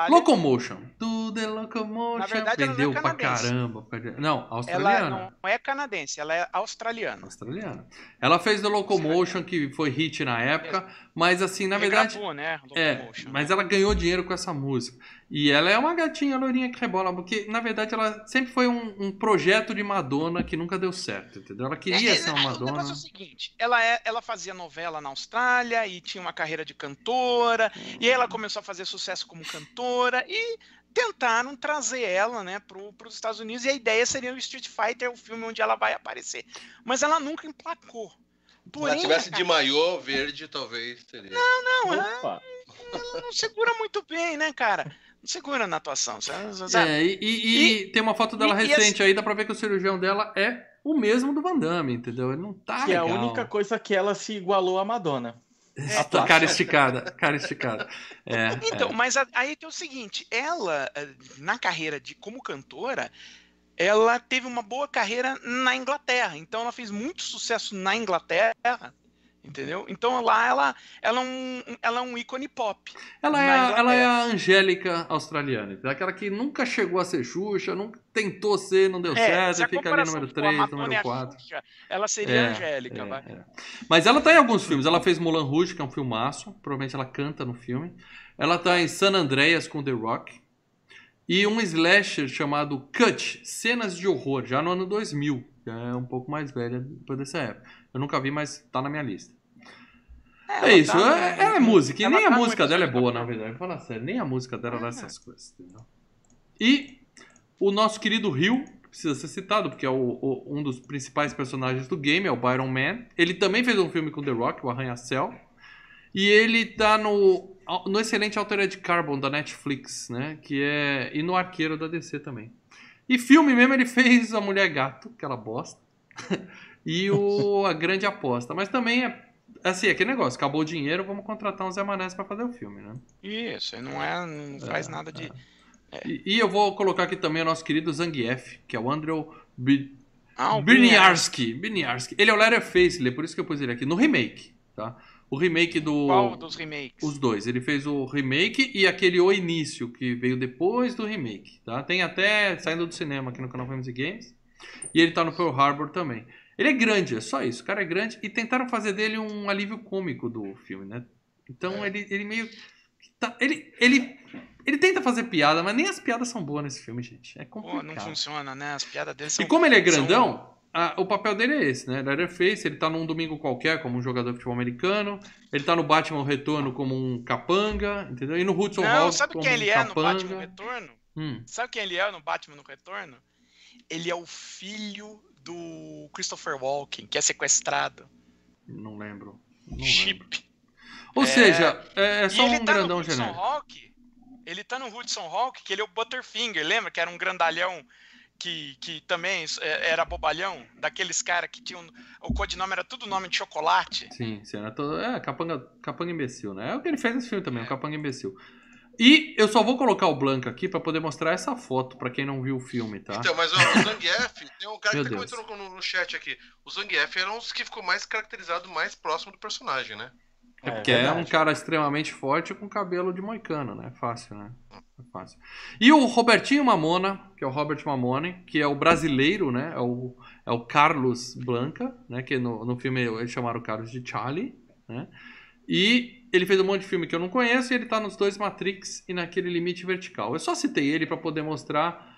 Locomotion. Do The Locomotion. Na verdade, ela não é Vendeu pra canadense. caramba. Não, Ela australiana. não é canadense, ela é australiana. Australiana. Ela fez The Locomotion, que foi hit na época, mas assim, na verdade. Regravou, né? É, mas ela ganhou dinheiro com essa música. E ela é uma gatinha loirinha que rebola, porque na verdade ela sempre foi um, um projeto de Madonna que nunca deu certo, entendeu? Ela queria É, ser uma é, O Madonna. negócio é o seguinte, ela, é, ela fazia novela na Austrália e tinha uma carreira de cantora, e aí ela começou a fazer sucesso como cantora, e tentaram trazer ela, né, pro, pros Estados Unidos, e a ideia seria o Street Fighter, o filme onde ela vai aparecer. Mas ela nunca emplacou. Se ela Porém, tivesse de maiô verde, talvez teria. não, ela Opa. não segura muito bem, né, cara? Não segura na atuação, sabe? É, e, e- e tem uma foto dela e- e recente aí, dá pra ver que o cirurgião dela é o mesmo do Van Damme, entendeu? Ele não tá que é a legal. única coisa que ela se igualou à Madonna. A tua cara esticada, cara esticada. É, Então, é. mas a- aí tem o seguinte, ela, eh, na carreira de como cantora, ela teve uma boa carreira na Inglaterra. Então ela fez muito sucesso na Inglaterra, entendeu? Então lá ela, ela, é, um, ela é um ícone pop. Ela, é a, ela é a Angélica australiana, aquela que nunca chegou a ser Xuxa, nunca tentou ser, não deu É, certo, fica ali número for a 3, Madonna e número a 4. Xuxa, ela seria É, Angélica, É, vai. é. Mas ela tá em alguns filmes. Ela fez Mulan Rouge, que é um filmaço. Provavelmente ela canta no filme. Ela tá em San Andreas com The Rock. E um slasher chamado Cut, Cenas de Horror, já no ano 2000. Já é um pouco mais velha depois dessa época. Eu nunca vi, mas tá na minha lista. É isso, tá, é, né, é música. E nem a tá no música dela é boa, da na verdade. Fala sério, nem a música dela É. dá essas coisas, entendeu? E o nosso querido Rio, que precisa ser citado, porque é o- o- um dos principais personagens do game, é o Byron Man. Ele também fez um filme com The Rock, o Arranha-Céu. E ele tá no, no excelente Altered Carbon da Netflix, né? Que é. E no Arqueiro da DC também. E filme mesmo ele fez A Mulher Gato, aquela bosta. e o A Grande Aposta. Mas também é. Assim, aquele negócio, acabou o dinheiro, vamos contratar um Zé Manés pra fazer o filme, né? Isso, ele não é. Não faz É, nada de. E, e eu vou colocar aqui também o nosso querido Zangief, que é o Andrew Bi- Ah, o Biniarski. Biniarski. Ele é o Leatherface, é por isso que eu pus ele aqui. No remake, tá? O remake do. Qual dos remakes? Os dois. Ele fez o remake e aquele O Início, que veio depois do remake, tá? Tem até saindo do cinema aqui no canal e Games. E ele tá no Pearl Harbor também. Ele é grande, é só isso. O cara é grande. E tentaram fazer dele um alívio cômico do filme, né? Então É. ele, ele meio. tá- ele, ele, ele tenta fazer piada, mas nem as piadas são boas nesse filme, gente. É Pô, não complicado. funciona, né? As piadas dele são. E como ele é são- grandão, a- o papel dele é esse, né? Leatherface, ele tá num domingo qualquer como um jogador de futebol americano. Ele tá no Batman Retorno como um capanga, entendeu? E no Hudson Não, Hall sabe como quem um ele é no capanga. Batman Retorno? Hum, Sabe quem ele é no Batman no Retorno? Ele é o filho do Christopher Walken, que é sequestrado. não lembro. Não lembro. Chip. Ou É, seja, é, é só um tá grandão genérico. Hawk. Ele tá no Hudson Hawk, que ele é o Butterfinger, lembra? Que era um grandalhão que, que também é, era bobalhão, daqueles caras que tinham. O codinome era tudo nome de chocolate. Sim, sim, era todo... É, capanga, capanga imbecil, né? É o que ele fez nesse filme também, o capanga imbecil. E eu só vou colocar o Blanca aqui pra poder mostrar essa foto pra quem não viu o filme, tá? Então, mas ó, o Zangief, tem um cara Meu que até Deus. comentou no, no chat aqui. O Zangief era um dos que ficou mais caracterizado, mais próximo do personagem, né? É porque é um verdade. cara extremamente forte com cabelo de moicano, né? Fácil, né? É fácil. E o Robertinho Mamona, que é o Robert Mamone, que é o brasileiro, né? É o, é o Carlos Blanca, né? Que no, no filme eles chamaram o Carlos de Charlie, né? E ele fez um monte de filme que eu não conheço e ele tá nos dois Matrix e naquele Limite Vertical. Eu só citei ele pra poder mostrar,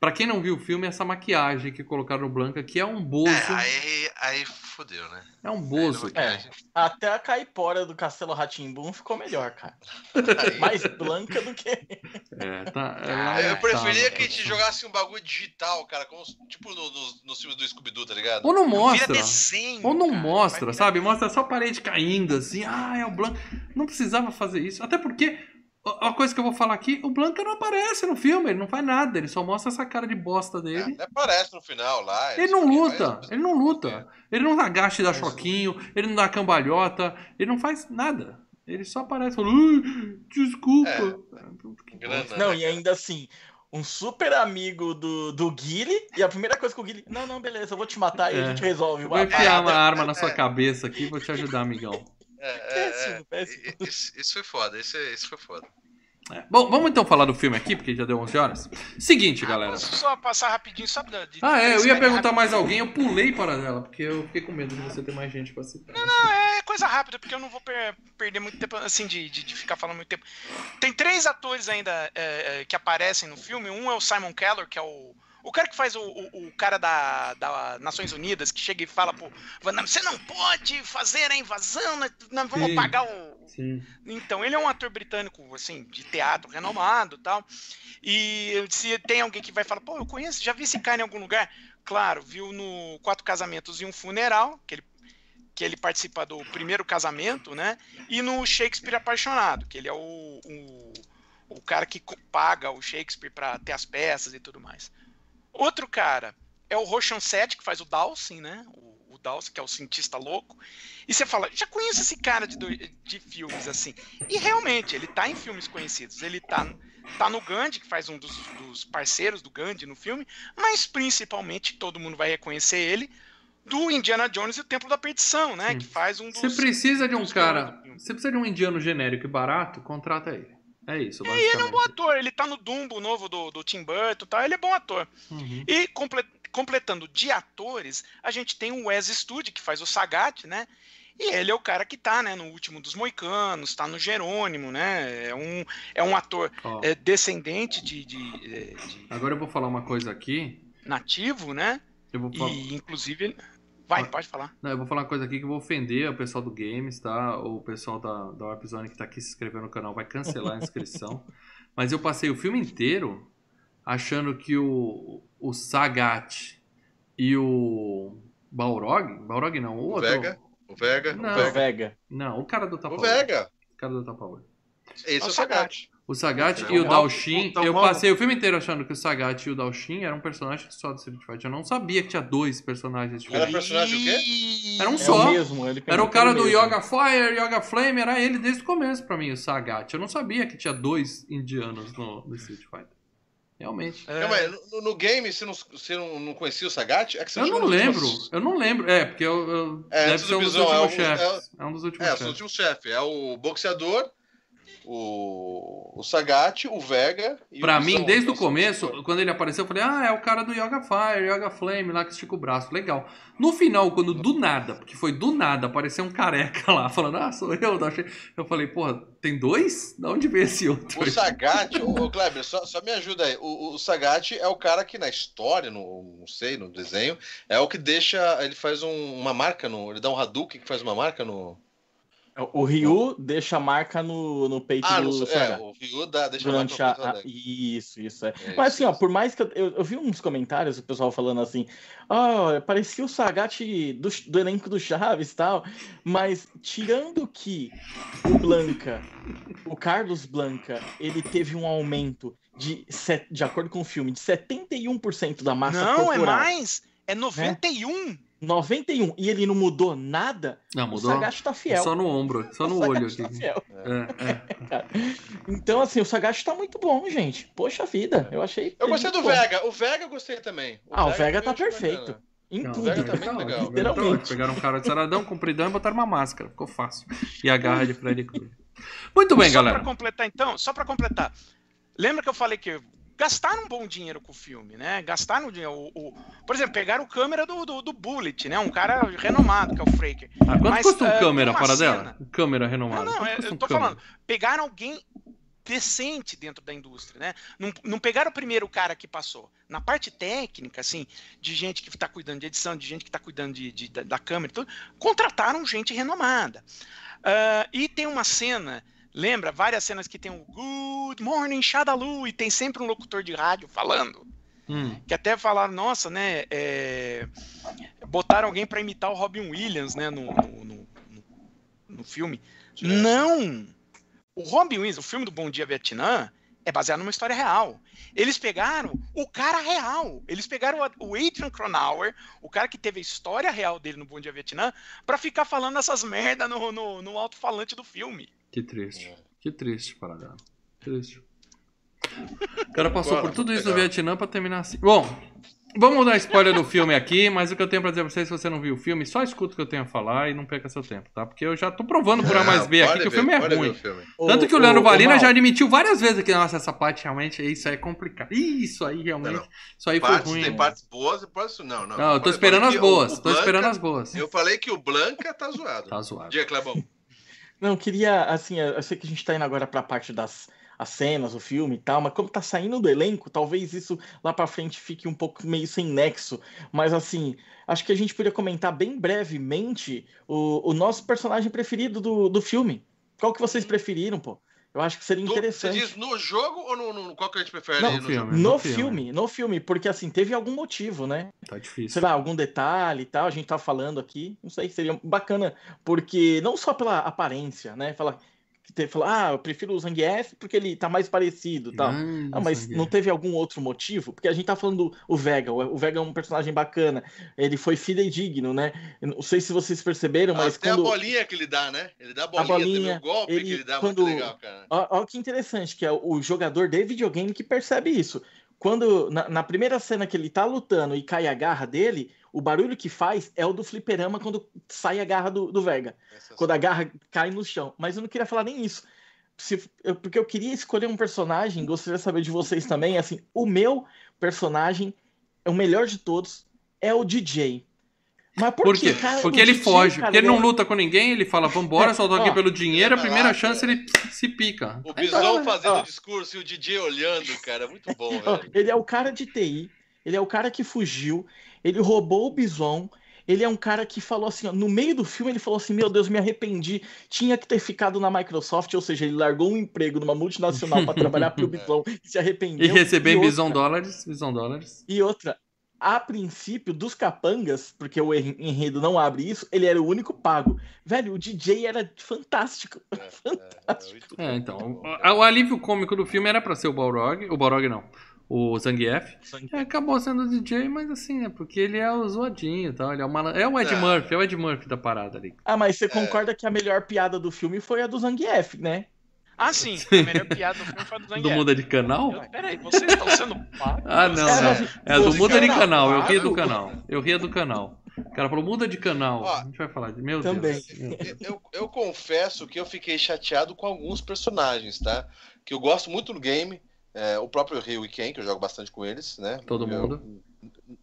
pra quem não viu o filme, essa maquiagem que colocaram no Blanca, que é um bozo. É, aí, aí fodeu, né? É um bozo. É, até a caipora do Castelo Ratimbum ficou melhor, cara. aí- Mais branca do que. É, tá, é Ah, eu preferia que a gente jogasse um bagulho digital, cara, como, tipo no- nos nos filmes do Scooby-Doo, tá ligado? Ou não mostra. desenho. Ou não cara, mostra, sabe? Mostra só a parede caindo, assim. Ah, é o Blanca. Não precisava fazer isso. Até porque, a a coisa que eu vou falar aqui, o Blanca não aparece no filme, ele não faz nada, ele só mostra essa cara de bosta dele. Até aparece no final lá. Ele não sei o quê, luta, mas- ele não luta. Ele não agacha e dá choquinho, ele não dá cambalhota, ele não faz nada. Ele só aparece falando, "Ai, desculpa. Grana. bosta. Não, e ainda assim, um super amigo do, do Guile, e a primeira coisa que o Guile. Não, não, beleza, eu vou te matar e É. a gente resolve. Vou uma enfiar uma parada." arma na sua É. cabeça aqui e vou te ajudar, amigão. É, é, é. Péssimo, péssimo. Isso, isso foi foda, isso, isso foi foda. É. Bom, vamos então falar do filme aqui, porque já deu 11 horas. Seguinte, galera. Posso só passar rapidinho, só pra... de- Ah, é, eu ia perguntar mais alguém, eu pulei para ela, porque eu fiquei com medo de você ter mais gente pra citar. Não, é coisa rápida, porque eu não vou per- perder muito tempo, assim, de, de, de ficar falando muito tempo. Tem três atores ainda é, é, que aparecem no filme. Um é o Simon Keller, que é o, o cara que faz o, o, o cara da, da Nações Unidas, que chega e fala pro Van Damme, você não pode fazer a invasão, nós, nós vamos Sim. pagar o... Sim. Então, ele é um ator britânico, assim, de teatro renomado e tal. E se tem alguém que vai falar, pô, eu conheço, já vi esse cara em algum lugar. Claro, viu no Quatro Casamentos e um Funeral, que ele, que ele participa do primeiro casamento, né? E no Shakespeare Apaixonado, que ele é o, o, o cara que paga o Shakespeare para ter as peças e tudo mais. Outro cara é o Roshan Seth, que faz o Dawson, né? O, o Dawson, que é o cientista louco. E você fala, já conheço esse cara de, de filmes assim. E realmente, ele tá em filmes conhecidos. Ele tá, tá no Gandhi, que faz um dos, dos parceiros do Gandhi no filme, mas principalmente todo mundo vai reconhecer ele do Indiana Jones e o Templo da Perdição, né? Sim. Que faz um dos. Você precisa de um cara. Você precisa de um indiano genérico e barato, contrata ele. É isso, E ele é um bom ator, ele tá no Dumbo novo do, do Tim Burton, tá? ele é bom ator. Uhum. E comple- completando de atores, a gente tem o Wes Studi, que faz o Sagat, né? E ele é o cara que tá, né, no último dos Moicanos, tá no Jerônimo, né? É um, é um ator Ó, é, descendente de, de- é, de Agora eu vou falar uma coisa aqui. nativo, né? Eu vou falar. E inclusive. Vai, pode falar. Não, eu vou falar uma coisa aqui que eu vou ofender o pessoal do Games, tá? O pessoal da, da Warp Zone que tá aqui se inscrevendo no canal vai cancelar a inscrição. Mas eu passei o filme inteiro achando que o, o Sagat e o Balrog... Balrog não, o O outro... Vega. O Vega. Não. O Vega. Não, o cara do tapa O Vega. O cara do tapa Esse é o o Sagat. O Sagat Não, e o Dalshin, eu passei o filme inteiro achando que o Sagat e o Dalshin eram personagens só do Street Fighter. Eu não sabia que tinha dois personagens Era diferentes. personagem o quê? Era um É só. o mesmo. Ele Era o cara do mesmo. Yoga Fire, Yoga Flame, era ele desde o começo pra mim, o Sagat. Eu não sabia que tinha dois indianos no, no Street Fighter. Realmente. é, Calma aí, no, no game você, não, você não, conhecia o Sagat? É que você Eu não lembro, últimos- eu não lembro. É, porque eu, eu- É, deve ser um dos Bison, é últimos o- chefes. É um dos últimos É, o chefes. último chefe. É o boxeador, o, o Sagat, o Vega e Pra mim, desde o começo, quando ele apareceu, eu falei, ah, é o cara do Yoga Fire, Yoga Flame, lá que estica o braço. Legal. No final, quando do nada, porque foi do nada, apareceu um careca lá, falando, ah, sou eu. Eu falei, porra, tem dois? Da onde veio esse outro? O Sagat, o, o Kleber, só, só me ajuda aí. O, o Sagat é o cara que na história, no, não sei, no desenho, é o que deixa. Ele faz um- uma marca no. Ele dá um Hadouken que faz uma marca no. O Ryu deixa a marca no, no peito Ah, do no, é, o Ryu dá, deixa a Durante marca a, no a- peito da- Isso, isso. É. É Mas isso, assim, ó, isso. por mais que eu, eu, eu vi uns comentários, o pessoal falando assim, ó, parecia o Sagat do, do elenco do Chaves e tal, mas tirando que o Blanca, o Carlos Blanca, ele teve um aumento de, de acordo com o filme, de 71% da massa Não, é corporal. mais. É 91. 91, e ele não mudou nada, Não, o mudou? Sagat tá fiel. Só no ombro, só no O olho tá fiel. É, é. Então, assim, o Sagat tá muito bom, gente. Poxa vida, eu achei. Eu gostei do bom. Vega. O Vega eu gostei também. Ah, o Vega tá perfeito. bacana. Em Não, tudo. Vega tá também é legal. Literalmente. Pegaram um cara de saradão, compridão e botaram uma máscara. Ficou fácil. E a garra de Freddy Krueger. Muito bem, só galera. pra completar, então, só pra completar. Lembra que eu falei que gastaram um bom dinheiro com o filme, né? Gastaram dinheiro. O, o- por exemplo, pegaram o câmera do, do, do Bullet, né? Um cara renomado, que é o Fraker. Ah, quanto Mas, custa um eh, câmera, cena- dela? Câmera renomado. Não, não, eu, um tô falando. Pegaram alguém decente dentro da indústria, né? Não, não pegaram o primeiro cara que passou. Na parte técnica, assim, de gente que tá cuidando de edição, de gente que tá cuidando de, de- da, da câmera e tudo, contrataram gente renomada. Ah, e tem uma cena, lembra? Várias cenas que tem o Good Morning Shadalu e tem sempre um locutor de rádio falando. Hum. Que até falaram, nossa, né? é, botaram alguém para imitar o Robin Williams, né? No, no, no- no- filme. Sim. Não! O Robin Williams, o filme do Bom Dia Vietnã, é baseado numa história real. Eles pegaram o cara real. Eles pegaram o Adrian Cronauer, o cara que teve a história real dele no Bom Dia Vietnã, pra ficar falando essas merda no, no, no alto-falante do filme. Que triste. Que triste, Paradela. Triste. O cara passou Bora, por tudo isso no. Vietnã pra terminar assim. Bom, vamos dar spoiler do filme aqui, mas o que eu tenho pra dizer pra vocês, se você não viu o filme, só escuta o que eu tenho a falar e não perca seu tempo, tá? Porque eu já tô provando por A mais B aqui que o ver, filme é ruim. o filme. Tanto que o Ô, Leandro Valina já admitiu várias vezes que, nossa, essa parte realmente, isso aí é complicado. Isso aí realmente, Não, não. isso aí foi Partes, ruim. tem partes boas e partes. Não, não. Não, eu tô Olha, esperando as o- boas, o tô Blanca- esperando as boas. Eu falei que o Blanca tá zoado. Tá zoado. Diga, Clebão. Não, queria, assim, eu sei que a gente tá indo agora pra parte das as cenas, o filme e tal, mas como tá saindo do elenco, talvez isso lá pra frente fique um pouco meio sem nexo. Mas, assim, acho que a gente podia comentar bem brevemente o, o nosso personagem preferido do, do filme. Qual que vocês preferiram, pô? Eu acho que seria Do- Você interessante. diz no jogo ou no, no- qual que a gente prefere? Não, no filme. No no filme, filme. no filme, porque assim, teve algum motivo, né? Tá difícil. sei lá, algum detalhe e tal, a gente tá falando aqui, não sei, seria bacana, porque não só pela aparência, né? Falar que te- falar, ah, eu prefiro o Zangief porque ele tá mais parecido, e tal. Ah, mas sangue. não teve algum outro motivo? Porque a gente tá falando do o Vega, o o Vega é um personagem bacana, ele foi fidedigno, né? Eu não sei se vocês perceberam, mas Até quando a bolinha que ele dá, né? Ele dá a bolinha, bolinha, tem o golpe ele- que ele dá, quando- muito legal, cara. Olha que interessante, que é o jogador de videogame que percebe isso. Quando, na, na primeira cena que ele tá lutando e cai a garra dele, o barulho que faz é o do fliperama quando sai a garra do, do Vega. Essa- Quando a garra cai no chão. Mas eu não queria falar nem isso. Se- eu- porque eu queria escolher um personagem, gostaria de saber de vocês também. Assim, o meu personagem, o melhor de todos, é o DJ. Mas por, Por quê? Cara, Porque ele DJ, foge, cara, porque ele não é- luta com ninguém, ele fala, vambora, só tô aqui Ó, pelo dinheiro, a vai primeira lá, chance cara. ele se pica. O Bison fazendo ó. o discurso e o DJ olhando, cara, muito bom, Ó, velho. Ele é o cara de TI, ele é o cara que fugiu, ele roubou o Bison, Ele é um cara que falou assim, ó, no meio do filme ele falou assim, meu Deus, me arrependi, tinha que ter ficado na Microsoft, ou seja, ele largou um emprego numa multinacional para trabalhar pro Bison e se arrependeu. E receber e outra- Bison dólares, Bison dólares. E outra, a princípio, dos capangas, porque o en- enredo não abre isso, ele era o único pago. Velho, o DJ era fantástico. Fantástico. É, então, o, o alívio cômico do filme era pra ser o Balrog, o Balrog não, o Zangief. É, acabou sendo o DJ, mas assim, é porque ele é o zoadinho e tal, ele é o, mala- é o Ed É. Murphy, é o Ed Murphy da parada ali. Ah, mas você concorda que a melhor piada do filme foi a do Zangief, né? Ah, sim. A melhor piada do filme foi a do Do Zangief. Muda de Canal? Eu- Peraí, vocês estão sendo pagos? Ah, não, É, não. mas- É do Você Muda de Canal, eu ria pago? do canal. Eu ria do canal. O cara falou, muda de canal. Ó, a gente vai falar de. Meu também. Deus. Meu Deus. Eu, eu confesso que eu fiquei chateado com alguns personagens, tá? Que eu gosto muito do game. É, o próprio Ryu e Ken, que eu jogo bastante com eles, né? Todo Eu- mundo.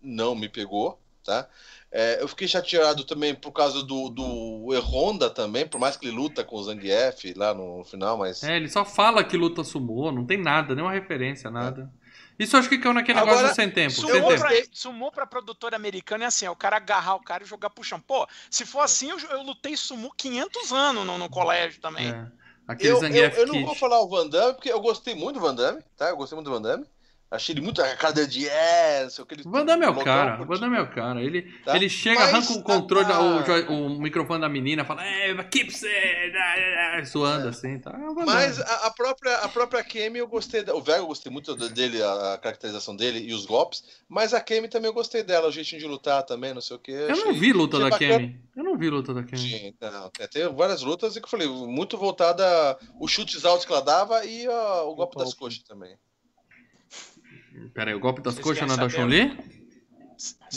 Não me pegou, tá? É, eu fiquei chateado também por causa do, do Erronda também, por mais que ele luta com o Zangief lá no final, mas. É, ele só fala que luta sumô, não tem nada, nenhuma referência, nada. Isso eu acho que caiu naquele Agora, negócio do sem tempo. Sem Sumou tempo. pra, sumou pra produtora americana é assim, é o cara agarrar o cara e jogar pro chão. Pô, se for assim, eu, eu lutei sumo 500 anos no, no colégio também. É. Eu, eu, eu não vou falar o Van Damme, porque eu gostei muito do Van Damme, tá? Eu gostei muito do Van Damme. Achei ele muito a cara de é, não sei o que. ele- O Van Damme é o loucão, cara, o curti. Van Damme é o cara. Ele, Tá? ele chega, Mas arranca o controle, a- o, o microfone da menina, fala, é, keep suando assim, tá? É o Van Mas Damme. a, a própria, a própria Kemi eu gostei. O Vega eu gostei muito dele, a, a caracterização dele e os golpes. Mas a Kemi também eu gostei dela, o jeitinho de lutar também, não sei o que. Eu não vi luta da bacana. Kemi. Eu não vi luta da Kemi. Sim, não, é, tem várias lutas e que eu falei, muito voltada os chutes altos que ela dava e ó, o golpe das coxas também. Pera aí, o golpe das Vocês coxas não é da Chun-Li?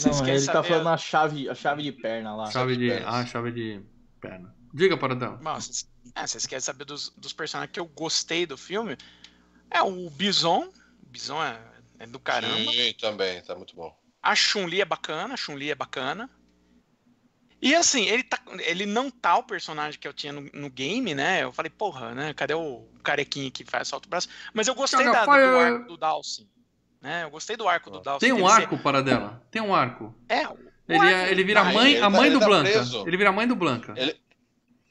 Não, ele tá saber- falando a chave, a chave de perna lá. Chave de. Ah, chave de perna. Diga, Paradão. Vocês, é, vocês querem saber dos, dos personagens que eu gostei do filme? É o Bison. O Bison é, é do caramba. Sim, também, tá muito bom. A Chun-Li é bacana, a Chun-Li é bacana. E assim, ele, tá, ele não tá o personagem que eu tinha no, no game, né? Eu falei, porra, né? Cadê o carequinha que faz salto braço? Mas eu gostei Joga da, do, arco do Dalsin. Né? Eu gostei do arco do Dalsin. Tem um dele ser- arco, Paradela. Tem um arco. É, Ele, arco- é- ele vira a Ah, mãe, ele a tá- mãe ele do tá Blanca. preso. Ele vira a mãe do Blanca. Ele-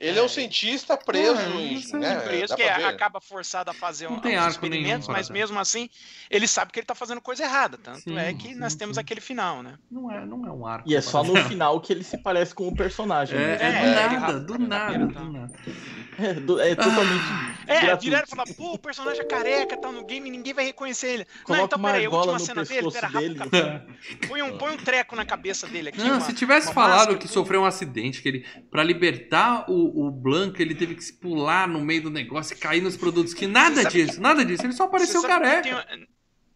Ele é um É. cientista preso É, em. não né, preso dá que pra ver. acaba forçado a fazer Não um, tem uns arco nenhum, experimentos, mas Paradela. mesmo assim ele sabe que ele tá fazendo coisa errada. Tanto Sim, é que sim, nós temos sim. aquele final, né? Não é, não é um arco. E é só no final que ele se parece com o personagem. É, né? é do É, nada, do a nada, do tá. nada. É, do- é totalmente. É, gratuito. viraram e falaram, pô, o personagem é careca, tá no game, ninguém vai reconhecer ele. não, Coloca então uma peraí, a última no cena dele, pescoço pera, dele. Põe um, põe um treco na cabeça dele aqui. Não, uma- se tivesse uma falado máscara, que sofreu um acidente, que ele, pra libertar o, o Blanca, ele teve que se pular no meio do negócio e cair nos produtos, que nada disso, nada disso, ele só apareceu careca. tem-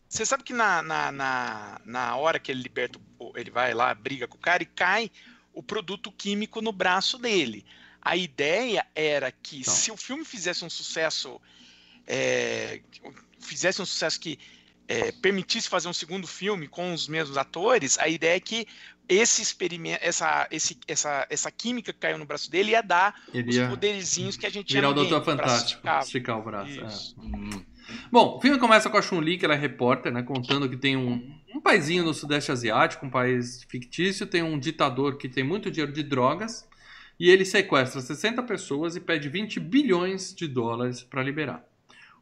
Você sabe que na, na, na, na hora que ele liberta, o- ele vai lá, briga com o cara e cai o produto químico no braço dele. A ideia era que Então. se o filme fizesse um sucesso, é, fizesse um sucesso que é, permitisse fazer um segundo filme com os mesmos atores, a ideia é que esse experimento, essa, esse, essa, essa química que caiu no braço dele ia dar os ia poderizinhos que a gente tinha virar o Doutor Fantástico, esticar o braço. é. Isso. Bom, o filme começa com a Chun-Li, que ela é repórter, né? Contando que tem um, um paizinho no Sudeste Asiático, um país fictício, tem um ditador que tem muito dinheiro de drogas, e ele sequestra 60 pessoas e pede 20 bilhões de dólares para liberar.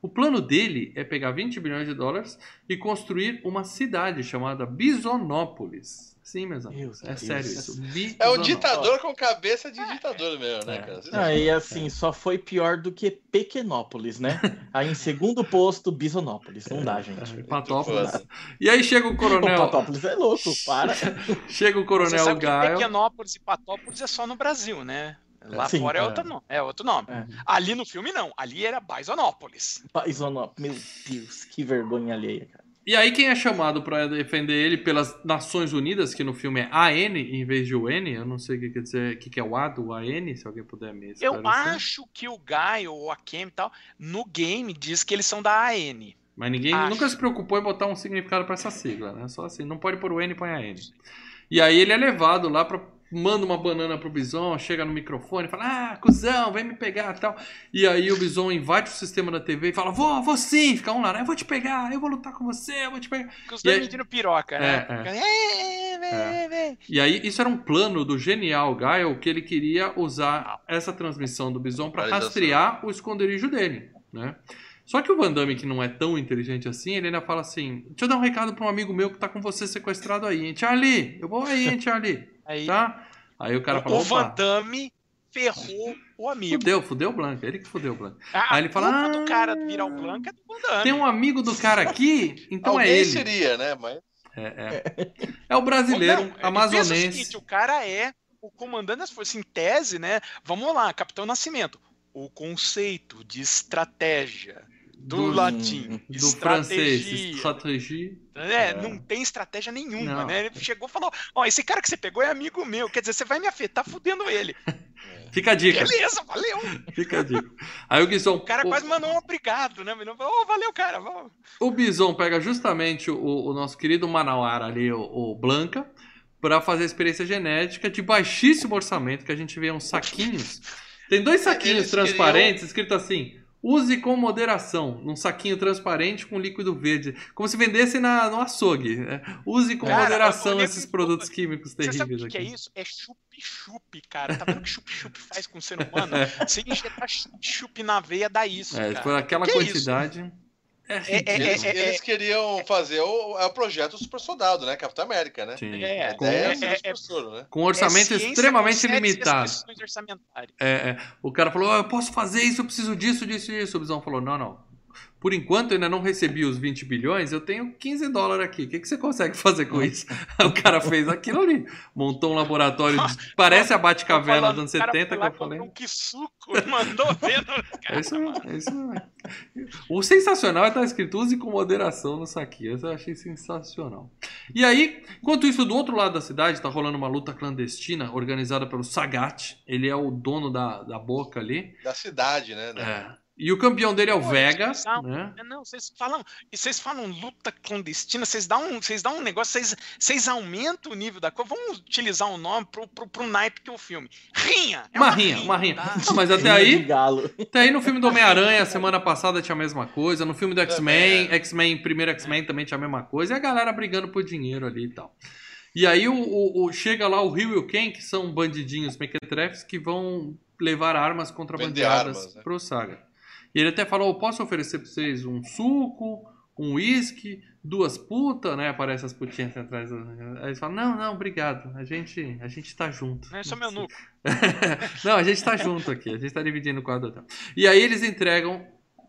O plano dele é pegar 20 bilhões de dólares e construir uma cidade chamada Bisonópolis. Sim, meus amigos, Meu é Deus. sério isso. É um ditador com cabeça de ditador mesmo, né, É. cara? Ah, e assim, só foi pior do que Pequenópolis, né? Aí em segundo posto, Bisonópolis. Não dá, gente. É, Patópolis. E aí chega o O coronel. Patópolis é louco, para. Chega o Você coronel sabe que Gaio. Pequenópolis e Patópolis é só no Brasil, né? Lá Sim, fora é é. outro, nome, é outro nome. É. Ali no filme não, ali era Bisonópolis. Bisonópolis. Meu Deus, que vergonha alheia, cara. E aí quem é chamado pra defender ele pelas Nações Unidas, que no filme é AN em vez de UN, eu não sei o que quer dizer, o que que é o A do AN, se alguém puder me Eu esclarecer. acho que o Gaio ou a Kemi e tal, no game diz que eles são da AN. Mas ninguém Acho. nunca se preocupou em botar um significado pra essa sigla, né? Só assim, não pode pôr o N, põe a N. E aí ele é levado lá pra manda uma banana pro Bison, chega no microfone, fala: "Ah, cuzão, vem me pegar", tal. E aí o Bison invade o sistema da TV e fala: "Vou, vou sim". Fica um lá, né? "Eu vou te pegar, eu vou lutar com você, eu vou te pegar". Porque os E dois aí- medindo piroca, né? É, é. "É. E aí, isso era um plano do genial Gael que ele queria usar essa transmissão do Bison para rastrear o esconderijo dele, né? Só que o Van Damme, que não é tão inteligente assim, ele ainda fala assim: Deixa eu dar um recado para um amigo meu que tá com você sequestrado aí, hein? Charlie, eu vou aí, hein, Charlie? Aí, Tá? Aí o cara o falou: Van Opa, Damme ferrou o amigo. fudeu, fudeu o Blanca, ele que fudeu o Blanca. A, Aí ele fala, "Ah, do cara virar o Blanca é do Van Damme. Tem um amigo do cara aqui, então é ele. seria, né? Mas É, é. é o brasileiro Não, ele pensa o amazonense. seguinte, o cara é o comandante das forças, em tese, né? Vamos lá, Capitão Nascimento. O conceito de estratégia do, Do- latim, Do francês, estratégia, estratégia. é, não tem estratégia nenhuma, Não. né? Ele chegou e falou: Ó, esse cara que você pegou é amigo meu, quer dizer, você vai me afetar fudendo ele. Fica a dica, Beleza, valeu. fica a dica. Aí o Guizão. O cara quase mandou um obrigado, né? Ô, oh, valeu, cara. vamos. O Bison pega justamente o, o nosso querido Manauara ali, o, o Blanca, para fazer a experiência genética de baixíssimo orçamento, que a gente vê uns saquinhos. Tem dois saquinhos Eles transparentes escrito assim: use com moderação, num saquinho transparente com líquido verde, como se vendesse na, no açougue. né? Use com Cara, moderação esses produtos químicos Você sabe o terríveis que, é isso? É chup-chup, cara. Tá vendo o que chup-chup faz com o ser humano? Você injetar chup-chup na veia dá isso, É, cara. por aquela Que quantidade. É, É, é, eles, é, é, eles queriam fazer o, o projeto Super Soldado, né? Capitão América, né? Sim. É, A com, é, é, né? com um orçamento É extremamente limitado. É, é. O cara falou: "Ah, eu posso fazer isso, eu preciso disso, disso, disso. O Bisão falou: não, não. Por enquanto eu ainda não recebi os 20 bilhões, eu tenho 15 dólares aqui. O que, que você consegue fazer com isso? O cara fez aquilo ali. Montou um laboratório. de- Parece a Batcaverna dos anos cara 70 foi que eu falei. comprou um quisuco e mandou ver no É cara. isso é isso mesmo. O sensacional é estar escrito use com moderação no saquinho. Isso eu achei sensacional. E aí, enquanto isso, do outro lado da cidade, tá rolando uma luta clandestina organizada pelo Sagat. Ele é o dono da, da boca ali. Da cidade, né? É. E o campeão dele é o Pô, Vega, eles precisavam- né? É, Não, vocês falam, e vocês falam luta clandestina, vocês dão um, vocês dão um negócio, vocês, vocês aumentam o nível da coisa. Vamos utilizar um nome pro, pro, pro naipe que é o filme. Rinha! É Uma rinha, uma rinha. tá? Mas até Rinha aí, galo. até aí no filme do Homem-Aranha, semana passada tinha a mesma coisa. No filme do X-Men, Também, X-Men, primeiro X-Men também tinha a mesma coisa. E a galera brigando por dinheiro ali e tal. E aí o, o- o- chega lá o Rio e o Ken, que são bandidinhos mequetrefes que vão levar armas contrabandeadas armas, né? pro Saga. E ele até falou, eu posso oferecer pra vocês um suco, um uísque, duas putas, né? Aparece as putinhas atrás. Aí eles falam, não, não, obrigado. A gente, a gente tá junto. Não é só meu nuco. Não, a gente tá junto aqui, a gente tá dividindo o quadro. E aí eles entregam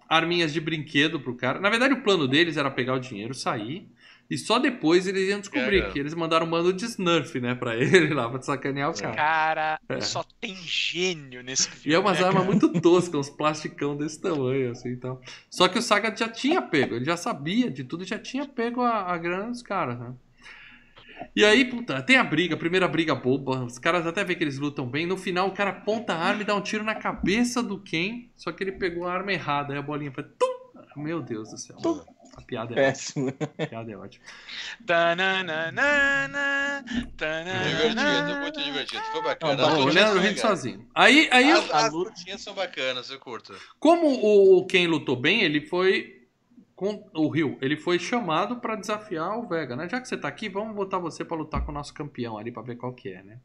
arminhas de brinquedo pro cara. Na verdade, o plano deles era pegar o dinheiro, sair. E só depois eles iam descobrir É, é. que eles mandaram um bando de Snurf, né, pra ele lá, pra sacanear o cara. Cara, É. só tem gênio nesse filme. E é umas né, armas cara? muito toscas, uns plasticão desse tamanho, assim e tal. Só que o Saga já tinha pego, ele já sabia de tudo, já tinha pego a, a grana dos caras, né? E aí, puta, tem a briga, a primeira briga boba. Os caras até vê que eles lutam bem. No final, o cara aponta a arma e dá um tiro na cabeça do Ken. Só que ele pegou a arma errada. Aí a bolinha foi. Tum! Meu Deus do céu. A piada é, Péssimo. ótima. A piada é ótima. Tananana, tananana. Divertido, muito divertido. Foi bacana. Não, As Bom, Leandro são rindo sozinho. Aí, aí As, eu- as lutinhas são bacanas, eu curto. Como o, Ken lutou bem, ele foi. Com o Rio, ele foi chamado pra desafiar o Vega, né? Já que você tá aqui, vamos botar você pra lutar com o nosso campeão ali pra ver qual que é, né?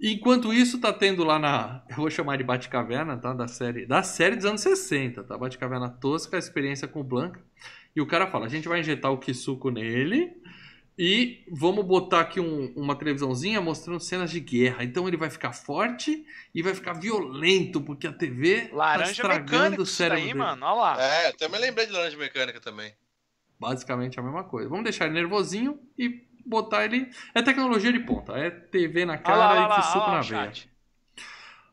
Enquanto isso, tá tendo lá na. Eu vou chamar de Batcaverna, tá? Da série. Da série dos anos 60, tá? Batcaverna tosca, a experiência com o Blanca. E o cara fala: a gente vai injetar o Kisuko nele. E vamos botar aqui um- uma televisãozinha mostrando cenas de guerra. Então ele vai ficar forte e vai ficar violento, porque a TV tá Laranja estragando mecânica o isso cérebro daí, dele. mano. Olha lá. É, eu também lembrei de Laranja Mecânica também. Basicamente a mesma coisa. Vamos deixar ele nervosinho e botar ele. É tecnologia de ponta. É TV na Olha cara lá, olha e lá, que suco olha lá na o veia. chat.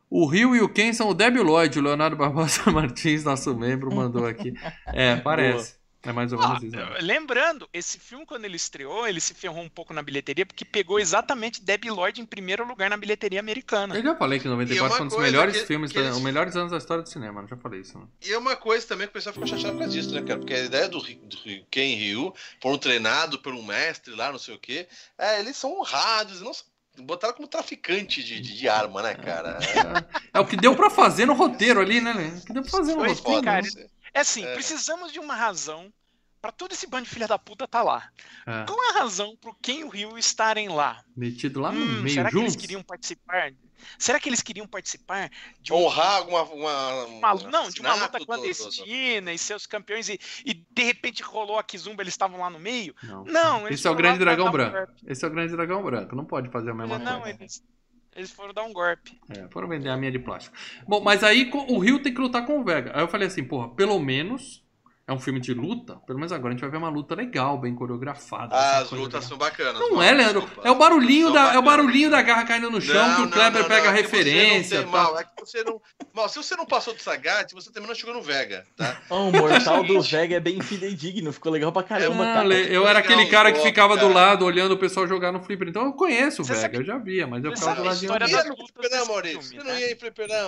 O Rio e o Ken são o Debbie Lloyd, o Leonardo Barbosa Martins, nosso membro, mandou aqui. É, parece. É mais ou menos Ó, isso. né? lembrando, esse filme, quando ele estreou, ele se ferrou um pouco na bilheteria, porque pegou exatamente Debbie Lloyd em primeiro lugar na bilheteria americana. Eu já falei que E 94 uma foi um dos melhores que- filmes, que da- eles- os melhores anos da história do cinema. Eu já falei isso. Né? E é uma coisa também que o pessoal ficou chateado por causa disso, né, cara? Porque a ideia do, do Ken Ryu, foram treinados por um mestre lá, não sei o quê, é, eles são honrados, não são- botaram como traficante de, de, de arma, né, cara? É, é o que deu pra fazer no roteiro ali, né? né? O que deu pra fazer no roteiro. cara. Foda-se. É assim, É. precisamos de uma razão pra todo esse bando de filha da puta tá lá. É, Qual é a razão pro Ken e o Rio estarem lá? metido lá no Hum, meio será que eles juntos. queriam participar? Será que eles queriam participar de um Honrar alguma. Uma, uma, um não, de uma luta clandestina e seus campeões e, e de repente rolou a Kizumba, eles estavam lá no meio? Não. Não, Esse é o grande dragão branco. Esse é o grande dragão branco. Não pode fazer a mesma Não, coisa. eles, eles foram dar um golpe. É, foram vender a minha de plástico. Bom, mas aí o Rio tem que lutar com o Vega. Aí eu falei assim, porra, pelo menos é um filme de luta. Pelo menos agora a gente vai ver uma luta legal, bem coreografada. Ah, as lutas legal. são bacanas. Não é, Leandro. desculpa. É o barulhinho da, é o barulhinho da garra caindo no chão que o Não, Kleber não, pega não, é referência. Você não tem tá? mal, é que você não. Mal, se você não passou do Sagat, você também não chegou no Vega, tá? Oh, o Mortal do Vega é bem fidedigno, ficou legal pra caramba, Ah, cara. Eu era aquele cara que ficava do lado olhando o pessoal jogar no flipper. Então eu conheço o Vega, sabe- eu já via, mas eu ficava do a ladinho. história Você não ia no desse Maurício. Você não né? ia em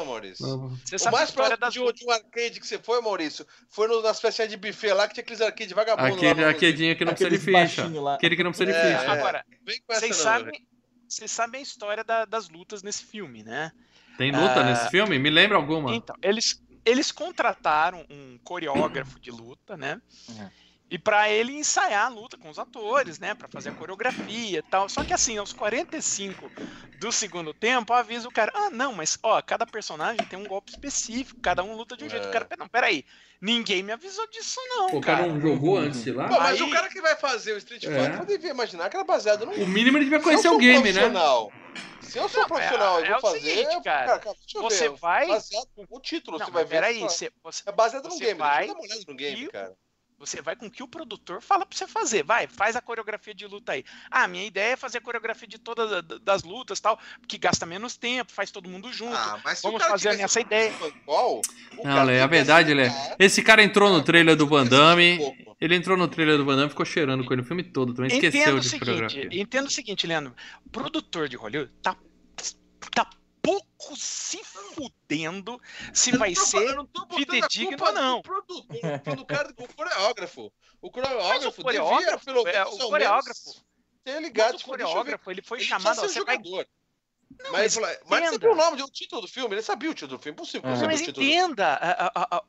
Maurício. Não, Você O a mais próximo de, um arcade que você foi, Maurício, foi nas festinhas de buffet lá que tinha aqueles arcade vagabundo Aquele lá. arquedinho que não precisa de ficha. lá. Aquele que não precisa de É, ficha. Agora, vocês não, sabem, vocês sabem a história da- das lutas nesse filme, né? Tem luta Ah, nesse filme? Me lembra alguma? Então, eles, eles contrataram um coreógrafo de luta, né? É. E pra ele ensaiar a luta com os atores, né? Pra fazer a coreografia e tal. Só que assim, aos 45 do segundo tempo, avisa o cara: ah, não, mas ó, cada personagem tem um golpe específico, cada um luta de um jeito. O É. cara, não, peraí, ninguém me avisou disso, não. O cara cara. não jogou antes de Pô, lá? mas Aí- o cara que vai fazer o Street Fighter É. não devia imaginar que era baseado no. O mínimo ele devia Se conhecer eu o game, né? profissional, Se eu sou Não, profissional é- e é vou o fazer. seguinte, eu- cara, eu você ver, vai- Baseado no título, Não, você vai ver. peraí, só- você, você, É baseado no você game. vai eu olhada no game, e- cara. Você vai com o que o produtor fala pra você fazer. Vai, faz a coreografia de luta aí. Ah, minha ideia é fazer a coreografia de todas a- das lutas tal, que gasta menos tempo, faz todo mundo junto. Ah, mas se Vamos fazer nessa ideia. Qual, o Não, Lê, tem a verdade, Lê. Esse cara entrou no trailer do Van Damme. Ele entrou no trailer do Van Damme e ficou cheirando com ele o filme todo. Também esqueceu Entendo o de seguinte, coreografia. entendo o seguinte, Leandro. O produtor de Hollywood tá, tá pouco se fudendo se Eu não vai tô ser. não fidedigno ou não. do, do cara, do coreógrafo. O coreógrafo, coreógrafo, devia, pelo é, o coreógrafo- ter ligado. Mas o coreógrafo, ele foi Ele chamado. ó, ser Você vai, jogador. Não, mas, mas mas sabia o nome, o título do filme, ele sabia o título do filme, impossível É. mas o título do filme. entenda, a- a- a-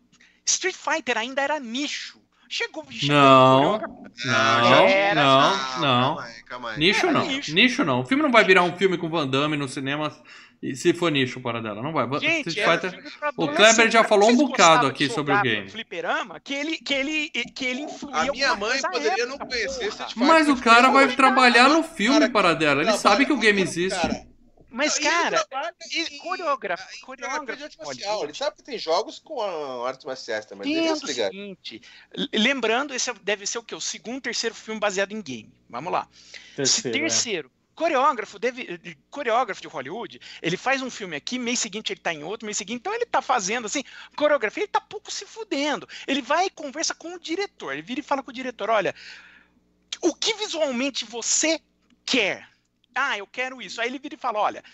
Street Fighter ainda era nicho. Chegou, chegou Não. o coreógrafo. Não, Era, não, Ah, não. Calma aí, calma aí. Nicho É, não. nicho. Nicho não. O filme não vai virar um filme com Van Damme no cinema e se for nicho para dela. Não vai. Gente, Street era Fighter- O. Kleber já falou um bocado aqui sobre o game. Fliperama, que ele, que ele, que ele influía A minha mãe poderia época, não conhecer porra. Street Fighter. Mas o cara vai trabalhar no filme para dela. Ele sabe que o game existe. Mas, cara, e coreógrafo, coreógrafo coreografia de arte de marcial. Hollywood. Ele sabe que tem jogos com a artes marciais também. Devia o seguinte, lembrando, esse é- deve ser o quê? O segundo, terceiro filme baseado em game. Vamos lá. Se Terceiro, é. terceiro, coreógrafo, deve, coreógrafo de Hollywood, ele faz um filme aqui, mês seguinte ele tá em outro, mês seguinte, então ele tá fazendo assim, coreografia, ele tá pouco se fudendo. Ele vai e conversa com o diretor, ele vira e fala com o diretor, olha, o que visualmente você quer? Ah, eu quero isso. Aí ele vira e fala, olha,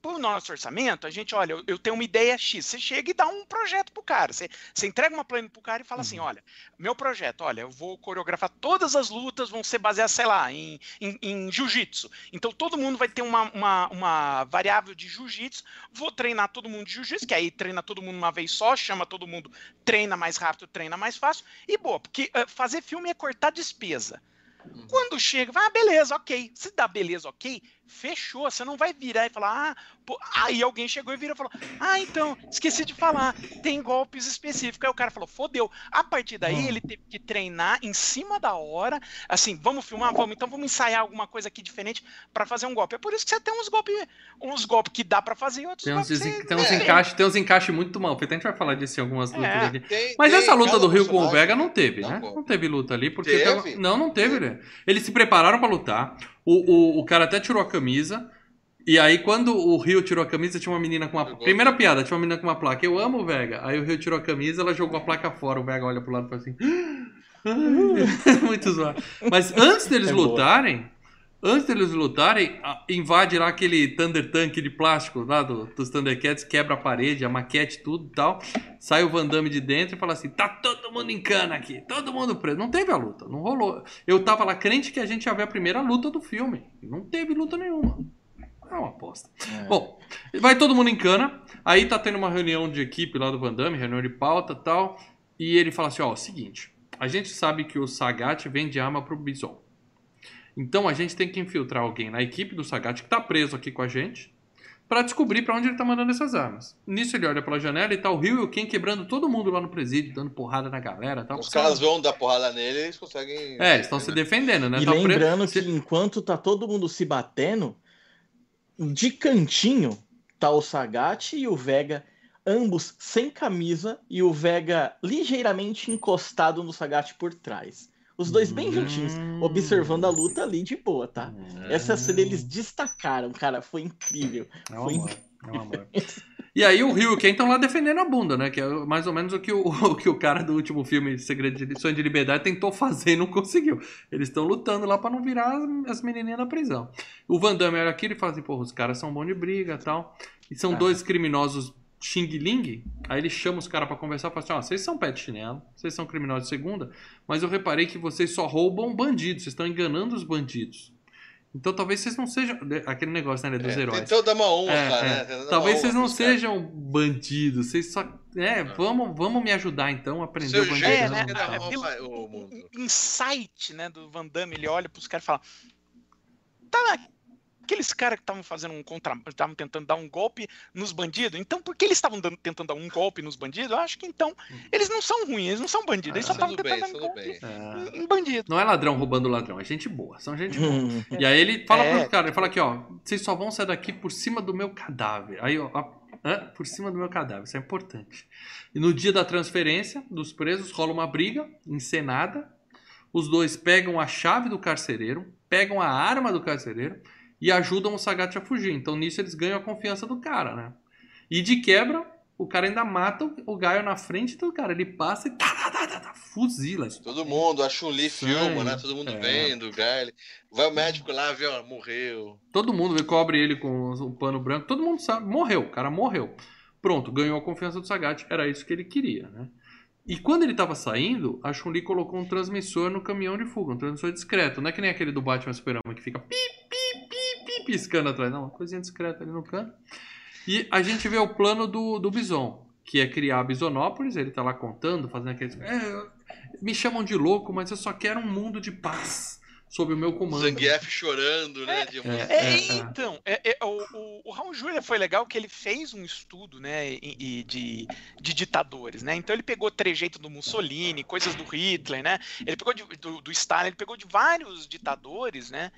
pro nosso orçamento, a gente, olha, eu, tenho uma ideia X. Você chega e dá um projeto pro cara. Você, você entrega uma plano pro cara e fala assim, olha, meu projeto, olha, eu vou coreografar todas as lutas, vão ser baseadas, sei lá, em, em, em jiu-jitsu. Então todo mundo vai ter uma, uma, uma variável de jiu-jitsu. Vou treinar todo mundo de jiu-jitsu, que aí treina todo mundo uma vez só, chama todo mundo, treina mais rápido, treina mais fácil. E boa, porque eh, fazer filme é cortar despesa. Quando chega, vai, ah, beleza, ok. Se dá beleza, ok, fechou. Você não vai virar e falar, ah, pô. Aí alguém chegou e virou e falou, ah, então, esqueci de falar, tem golpes específicos. Aí o cara falou, fodeu. A partir daí, ele teve que treinar em cima da hora, assim, vamos filmar, vamos, então vamos ensaiar alguma coisa aqui diferente pra fazer um golpe. É por isso que você tem uns golpes, uns golpes que dá pra fazer e outros Tem uns, golpes que desen- você- tem uns É. encaixes tem uns encaixe muito mal. A gente vai falar disso em algumas lutas É. aqui. Tem- Mas tem essa luta do Rio com o Vega não teve, Não, né? pô. Não teve luta ali, porque. Teve? tava- Não, não teve, né? Eles se prepararam pra lutar. O, o, o cara até tirou a camisa. E aí, quando o Rio tirou a camisa, tinha uma menina com uma. Primeira piada, tinha uma menina com uma placa. Eu amo o Vega. Aí o Rio tirou a camisa, ela jogou a placa fora. O Vega olha pro lado e fala assim. "Ai", Muito zoado. Mas antes deles É boa. Antes deles lutarem, invade lá aquele Thunder Tank de plástico lá do, dos Thundercats, quebra a parede, a maquete, tudo e tal. Sai o Van Damme de dentro e fala assim: tá todo mundo em cana aqui, todo mundo preso. Não teve a luta, não rolou. Eu tava lá crente que a gente ia ver a primeira luta do filme. Não teve luta nenhuma. É uma aposta. É. Bom, vai todo mundo em cana. Aí tá tendo uma reunião de equipe lá do Van Damme, reunião de pauta e tal. E ele fala assim: ó, seguinte, A gente sabe que o Sagat vende arma pro Bison. Então a gente tem que infiltrar alguém na equipe do Sagat que tá preso aqui com a gente para descobrir para onde ele tá mandando essas armas. Nisso ele olha pela janela e tá o Rio e o Ken quebrando todo mundo lá no presídio, dando porrada na galera, tal. Os caras vão dar porrada nele, eles conseguem. É, eles estão se defendendo, né? E Tá lembrando preso- que enquanto tá todo mundo se batendo, de cantinho tá o Sagat e o Vega, ambos sem camisa, e o Vega ligeiramente encostado no Sagat por trás. Os dois bem juntinhos, observando a luta ali de boa, tá? Hum. Essa cena eles destacaram, cara, foi incrível. É um Foi amor, é um amor. E aí o Rio e o Ken estão lá defendendo a bunda, né? Que é mais ou menos o que o, o que o cara do último filme Segredo de Sonho de Liberdade tentou fazer e não conseguiu. Eles estão lutando lá pra não virar as, as menininhas da prisão. O Van Damme olha aqui e fala assim, porra, os caras são bons de briga e tal. E são Ah. dois criminosos Xing Ling. Aí ele chama os caras pra conversar e fala assim, ó, vocês são pé de chinelo, vocês são criminosos de segunda, mas eu reparei que vocês só roubam bandidos, vocês estão enganando os bandidos. Então talvez vocês não sejam... Aquele negócio, né, dos É, heróis. tentou dar uma honra, É, cara, é. né? Tentou dar Talvez vocês não sejam bandidos, vocês só. É, vamos, vamos me ajudar então a aprender Seu o bandido. É, né? É, o mundo. insight, né, do Van Damme, ele olha pros caras e fala: Tá, aqueles caras que estavam fazendo um contra. estavam tentando dar um golpe nos bandidos, então por que eles estavam tentando dar um golpe nos bandidos? Eu acho que então eles não são ruins, eles não são bandidos, eles só Ah, estavam Tudo bem, tentando dar um tudo golpe bem. É, em bandido. Não é ladrão roubando ladrão, é gente boa, são gente boa. Hum. E aí ele fala É. pros caras, ele fala aqui, ó, vocês só vão sair daqui por cima do meu cadáver. Aí, ó, por cima do meu cadáver, isso é importante. E no dia da transferência dos presos rola uma briga encenada. Os dois pegam a chave do carcereiro, pegam a arma do carcereiro e ajudam o Sagat a fugir. Então nisso eles ganham a confiança do cara, né? E de quebra, o cara ainda mata o, Gaio na frente do cara. Ele passa e tá, tá, tá, tá, tá, fuzila. Todo mundo, a Chun-Li filma, né? Todo mundo É. vendo, o Guile. Vai o médico lá, vê, ó, morreu. Todo mundo vê, cobre ele com o pano branco. Todo mundo sabe. Morreu, o cara morreu. Pronto, ganhou a confiança do Sagat. Era isso que ele queria, né? E quando ele tava saindo, a Chun-Li colocou um transmissor no caminhão de fuga. Um transmissor discreto. Não é que nem aquele do Batman Superman que fica pi, pi, pi, pi, piscando atrás. Não, uma coisinha discreta ali no canto. E a gente vê o plano do, do Bison, que é criar a Bisonópolis. Ele tá lá contando, fazendo aqueles... É, me chamam de louco, mas eu só quero um mundo de paz sob o meu comando. Zangief chorando, né? de emoção. É, É, é. então, é, é, o, o, o Raul Júlia foi legal que ele fez um estudo, né, e, e de, de ditadores, né? Então ele pegou trejeito do Mussolini, coisas do Hitler, né? Ele pegou de- do, do Stalin, ele pegou de vários ditadores, né?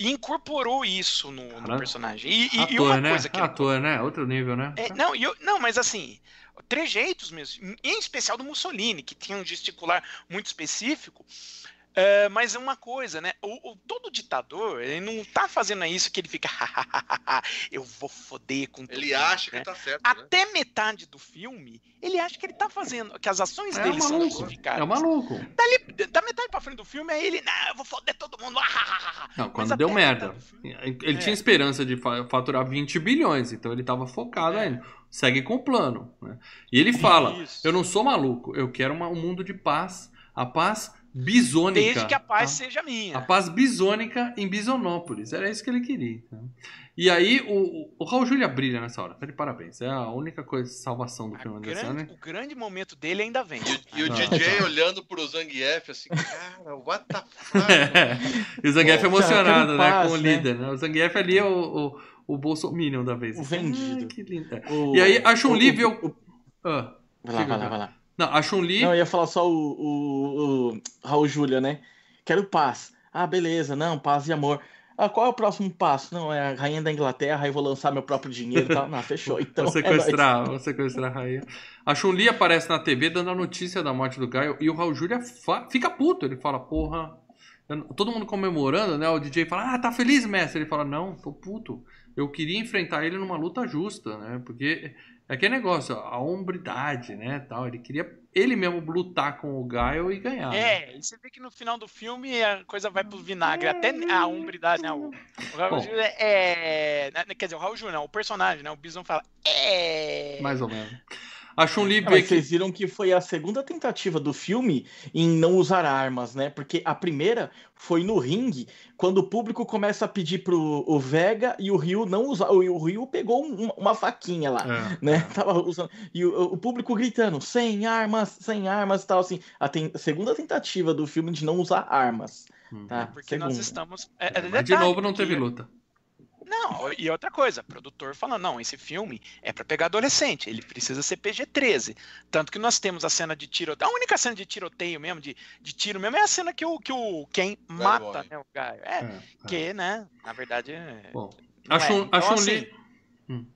E incorporou isso no, no personagem. E, e- e Ator, uma né? coisa que ele Ator, né? Outro nível, né? é, não, eu- não, mas assim, trejeitos mesmo, em especial do Mussolini, que tinha um gesticular muito específico. É, mas é uma coisa, né? O, o- todo ditador, ele não tá fazendo isso que ele fica, eu vou foder com tudo. Ele acha que né? tá certo, né? Até metade do filme, ele acha que ele tá fazendo, que as ações É dele um são maluco. justificadas. É um maluco. Dali, da metade pra frente do filme, aí ele, não, eu vou foder todo mundo. Não, quando deu merda. filme- Ele É. tinha esperança de fa- faturar 20 bilhões, então ele tava focado É. ainda. Segue com o plano. né? E ele fala: Isso. Eu não sou maluco, eu quero uma- um mundo de paz. A paz bisônica. Desde que a paz tá? seja minha. A paz bisônica em Bisonópolis. Era isso que ele queria. né? E aí, o, o- Raul Júlia brilha nessa hora. Tá de parabéns. É a única coisa, salvação do A filme desse grande- ano. o grande momento dele ainda vem. E, o- e o Não. DJ olhando pro Zangief assim, cara, what the fuck? e o Zangief Pô, emocionado, né? passe, com o né? líder, né? O Zangief ali é o, o, o Bolsominion da vez. O vendido. Ai, que lindo. É. O- E aí, a Chun-Li o- viu- o- o- Ah, Vai lá, vai lá, vai lá. Não, a Chun-Li. Não, eu ia falar só o, o, o Raul Júlia, né? Quero paz. Ah, beleza, não, paz e amor. Ah, qual é o próximo passo? Não, é a rainha da Inglaterra, aí vou lançar meu próprio dinheiro e tal. Não, fechou. Então, Vou é sequestrar, vou sequestrar a rainha. A Chun-Li aparece na TV dando a notícia da morte do Gaio e o Raul Júlia fica puto. Ele fala, porra. Todo mundo comemorando, né? O DJ fala, ah, tá feliz, mestre? Ele fala, não, tô puto. Eu queria enfrentar ele numa luta justa, né? Porque é aquele negócio, a hombridade, né? Tal. Ele queria ele mesmo lutar com o Gaio e ganhar. né? É, e você vê que no final do filme a coisa vai pro vinagre, até a umbridade, né? O, o Raul Bom. Júlia é. né, Quer dizer, o Raul né, o personagem, né? O Bison fala. É. Mais ou menos. A Chun-Li vê mas que. vocês viram que foi a segunda tentativa do filme em não usar armas, né? Porque a primeira foi no ringue, quando o público começa a pedir pro o Vega e o Ryu não usar. O, o Ryu pegou um- uma faquinha lá. É, Né? Tava usando. E o, o público gritando, sem armas, sem armas e tal, assim. A, ten- segunda tentativa do filme de não usar armas. hum. Tá? Porque nós Segunda. estamos. É, é de novo não porque- teve luta. Não, e outra coisa, produtor falando, não, esse filme é pra pegar adolescente, ele precisa ser PG-13. Tanto que nós temos a cena de tiroteio. A única cena de tiroteio mesmo, de, de tiro mesmo, é a cena que o, que o Ken mata, né, o Gaio. É, É, é. que, né, na verdade. É... Bom, é. Chun- a Então, Chun-Li. assim, Hum.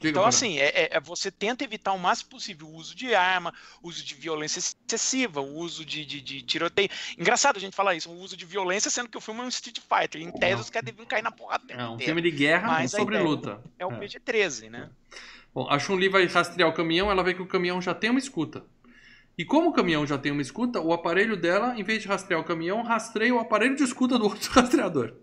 Diga, Então, assim, é, é- é- você tenta evitar o máximo possível o uso de arma, o uso de violência excessiva, o uso de, de, de tiroteio. Engraçado a gente falar isso, o uso de violência, sendo que o filme é um Street Fighter. Em tese, os caras deviam cair na porrada. É um inteiro. filme de guerra Mas sobre luta. É o É. PG-13, né? Bom, a Chun-Li vai rastrear o caminhão, ela vê que o caminhão já tem uma escuta. E como o caminhão já tem uma escuta, o aparelho dela, em vez de rastrear o caminhão, rastreia o aparelho de escuta do outro rastreador.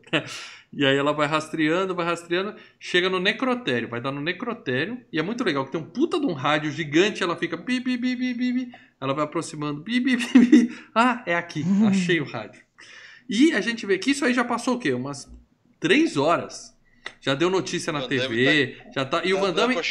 e aí ela vai rastreando, vai rastreando, chega no necrotério, vai dar no necrotério, e é muito legal que tem um puta de um rádio gigante, ela fica bi, bi, bi, bi, bi, bi, ela vai aproximando, bi, bi, bi, bi. Ah, é aqui, achei o rádio. E a gente vê que isso aí já passou o quê? Umas três horas. Já deu notícia na Van TV, já tá. E o Tá Van dando Damme,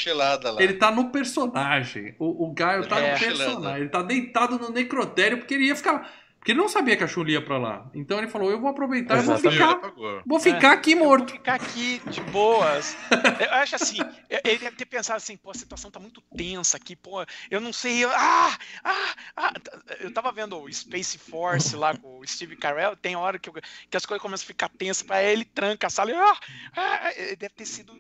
ele tá no personagem. O, o Gaio tá tá no personagem. Ele tá deitado no necrotério porque ele ia ficar. Porque ele não sabia que a Chun-Li ia pra lá. Então ele falou: eu vou aproveitar e vou ficar, vou ficar aqui Eu vou morto. ficar aqui de boas. Eu acho assim, ele deve ter pensado assim, pô, a situação tá muito tensa aqui, pô, eu não sei. eu- Ah, ah, ah. Eu tava vendo o Space Force lá com o Steve Carell, tem hora que, eu- que as coisas começam a ficar tensas pra ele, tranca a sala e. Ah, ah, ele deve ter sido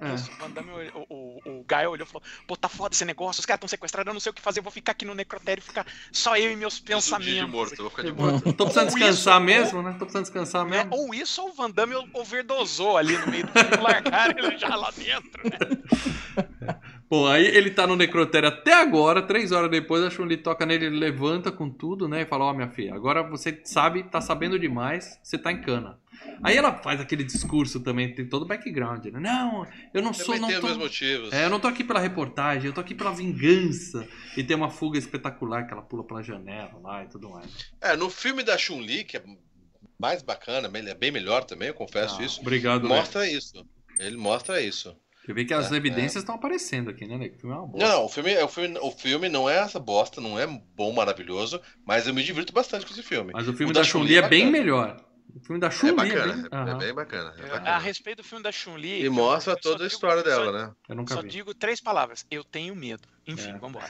É. isso. O Van Damme, olhou- o, o, o Gaio olhou e falou: pô, tá foda esse negócio, os caras estão sequestrados, eu não sei o que fazer, eu vou ficar aqui no necrotério e ficar só eu e meus Eu sou de pensamentos. morto, eu vou ficar de morto. Tô precisando Ou descansar isso, mesmo, né? Tô precisando descansar né? mesmo. Ou isso ou o Van Damme overdosou ali no meio do largaram ele já lá dentro, né? Bom, aí ele tá no necrotério até agora, três horas depois, a Chun-Li toca nele, ele levanta com tudo, né? E fala, ó, minha filha, agora você sabe, tá sabendo demais, você tá em cana. Aí ela faz aquele discurso também, tem todo o background, né? Não, eu não sou, não tô... motivos. É, eu não tô aqui pela reportagem, eu tô aqui pela vingança. E tem uma fuga espetacular que ela pula pela janela lá e tudo mais. É, no filme da Chun-Li, que é mais bacana, é bem melhor também, eu confesso Ah, isso, Obrigado, mostra isso. Ele mostra isso. Você vê que as É, evidências estão aparecendo aqui, né, Nego? O filme é uma bosta. Não, não, o filme, é- o, filme, o filme não é essa bosta, não é bom, maravilhoso, mas eu me divirto bastante com esse filme. Mas o filme O da da Chun-Li é é bem bacana. melhor. O filme da É Chun-Li é, bacana, bem... é, é Aham. bem bacana. É A bacana. respeito do filme da Chun-Li. E mostra eu só toda a digo- história só- dela, né? Eu nunca Só vi. digo três palavras. Eu tenho medo. Enfim, É. vambora.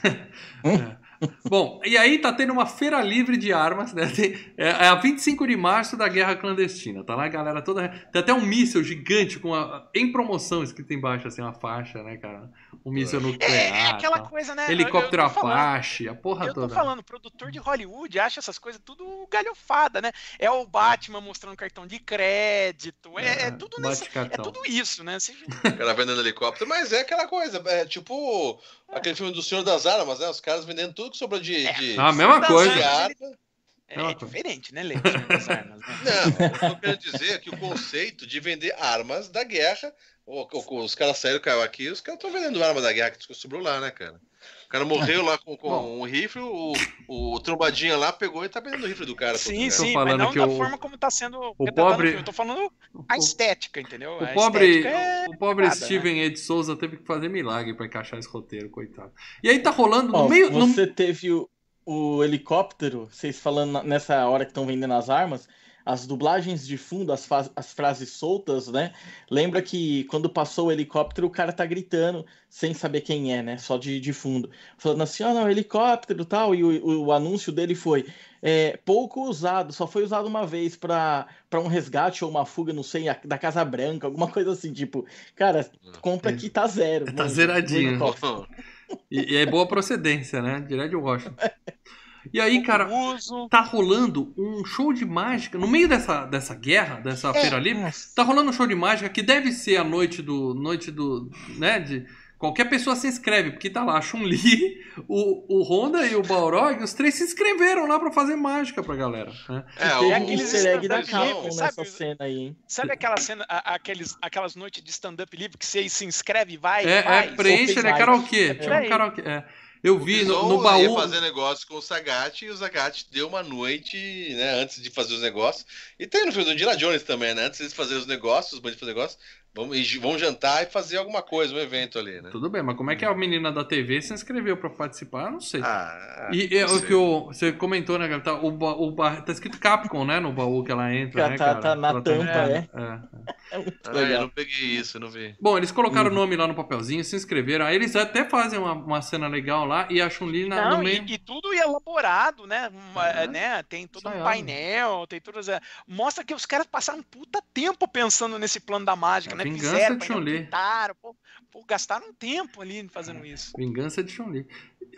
Bom, e aí tá tendo uma feira livre de armas, né? Tem- é, é a 25 de março da Guerra Clandestina. Tá lá a galera toda. Tem até um míssil gigante com a, em promoção escrito embaixo, assim, uma faixa, né, cara? Um míssil É, nuclear. é aquela tal. coisa, né? Helicóptero eu, eu tô falando- Apache, a porra Eu tô toda. falando, produtor de Hollywood acha essas coisas tudo galhofada, né? É o Batman mostrando cartão de crédito, é, é tudo nesse, é tudo isso, né? Você- O cara vendendo helicóptero, mas é aquela coisa, é tipo aquele filme do Senhor das Armas, né? Os caras vendendo tudo que sobrou de. É. de... Ah, a mesma coisa. armas. É, é diferente, né, Leite? Armas, né? Não, o que eu quero dizer é que o conceito de vender armas da guerra, o- o- os caras saíram caiu aqui, os caras estão vendendo arma da guerra que sobrou lá, né, cara? O cara morreu lá com, com Bom. um rifle, o, o trombadinha lá pegou e tá vendendo o rifle do cara. Sim, todo sim, falando mas não que da o- forma como tá sendo o no pobre-. Eu tô falando a estética, entendeu? O A pobre, estética é o pobre nada, né? Steven Ed Souza teve que fazer milagre pra encaixar esse roteiro, coitado. E aí tá rolando no Ó, meio. no- você teve o, o helicóptero, vocês falando nessa hora que estão vendendo as armas, as dublagens de fundo, as, as frases soltas, né? Lembra que quando passou o helicóptero, o cara tá gritando sem saber quem é, né? Só de, de fundo. Falando assim, ó, não, helicóptero e tal. E o, o anúncio dele foi é, pouco usado, só foi usado uma vez pra pra um resgate ou uma fuga, não sei, a- da Casa Branca, alguma coisa assim, tipo, cara, compra que tá zero. Tá manja, zeradinho. E, e é boa procedência, né? Direto de Washington. E aí, cara, tá rolando um show de mágica. No meio dessa, dessa guerra, dessa feira livre, Nossa. tá rolando um show de mágica que deve ser a noite do. Noite do. né? De, Qualquer pessoa se inscreve, porque tá lá a Chun-Li, o, o Honda e o Balrog, os três se inscreveram lá pra fazer mágica pra galera. Né? É, Teve o, aqueles easter egg da Capcom nessa sabe? cena aí, hein? Sabe aquela cena, a- aqueles, aquelas noites de stand-up livre que você se inscreve e vai? É, é faz? preenche, né? Karaokê. mic. Tinha um É. karaokê. É. Eu vi no, no baú. ia fazer negócio com o Sagat e o Sagat deu uma noite, né, antes de fazer os negócios. E tem no filme do Indiana Jones também, né? Antes de fazer os negócios, os bandidos fazer negócios, vão, e vão jantar e fazer alguma coisa, um evento ali, né? Tudo bem, mas como é que a menina da TV se inscreveu pra participar? Eu não sei. Ah, E é não o sei. que o, você comentou, né, cara? Tá, o, o tá escrito Capcom, né? No baú que ela entra, Já né, tá- cara? tá na Ela tampa, é. É muito Ah, eu não peguei isso, eu não vi. Bom, eles colocaram Uhum. o nome lá no papelzinho, se inscreveram. Aí eles até fazem uma, uma cena legal lá e a Chun-Li na- no Não, meio. e, e tudo elaborado, né? Uma- É. né? Tem todo um Ensaiado. painel, tem todas. é, Mostra que os caras passaram um puta tempo pensando nesse plano da mágica, A né? vingança Fizeram, de Chun-Li. pô, pô, gastaram um tempo ali fazendo isso. Vingança de Chun-Li.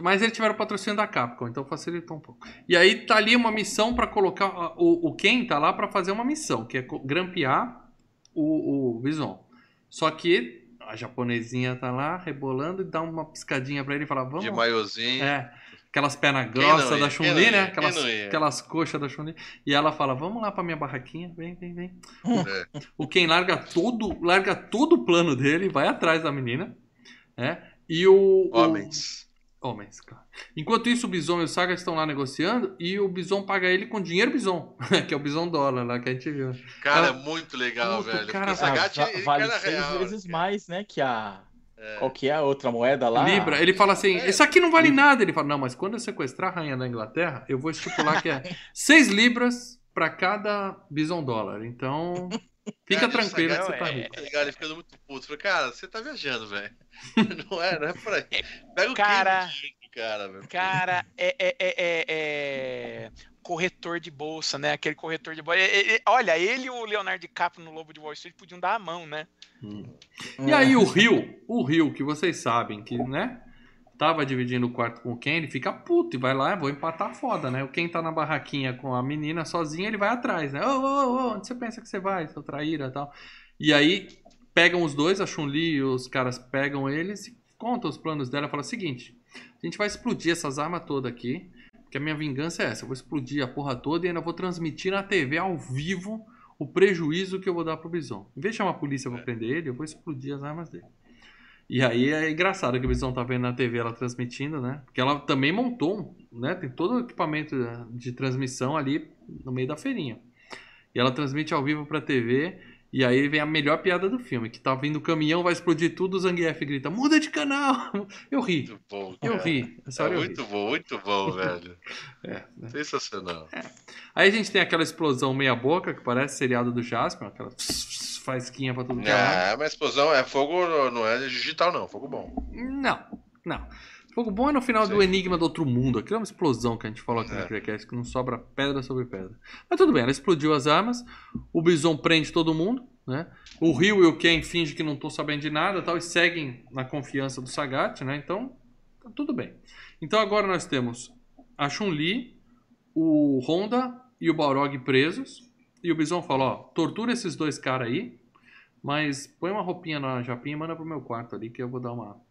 Mas eles tiveram patrocínio da Capcom, então facilitou um pouco. E aí tá ali uma missão pra colocar. O, o Ken tá lá pra fazer uma missão, que é grampear o, o Bison. Só que a japonesinha tá lá rebolando e dá uma piscadinha pra ele e fala: Vamos. De maiozinho. É. Aquelas pernas grossas da ia? né? Aquelas, aquelas coxas da Chun-Li. E ela fala: Vamos lá pra minha barraquinha. Vem, vem, vem. É. O Ken larga todo, larga todo o plano dele, vai atrás da menina. Né? E o. o- Homens. Homens, claro. Enquanto isso, o Bison e o Saga estão lá negociando e o Bison paga ele com dinheiro Bison, que é o Bison dólar lá que a gente viu. Cara, é muito legal, puta, velho. cara, o Sagat, Ah, vale cara seis real. vezes cara. mais, né? Que a. É. Qual que é a outra moeda lá? Libra, ele fala assim: É. Isso aqui não vale nada. Ele fala: Não, mas quando eu sequestrar a rainha da Inglaterra, eu vou estipular que é 6 libras pra cada Bison dólar. Então, fica tranquilo que você Sagat, tá é- rico. Tá ligado? Ele ficando muito puto. Falei, cara, você tá viajando, velho. Não é, não é por aí. Pega o Cara- do cara, velho. Cara, é, é- é- é- é corretor de bolsa, né? Aquele corretor de bolsa. É- é- é- olha, ele e o Leonardo DiCaprio no Lobo de Wall Street podiam dar a mão, né? E aí o Rio, o Rio, que vocês sabem que, né? Tava dividindo o quarto com o Ken, ele fica puto e vai lá, vou empatar foda, né? O Ken tá na barraquinha com a menina sozinha, ele vai atrás, né? Ô, ô, ô, onde você pensa que você vai, seu traíra e tal? E aí pegam os dois, a Chun-Li e os caras pegam eles e contam os planos dela. Fala o seguinte: a gente vai explodir essas armas todas aqui, porque a minha vingança é essa. Eu vou explodir a porra toda e ainda vou transmitir na TV ao vivo o prejuízo que eu vou dar pro Bison. Em vez de chamar a polícia pra prender ele, eu vou explodir as armas dele. E aí é engraçado que o Bison tá vendo na TV ela transmitindo, né? Porque ela também montou, né? Tem todo o equipamento de transmissão ali no meio da feirinha. E ela transmite ao vivo pra TV. E aí vem a melhor piada do filme, que tá vindo o caminhão, vai explodir tudo, o Zangief grita, muda de canal! Eu ri, Muito bom, eu ri. Essa É eu ri. muito bom, muito bom, velho. É, né? Sensacional. Aí a gente tem aquela explosão meia boca, que parece seriado do Jasper, aquela faisquinha pra tudo que é. Ah, mas explosão é fogo, não é digital, não. Fogo bom. Não, não. Fogo bom é no final do Sim. Enigma do Outro Mundo. Aquilo é uma explosão que a gente falou aqui É. no Crackcast, que não sobra pedra sobre pedra. Mas tudo bem, ela explodiu as armas, o Bison prende todo mundo, né? O Ryu e o Ken fingem que não estão sabendo de nada tal, e seguem na confiança do Sagat, né? Então, tá tudo bem. Então agora nós temos a Chun-Li, o Honda e o Balrog presos. E o Bison fala, ó, tortura esses dois caras aí, mas põe uma roupinha na japinha e manda pro meu quarto ali, que eu vou dar uma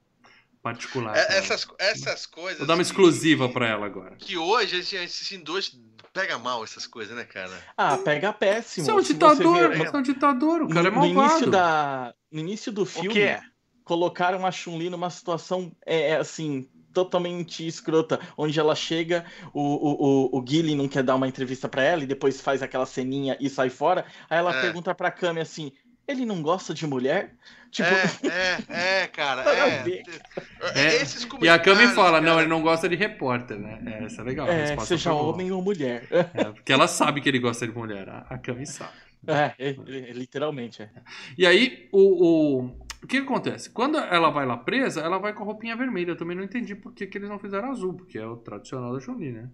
particular. É, essas, essas coisas. Vou dar uma que- exclusiva pra ela agora. Que hoje a gente assiste em dois. Pega mal essas coisas, né, cara? Ah, pega péssimo. Você é um ditador, vê- você é um ditador, o cara é no, no malvado. início da, no início do filme, colocaram a Chun-Li numa situação, é, é, assim, totalmente escrota, onde ela chega, o, o, o, o Gilly não quer dar uma entrevista pra ela, e depois faz aquela ceninha e sai fora, aí ela É. pergunta pra Kami assim, ele não gosta de mulher? Tipo, É, é, é, cara. É. É, Esses E a Kami comentários, fala, não, cara, ele não gosta de repórter, né? É, essa é legal. é, seja foi boa. homem ou mulher. É, porque ela sabe que ele gosta de mulher, a a Kami sabe. É, é, é, literalmente. É. E aí, o, o, o que acontece? Quando ela vai lá presa, ela vai com a roupinha vermelha. Eu também não entendi por que, que eles não fizeram azul, porque é o tradicional da Chun-Li, né?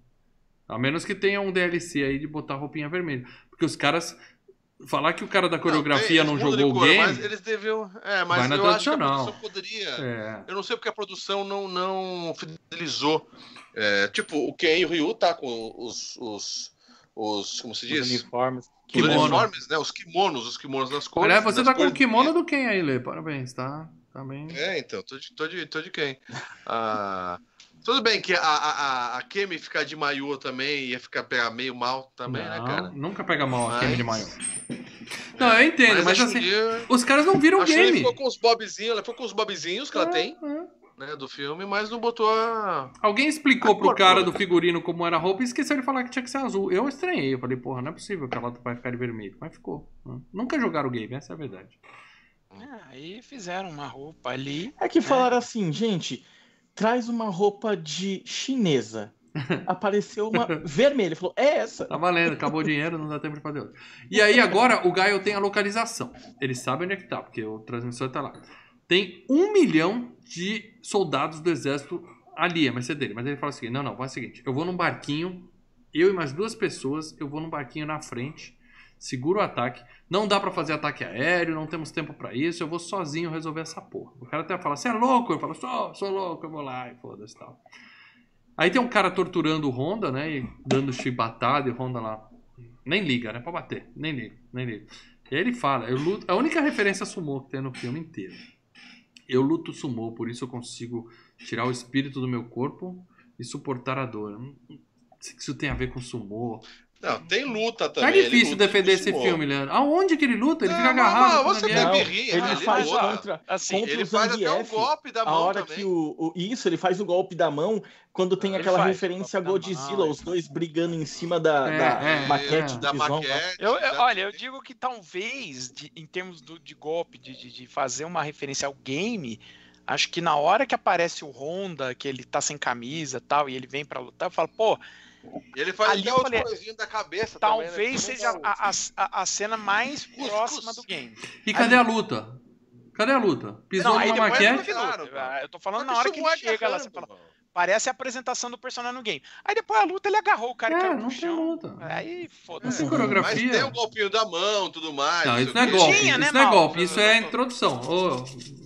A menos que tenha um DLC aí de botar roupinha vermelha. Porque os caras. Falar que o cara da coreografia não, de jogou o game. Mas eles deviam. É, mas Vai na eu acho que a tradicional. produção poderia. É. Eu não sei porque a produção não, não fidelizou. É, tipo, o Ken e o Ryu tá com os. os, os como se Os diz? uniformes. Os Kimono. uniformes, né? Os kimonos, os kimonos nas cores. Aliás, você tá com o kimono do quem aí, Lê? Parabéns, tá? Também. É, então, tô de, tô de, tô de quem? Ah, tudo bem que a, a, a Kemi ficar de maiô também ia ficar pegar meio mal também, né, Não, cara? Nunca pega mal a Mas- Kemi de maior. Não, eu entendo, mas, a assim, os caras não viram o a game. ficou com os bobzinhos, ela ficou com os bobzinhos que ela É, tem, é. né, do filme, mas não botou a. Alguém explicou A pro cara toda. do figurino como era a roupa e esqueceu de falar que tinha que ser azul. Eu estranhei, eu falei, porra, não é possível que ela vai ficar de vermelho. Mas ficou. né? Nunca jogaram o game, essa é a verdade. É, aí fizeram uma roupa ali. É que falaram assim, gente, traz uma roupa de chinesa. Apareceu uma vermelha. Ele falou, é essa. Tá valendo, acabou o dinheiro, não dá tempo de fazer outro. E aí agora o Gaio tem a localização. Ele sabe onde é que tá, porque o transmissor tá lá. Tem um milhão de soldados do exército ali, a mercê dele. Mas ele fala assim: não, não, faz o seguinte: eu vou num barquinho, eu e mais duas pessoas, eu vou num barquinho na frente, seguro o ataque. Não dá pra fazer ataque aéreo, não temos tempo pra isso, eu vou sozinho resolver essa porra. O cara até fala: você é louco? Eu falo: sou, sou louco, eu vou lá e foda-se tal. Aí tem um cara torturando o Honda, né? E dando chibatada e o Honda lá. Nem liga, né? Pra bater. Nem liga, nem liga. E aí ele fala, eu luto. A única referência sumô que tem no filme inteiro. Eu luto sumô, por isso eu consigo tirar o espírito do meu corpo e suportar a dor. Não sei que isso tem a ver com sumô. Não, tem luta Tá também. ele difícil luta defender esse filme, Leandro. Aonde que ele luta? Ele Não, fica agarrado. mas você guerra. birrinha, ele ele faz luta. contra, Assim, contra Ele o faz até o Zangief. golpe da A mão hora também. que o, o- Isso, ele faz o golpe da mão quando tem Ele aquela faz referência a Godzilla, os ele dois brigando em cima da, É, da é, maquete é. da maquete. Eu, eu- olha, eu digo que talvez, de- em termos do- de golpe, de, de- de fazer uma referência ao game, acho que na hora que aparece o Honda, que ele tá sem camisa e tal, e ele vem pra lutar, eu falo, pô, E ele faz Ali até os falei, da cabeça também, né? talvez Que não seja a, a- a- cena mais Cus, próxima cus. do game. E cadê a luta? Cadê a luta? Pisou Não, numa maquete? eu, não Claro, eu tô falando na hora que ele chega lá, você fala, parece a apresentação do personagem no game. Aí depois a luta, ele agarrou o cara e É, caiu não no tem chão. luta. Aí, Não foda-se. tem Mas coreografia. tem o golpinho da mão e tudo mais. Não, isso não é golpe. Tinha, né, isso não é golpe, isso é introdução. Ô,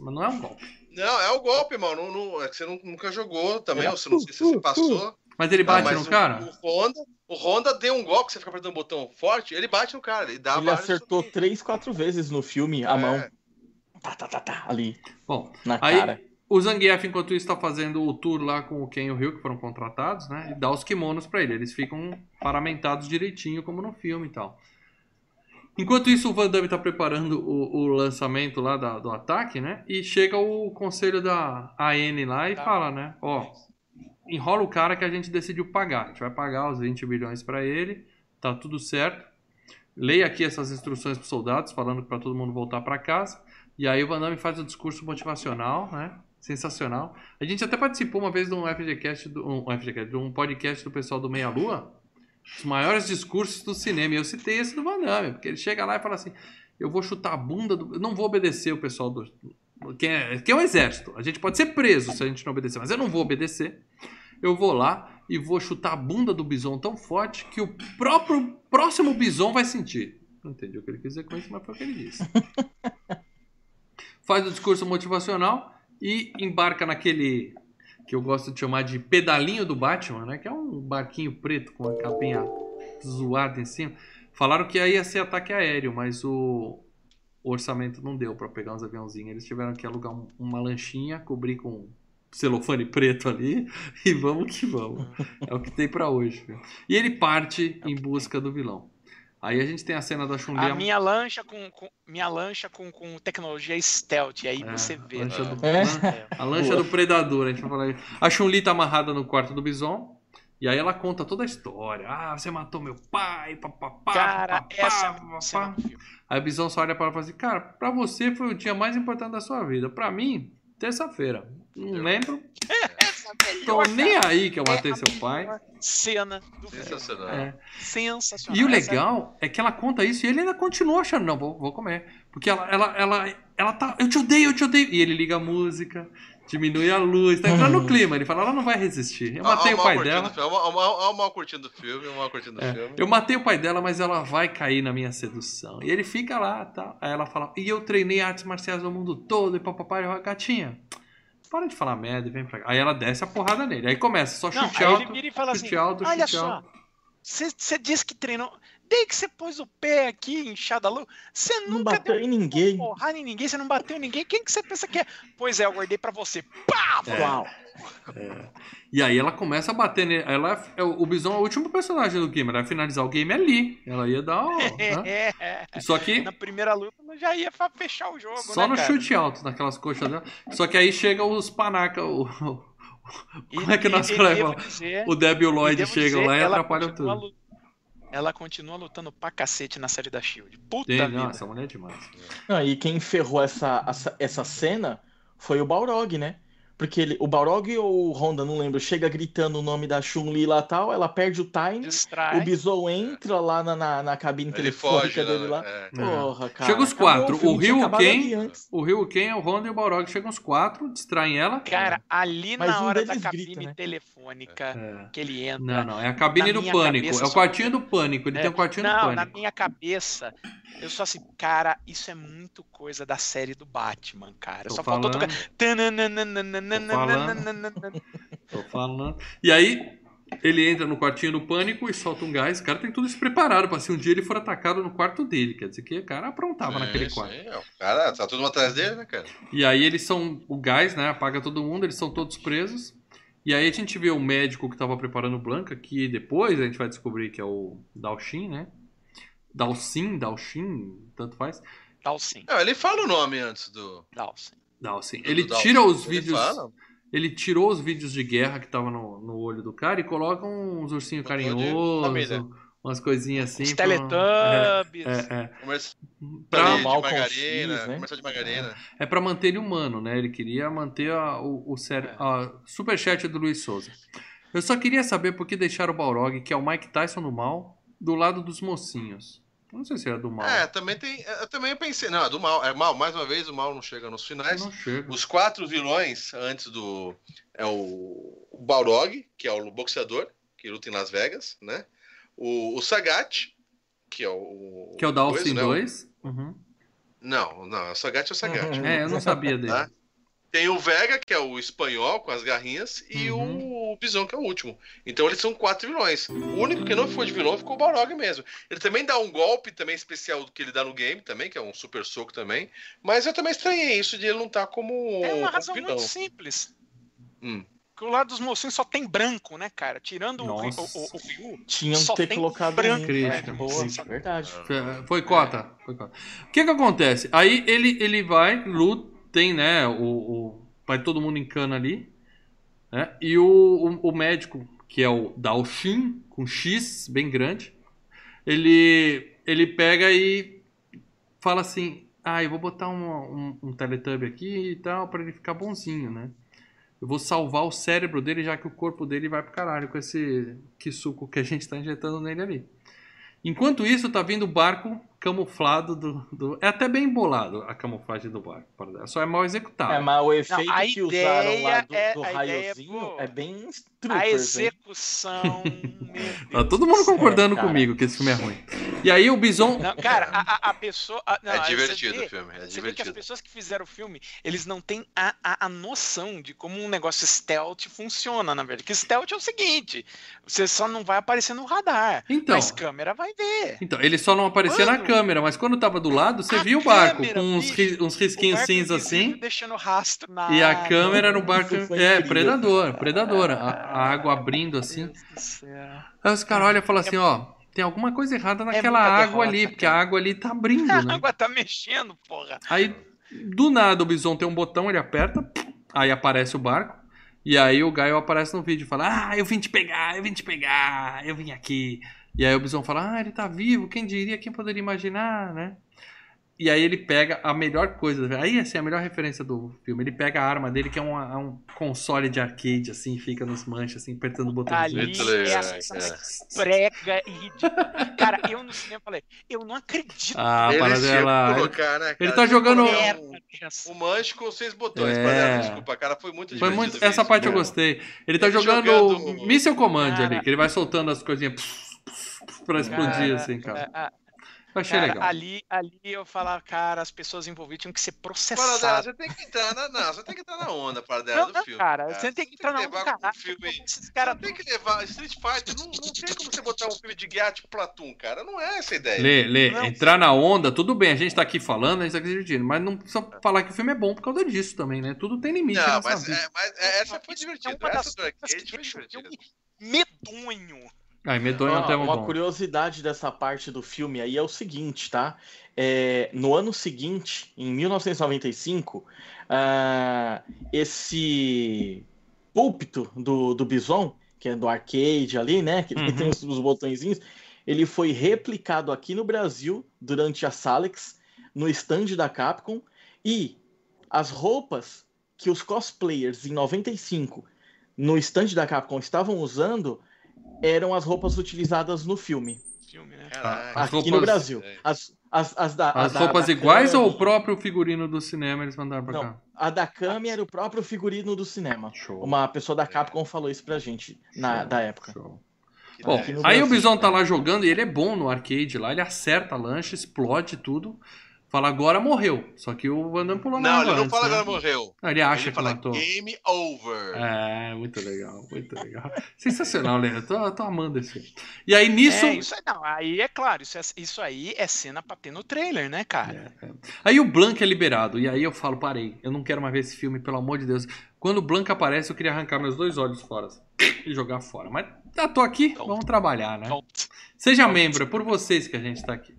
mas não é um golpe. Não, é o golpe, mano. Não, não- é que você nu- nunca jogou também, É. ou você não sei se você passou. Mas ele Não, bate mas no o- cara? O Honda, o Honda deu um golpe, você fica apertando o botão forte, ele bate no cara. Ele dá Ele acertou três, quatro vezes no filme a É. mão. Tá, tá, tá, tá, ali, Bom, na Aí- cara. o Zangief, enquanto isso, tá fazendo o tour lá com o Ken e o Ryu, que foram contratados, né? E dá os kimonos pra ele. Eles ficam paramentados direitinho, como no filme e tal. Enquanto isso, o Van Damme tá preparando o, o lançamento lá da- do ataque, né? E chega o conselho da AN lá e Tá. fala, né? Ó, enrola o cara que a gente decidiu pagar. A gente vai pagar os 20 bilhões pra ele, tá tudo certo. Leia aqui essas instruções pros soldados, falando pra todo mundo voltar pra casa. E aí o Van Damme faz o discurso motivacional, né? Sensacional. A gente até participou uma vez de um FGCast, do, um, FGCast, de um podcast do pessoal do Meia Lua, os maiores discursos do cinema. E eu citei esse do Van Damme, porque ele chega lá e fala assim: eu vou chutar a bunda do. Eu não vou obedecer o pessoal do. Que é, que é o exército. A gente pode ser preso se a gente não obedecer, mas eu não vou obedecer. Eu vou lá e vou chutar a bunda do bison tão forte que o próprio próximo bison vai sentir. Não entendi o que ele quis dizer com isso, mas foi o que ele disse. Faz o discurso motivacional e embarca naquele que eu gosto de chamar de pedalinho do Batman, né? Que é um barquinho preto com a capinha zoada em cima. Falaram que aí ia ser ataque aéreo, mas o, o orçamento não deu pra pegar uns aviãozinhos. Eles tiveram que alugar um- uma lanchinha, cobrir com celofane preto ali e vamos que vamos. É o que tem pra hoje. viu? E ele parte em busca do vilão. Aí a gente tem a cena da Chun-Li. A minha lancha com, com- minha lancha com, com tecnologia stealth, e aí É, você vê. lancha né? do- É. A lancha do predador, a gente vai falar isso. A Chun-Li tá amarrada no quarto do Bison. E aí ela conta toda a história. Ah, você matou meu pai, papapá, Cara, papapá, essa a filme. Aí o Bison só olha pra ela e fala assim, cara, pra você foi o dia mais importante da sua vida. Pra mim, terça-feira. Não lembro. Essa é Tô nem aí que eu matei É a seu pai. cena do. Sensacional. É. Sensacional. E o legal é que ela conta isso e ele ainda continua achando, não, vou, vou comer. Porque ela, ela, ela, ela tá, eu te odeio, eu te odeio. E ele liga a música, diminui a luz, tá entrando no clima. Ele fala, ela não vai resistir. Eu matei o pai dela. curtindo o mal curtindo o filme, o mal curtindo o É, filme. eu matei o pai dela, mas ela vai cair na minha sedução. E ele fica lá, tá? Aí ela fala, e eu treinei artes marciais no mundo todo, e papai, gatinha. Para de falar merda e vem pra cá. Aí ela desce a porrada nele. Aí começa, só Não, chute aí alto, ele vira e fala assim: chute alto, Olha chute só, alto. você disse que treinou. Desde que você pôs o pé aqui, inchado a lua, você Não nunca bateu deu em ninguém. porrada em ninguém, você não bateu em ninguém. Quem que você pensa que é? Pois é, eu guardei pra você. Pá! É. Uau. E aí ela começa a bater nele. Ela, é- o Bison é o último personagem do game. Ela vai finalizar o game ali. Ela ia dar. o- né? É. Só que Na primeira luta ela já ia fechar o jogo. só né, no cara? chute alto, naquelas coxas dela. Só que aí chega os panaca. O, o- E- como é que nós falamos? o Debbie e o Lloyd chegam dizer, lá e atrapalham continua tudo. Ela continua lutando pra cacete na série da Shield. Puta Tem, vida. não, essa mulher é demais. Não, e quem ferrou essa, essa, essa cena foi o Balrog, né? Porque ele, o Balrog ou o Honda, não lembro, chega gritando o nome da Chun-Li lá tal, ela perde o time, Distrai. o Bison entra lá na, na, na cabine Ele telefônica foge, dele lá. É. Porra, cara. Chega os quatro, o Ryu, Ken. O Ryu, Ken, o Honda e o Balrog chegam os quatro, distraem ela. Cara, ali Mas na um hora da cabine grita, né? telefônica É. que ele entra. Não, não, é a cabine do pânico. cabeça É o quartinho do pânico. Ele É, tem o quartinho do Não, na pânico. minha cabeça, eu só assim, cara, isso é muito coisa da série do Batman, cara. Tô só faltou falando, tocar. tô falando. E aí, ele entra no quartinho do pânico e solta um gás. O cara tem tudo isso preparado pra se um dia ele for atacado no quarto dele. Quer dizer que o cara aprontava naquele Sim, quarto. é, o cara, tá todo mundo atrás dele, né, cara? E aí eles são. O gás, né? Apaga todo mundo, eles são todos presos. E aí a gente vê o médico que tava preparando o Blanca, que depois a gente vai descobrir que é o Dalshin, né? Dalsin, Dalshin, tanto faz. Dalsin, Não, ele fala o nome antes do. Dalsin. Dalsin. do Ele Dalsin. tira os Ele vídeos. fala. Ele tirou os vídeos de guerra que tava no, no olho do cara e coloca uns ursinhos carinhosos, umas coisinhas assim. Os pra- Teletubbies. É, é, é. Comercial Pra- de margarina, X, né? comercial de margarina. É pra manter ele humano, né? Ele queria manter a, o, o sério. É. A superchat do Luiz Souza. Eu só queria saber por que deixaram o Balrog, que é o Mike Tyson do mal, do lado dos mocinhos. Eu não sei se era do mal. É, também tem. Eu também pensei. Não, é do mal. É mal, mais uma vez, o mal não chega nos finais. não chega. Os quatro vilões antes do. É o, o Balrog, que é o boxeador, que luta em Las Vegas, né? O, o Sagat, que é o. Que é o Dalsin coisa, né? 2. Uhum. Não, não, o Sagat é o Sagat. Uhum. É, eu não sabia dele. Tá. Tem o Vega, que é o espanhol com as garrinhas, e Uhum. o Bison, que é o último. Então eles são quatro vilões. O único que não foi de vilão ficou o Balrog mesmo. Ele também dá um golpe também especial que ele dá no game também, que é um super soco também. Mas eu também estranhei isso de ele não estar como, É uma como razão vilão. muito simples. Hum. Porque o lado dos mocinhos só tem branco, né, cara? Tirando o, Ryu- Nossa. o, o, o Ryu, Tinham que ter tem colocado branco. Crítica. É, boa, Sim. verdade. Foi- Foi cota. Foi cota. O que que acontece? Aí ele, ele vai, luta, tem, né, o, o- vai todo mundo em cana ali, né, e o, o, o médico, que é o Dalshin, com X bem grande, ele, ele pega e fala assim, ah, eu vou botar um, um, um aqui e tal, pra ele ficar bonzinho, né. Eu vou salvar o cérebro dele, já que o corpo dele vai pro caralho com esse que suco que a gente tá injetando nele ali. Enquanto isso, tá vindo o barco camuflado do, do- É até bem embolado a camuflagem do barco. Só é mal executado. É, mas o efeito a que usaram lá do, é- do a ideia é, raiozinho pô, é bem a troopers, hein? execução. Tá todo mundo concordando cara. comigo que esse filme é ruim. E aí o Bison. Não, cara, a, a- pessoa. a- não, é divertido vê- o filme, é Você vê que as divertido. pessoas que fizeram o filme, eles não têm a, a, a noção de como um negócio stealth funciona, na verdade. Que stealth é o seguinte: você só não vai aparecer no radar, Então. mas câmera vai ver. Então, ele só não aparecia na Mano. câmera, mas quando tava do lado, você A via o barco câmera, com uns, bicho. uns risquinhos cinza assim. Deixando rastro na E a câmera no barco. É, incrível. predador, predador. A, a água abrindo assim. Deus do céu. Aí os caras olham e falam assim: ó, tem alguma coisa errada naquela muita água derrota, ali, porque a água ali tá abrindo, A né? água tá mexendo, porra. Aí, do nada, o Bison tem um botão, ele aperta, aí aparece o barco. E aí o Gaio aparece no vídeo e fala: Ah, eu vim te pegar, eu vim te pegar, eu vim aqui. E aí o Bison fala: Ah, ele tá vivo, quem diria, quem poderia imaginar, né? E aí ele pega a melhor coisa, aí assim, a melhor referência do filme, ele pega a arma dele, que é um, é um console de arcade, assim, fica nos manches, assim, apertando o botãozinho. Ali é prega e. Cara, eu no cinema falei, eu não acredito. Ah, a Eles parada tinham que ela. colocar, né, ele tá jogando- Um, um manche com seis botões. É. pra- Desculpa, cara, foi muito Foi muito, essa parte eu gostei. Ele tá Ele jogando, jogando- Missile Command Cara. ali, que ele vai soltando as coisinhas pss, pss, pra explodir, Cara, assim, cara. a- a- Eu achei Cara, legal. ali, ali eu falava, cara, as pessoas envolvidas tinham que ser Paradela, processadas. você tem que entrar na. Não, você tem que entrar na onda, Paradela, Não, do não, filme. cara, você tem que entrar na levar onda, caralho. filme. Esses Cara, caras tem que levar. Street Fighter, não, não tem como você botar um filme de guerra tipo Platum, cara. Não é essa a ideia. Lê, lê, Não. entrar na onda, tudo bem, a gente tá aqui falando, a gente tá aqui divertindo, mas não precisa falar que o filme é bom por causa disso também, né? Tudo tem limite Não, nessa mas, é, mas é, essa foi divertida. É uma essa das do coisas que foi divertida. medonho. Ai, medonho até um uma bom. curiosidade dessa parte do filme aí é o seguinte, tá? É, no ano seguinte, em 1995, ah, esse púlpito do, do Bison, que é do arcade ali, né? Que Uhum. tem os, os botõezinhos, ele foi replicado aqui no Brasil durante a Salex, no stand da Capcom, e as roupas que os cosplayers em 95 no stand da Capcom estavam usando eram as roupas utilizadas no filme. Filme, né? As aqui roupas- no Brasil. É. As, as, as, da, As da- roupas da iguais Kami- ou o próprio figurino do cinema eles mandaram pra Não, cá? A da Kami era o próprio figurino do cinema. Show. Uma pessoa da Capcom falou isso pra gente na Show, da época. show. Bom, aí o Brasil, Bison tá lá jogando e ele é bom no arcade lá, ele acerta a lancha, explode tudo. Fala, agora morreu. Só que o Van Damme pulou na Não, ele não antes, fala né? agora morreu. Ah, Ele acha ele que fala matou. game over. É, muito legal, muito legal. Sensacional, Leandro. Eu tô, tô amando esse filme. E aí nisso. É, isso aí, não, aí é claro, isso, é- isso aí é cena pra ter no trailer, né, cara? É, é. Aí o Blanca é liberado. E aí eu falo, parei, eu não quero mais ver esse filme, pelo amor de Deus. Quando o Blanca aparece, eu queria arrancar meus dois olhos fora e jogar fora. Mas já tô aqui, vamos trabalhar, né? Seja membro, é por vocês que a gente tá aqui.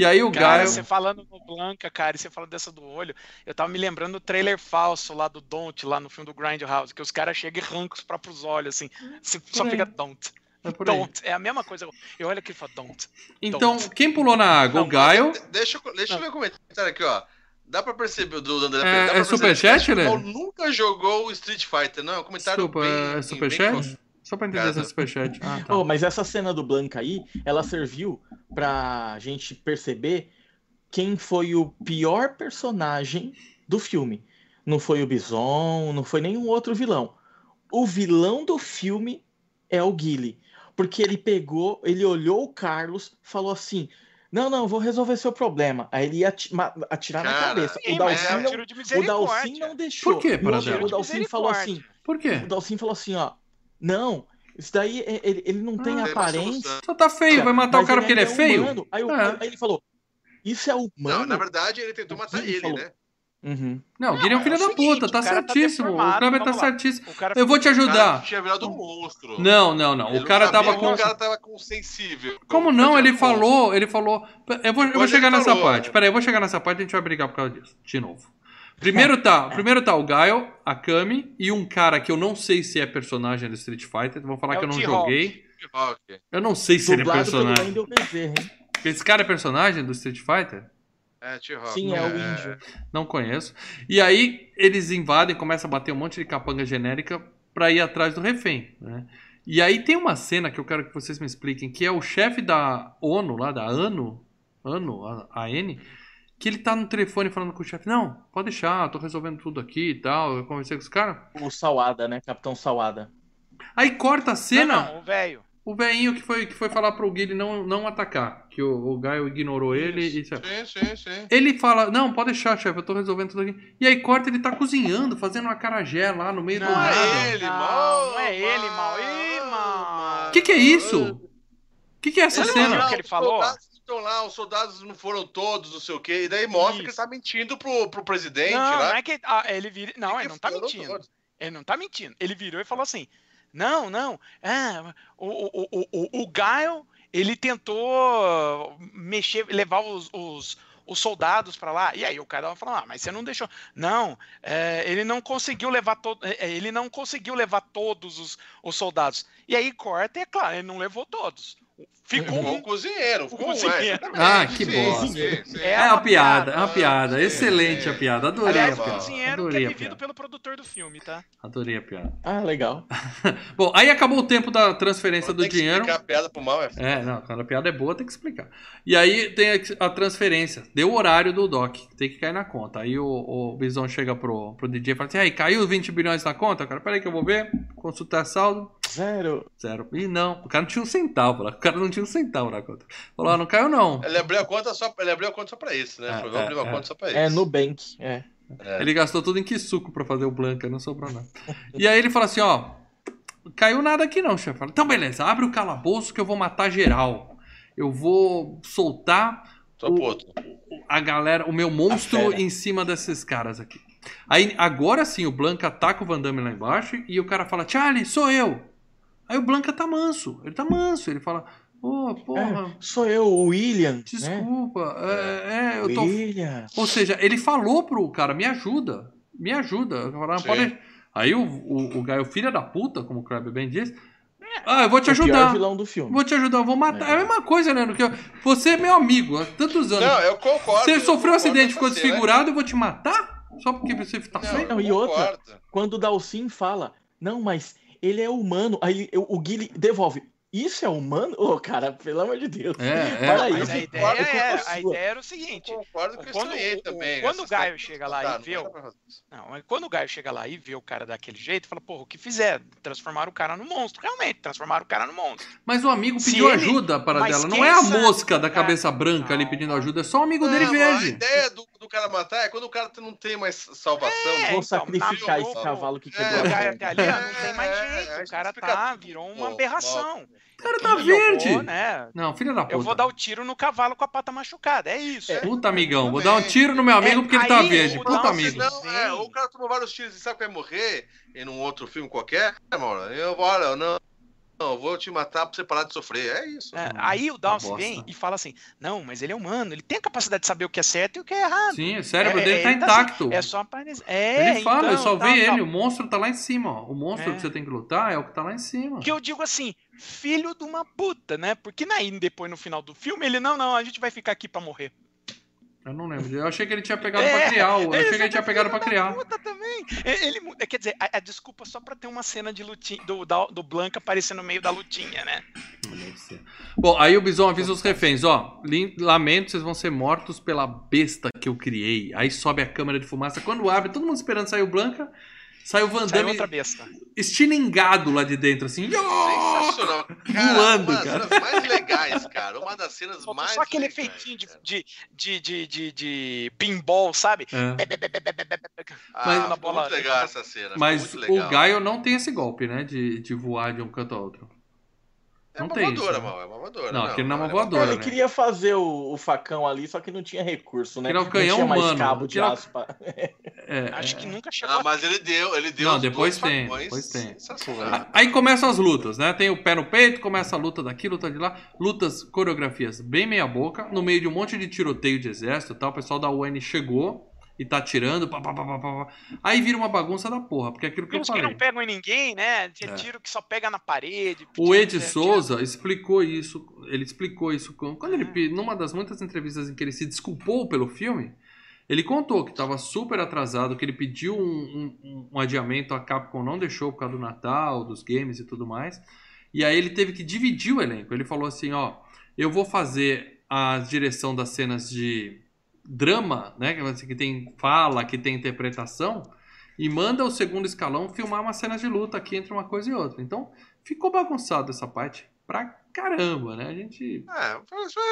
E aí o Cara, Gaio. você falando no Blanca, cara, e você falando dessa do olho, eu tava me lembrando do trailer falso lá do Don't, lá no filme do Grindhouse, que os caras chegam e arrancam os próprios olhos, assim. Você só aí. fica Don't. É. Don't. É a mesma coisa. Eu olho aqui e falo Don't. Então, quem pulou na água? o Gaio. De- Deixa, eu- deixa eu ler o comentário aqui, ó. Dá pra perceber o do André É- é superchat, que o nunca jogou o Street Fighter, não. É um comentário Desculpa, bem, é bem superchat? grosso. Só pra entender essa superchat. Ah, tá. Oh, mas essa cena do Blanca aí, ela serviu pra gente perceber quem foi o pior personagem do filme. Não foi o Bison, não foi nenhum outro vilão. O vilão do filme é o Guile. Porque ele pegou, ele olhou o Carlos, falou assim: Não, não, vou resolver seu problema. Aí ele ia atirar na Cara, cabeça. Sim, O mas é Dalcin um não, o Dalcin deixou. Por quê, o- Paradela? O Dalcin falou assim: Por quê? o Dalcin falou assim, ó. Não, isso daí é- ele, ele não tem Ah, Tem uma aparência. Só tá feio, vai matar o cara porque ele é ainda feio? humano. Aí, o- É. aí ele falou: Isso é humano? Não, na verdade ele tentou matar ele, falou. né? Uhum. Não, o Guilherme é um é filho o da seguinte, puta, tá cara tá certíssimo. o Kleber tá vamos lá. certíssimo. Cara Eu vou te cara ajudar. tinha virado um monstro. Não, não, não. Ele O cara não tava com. O cara tava com sensível. Como não? Ele falou, ele falou. Eu vou, eu vou chegar nessa falou, parte. né? Peraí, eu vou chegar nessa parte e a gente vai brigar por causa disso. De novo. Primeiro tá, primeiro tá o Gaio, a Kami e um cara que eu não sei se é personagem do Street Fighter. Vou falar É que eu não joguei. Eu não sei se ele é pelo personagem. Bezerra, hein? Esse cara é personagem do Street Fighter? É, T-Rock. Sim, é o índio. Não conheço. E aí eles invadem, começam a bater um monte de capanga genérica pra ir atrás do refém, né? E aí tem uma cena que eu quero que vocês me expliquem, que é o chefe da ONU, lá da ANO, ANO, a AN, que ele tá no telefone falando com o chefe, não, pode deixar, tô resolvendo tudo aqui e tal, eu conversei com os caras. O Sawada, né? Capitão Sawada. Aí corta a cena, Não, não, o velho. o velhinho que foi, que foi falar pro Guilherme não, não atacar, que o, o Gaio ignorou ele e... Sim, sim, sim. Ele fala, não, pode deixar, chefe, eu tô resolvendo tudo aqui. E aí corta, ele tá cozinhando, fazendo uma carajé lá no meio do Não, nada. é ele, não, mal. não é ele, mal. Ih, mal. O que, que é isso? O que, que é essa Ele cena? viu o que ele falou? Estão lá, os soldados não foram todos, não sei o quê. E daí mostra que ele Isso. tá mentindo pro, pro presidente Não, lá. não é que ah, ele vira. Não, Que ele não tá mentindo. todos. Ele não tá mentindo. Ele virou e falou assim: Não, não. É, o, o, o, o, o Gaio, ele tentou mexer, levar os, os, os soldados pra lá. E aí o cara falou: Ah, mas você não deixou. Não, é, ele não conseguiu levar todo, ele não conseguiu levar todos os, os soldados. E aí corta, e é claro, ele não levou todos. Ficou um. um cozinheiro. Ficou cozinheiro. Um, é, exatamente. Ah, que bosta. sim, sim. É É uma piada, é uma piada. Sim, Excelente sim. a piada. Adorei Aliás, a o piada. cozinheiro que Adorei é a vivido pelo produtor do filme, tá? Adorei a piada. Ah, legal. Bom, aí acabou o tempo da transferência do Tem que dinheiro. explicar a piada pro mal, é É, não, quando a piada é boa tem que explicar. E aí tem a, a transferência. Deu o horário do DOC, tem que cair na conta. Aí o, o Bison chega pro, pro DJ e fala assim: aí, caiu 20 bilhões na conta? Cara, peraí que eu vou ver, consultar saldo. Zero. Zero. E não, o cara não tinha um centavo lá. O cara não tinha um centavo na conta. Falou, ah, não caiu não. Ele abriu a conta só, ele abriu a conta só pra isso, né? É, Falou, vou abrir uma é, conta só pra isso. É, Nubank. É. É. Ele gastou tudo em Kisuko pra fazer o Blanca, não sobrou nada. E aí ele fala assim, ó, caiu nada aqui não, chefe. Fala, Então beleza, abre o calabouço que eu vou matar geral. Eu vou soltar outro. a galera, o meu monstro em cima desses caras aqui. Aí agora sim o Blanca ataca o Van Damme lá embaixo e o cara fala, Charlie, sou eu. Aí o Blanca tá manso, ele tá manso, ele fala, ô, porra, É, sou eu, o William. né? desculpa, é, é, eu tô William. ou seja, ele falou pro cara, me ajuda, me ajuda. Eu falei, "Ah, Sim. pode- Aí o, o, o Gaio, filho da puta, como o Kleber bem disse, ah, eu vou te O pior ajudar. vilão do filme. Vou te ajudar, eu vou matar. É, É. a mesma coisa, Leandro, que eu- você é meu amigo há tantos anos. Não, eu concordo. você eu sofreu um acidente, ficou você, né? desfigurado, eu vou te matar? Só porque você tá Não, feio? Não, eu e outra. Quando o Dalcin fala, não, mas ele é humano. Aí eu- o Guile devolve. Isso é humano? Ô, cara, pelo amor de Deus. É, é. Mas a eu ideia, com era, a a ideia era o seguinte: Eu concordo que eu Quando estranhei o- também. quando o Gaio chega lá e Tá, não vê o- isso. Não, quando o Gaio chega lá e vê o cara daquele jeito, fala, porra, o que fizeram? Transformaram o cara no monstro. Realmente, transformaram o cara no monstro. Mas o amigo Se pediu ele- ajuda para mas dela. Não é a mosca da Ah, cabeça branca ali não. pedindo ajuda, é só o amigo dele Não, A verde. ideia do, do cara matar é quando o cara não tem mais salvação. É, Vou então, sacrificar esse cavalo que É, quebrou O a Gaio perna. até ali, ó, não tem mais É, jeito. é, O cara tá, virou uma aberração. O cara tá eu verde. vou, né? Não, filha da puta. Eu vou dar o tiro no cavalo com a pata machucada. É isso. Puta amigão, vou dar um tiro no meu amigo É, porque ele tá verde. Puta amigo. Não, é, o cara tomou vários tiros e sabe que vai morrer em um outro filme qualquer. É, mano, eu vou, olha, não, não, eu vou te matar pra você parar de sofrer. É isso. É, Hum, aí o Dawson vem e fala assim: não, mas ele é humano, ele tem a capacidade de saber o que é certo e o que é errado. Sim, o cérebro É, dele tá ele tá assim, intacto. É só aparecer. É, ele fala, eu então, só tal, vi tal. ele, o monstro tá lá em cima, ó. O monstro É. que você tem que lutar é o que tá lá em cima. Que eu digo assim, filho de uma puta, né? Porque naí, depois no final do filme, ele, não, não, a gente vai ficar aqui pra morrer. Eu não lembro. Eu achei que ele tinha pegado É, pra criar. Eu achei Ele que ele tinha é pegado pra criar. Puta também. Ele, mu- quer dizer, a, a desculpa só pra ter uma cena de lutinha, do, da- do Blanca aparecendo no meio da lutinha, né? Bom, aí o Bison avisa os reféns, ó. Lamento, vocês vão ser mortos pela besta que eu criei. Aí sobe a câmera de fumaça. Quando abre, todo mundo esperando sair o Blanca. Sai o Van Sai Damme outra besta. estilingado lá de dentro, assim. Sensacional. Cara, Voando, uma das cara. cenas mais legais, cara. Uma das cenas mais só aquele legais, efeitinho de, cara. de, de, de, de, de pinball, sabe? É. Ah, Mas- ficou bola- muito legal essa cena. Mas muito legal. o Gaio não tem esse golpe, né? De, de voar de um canto ao outro. É não uma tem voadora, isso, né? mal. É uma voadora. Não, aquele não é uma ele voadora. ele né? queria fazer o, o facão ali, só que não tinha recurso, né? Aquele é o não canhão tinha mais humano, cabo de é aço pra... É, Acho é. que nunca chegou. Ah, mas ele deu, ele deu Não, os depois dois tem, depois tem. sensacionais. A- Aí começam as lutas, né? Tem o pé no peito, começa a luta daqui, luta de lá. Lutas, coreografias bem meia boca, no meio de um monte de tiroteio de exército e tal. O pessoal da UN chegou e tá atirando. Pá, pá, pá, pá, pá, pá. Aí vira uma bagunça da porra, porque é aquilo que eu Tiros que falei. não pegam em ninguém, né? É. tiro que só pega na parede. O Ed que é- Souza explicou isso, ele explicou isso quando quando ele numa das muitas entrevistas em que ele se desculpou pelo filme, ele contou que estava super atrasado, que ele pediu um, um- um adiamento, a Capcom não deixou por causa do Natal, dos games e tudo mais. E aí ele teve que dividir o elenco. Ele falou assim, ó, eu vou fazer a direção das cenas de drama, né, que tem fala, que tem interpretação, e manda o segundo escalão filmar umas cenas de luta aqui entre uma coisa e outra. Então, ficou bagunçado essa parte pra caramba, né? A gente. É,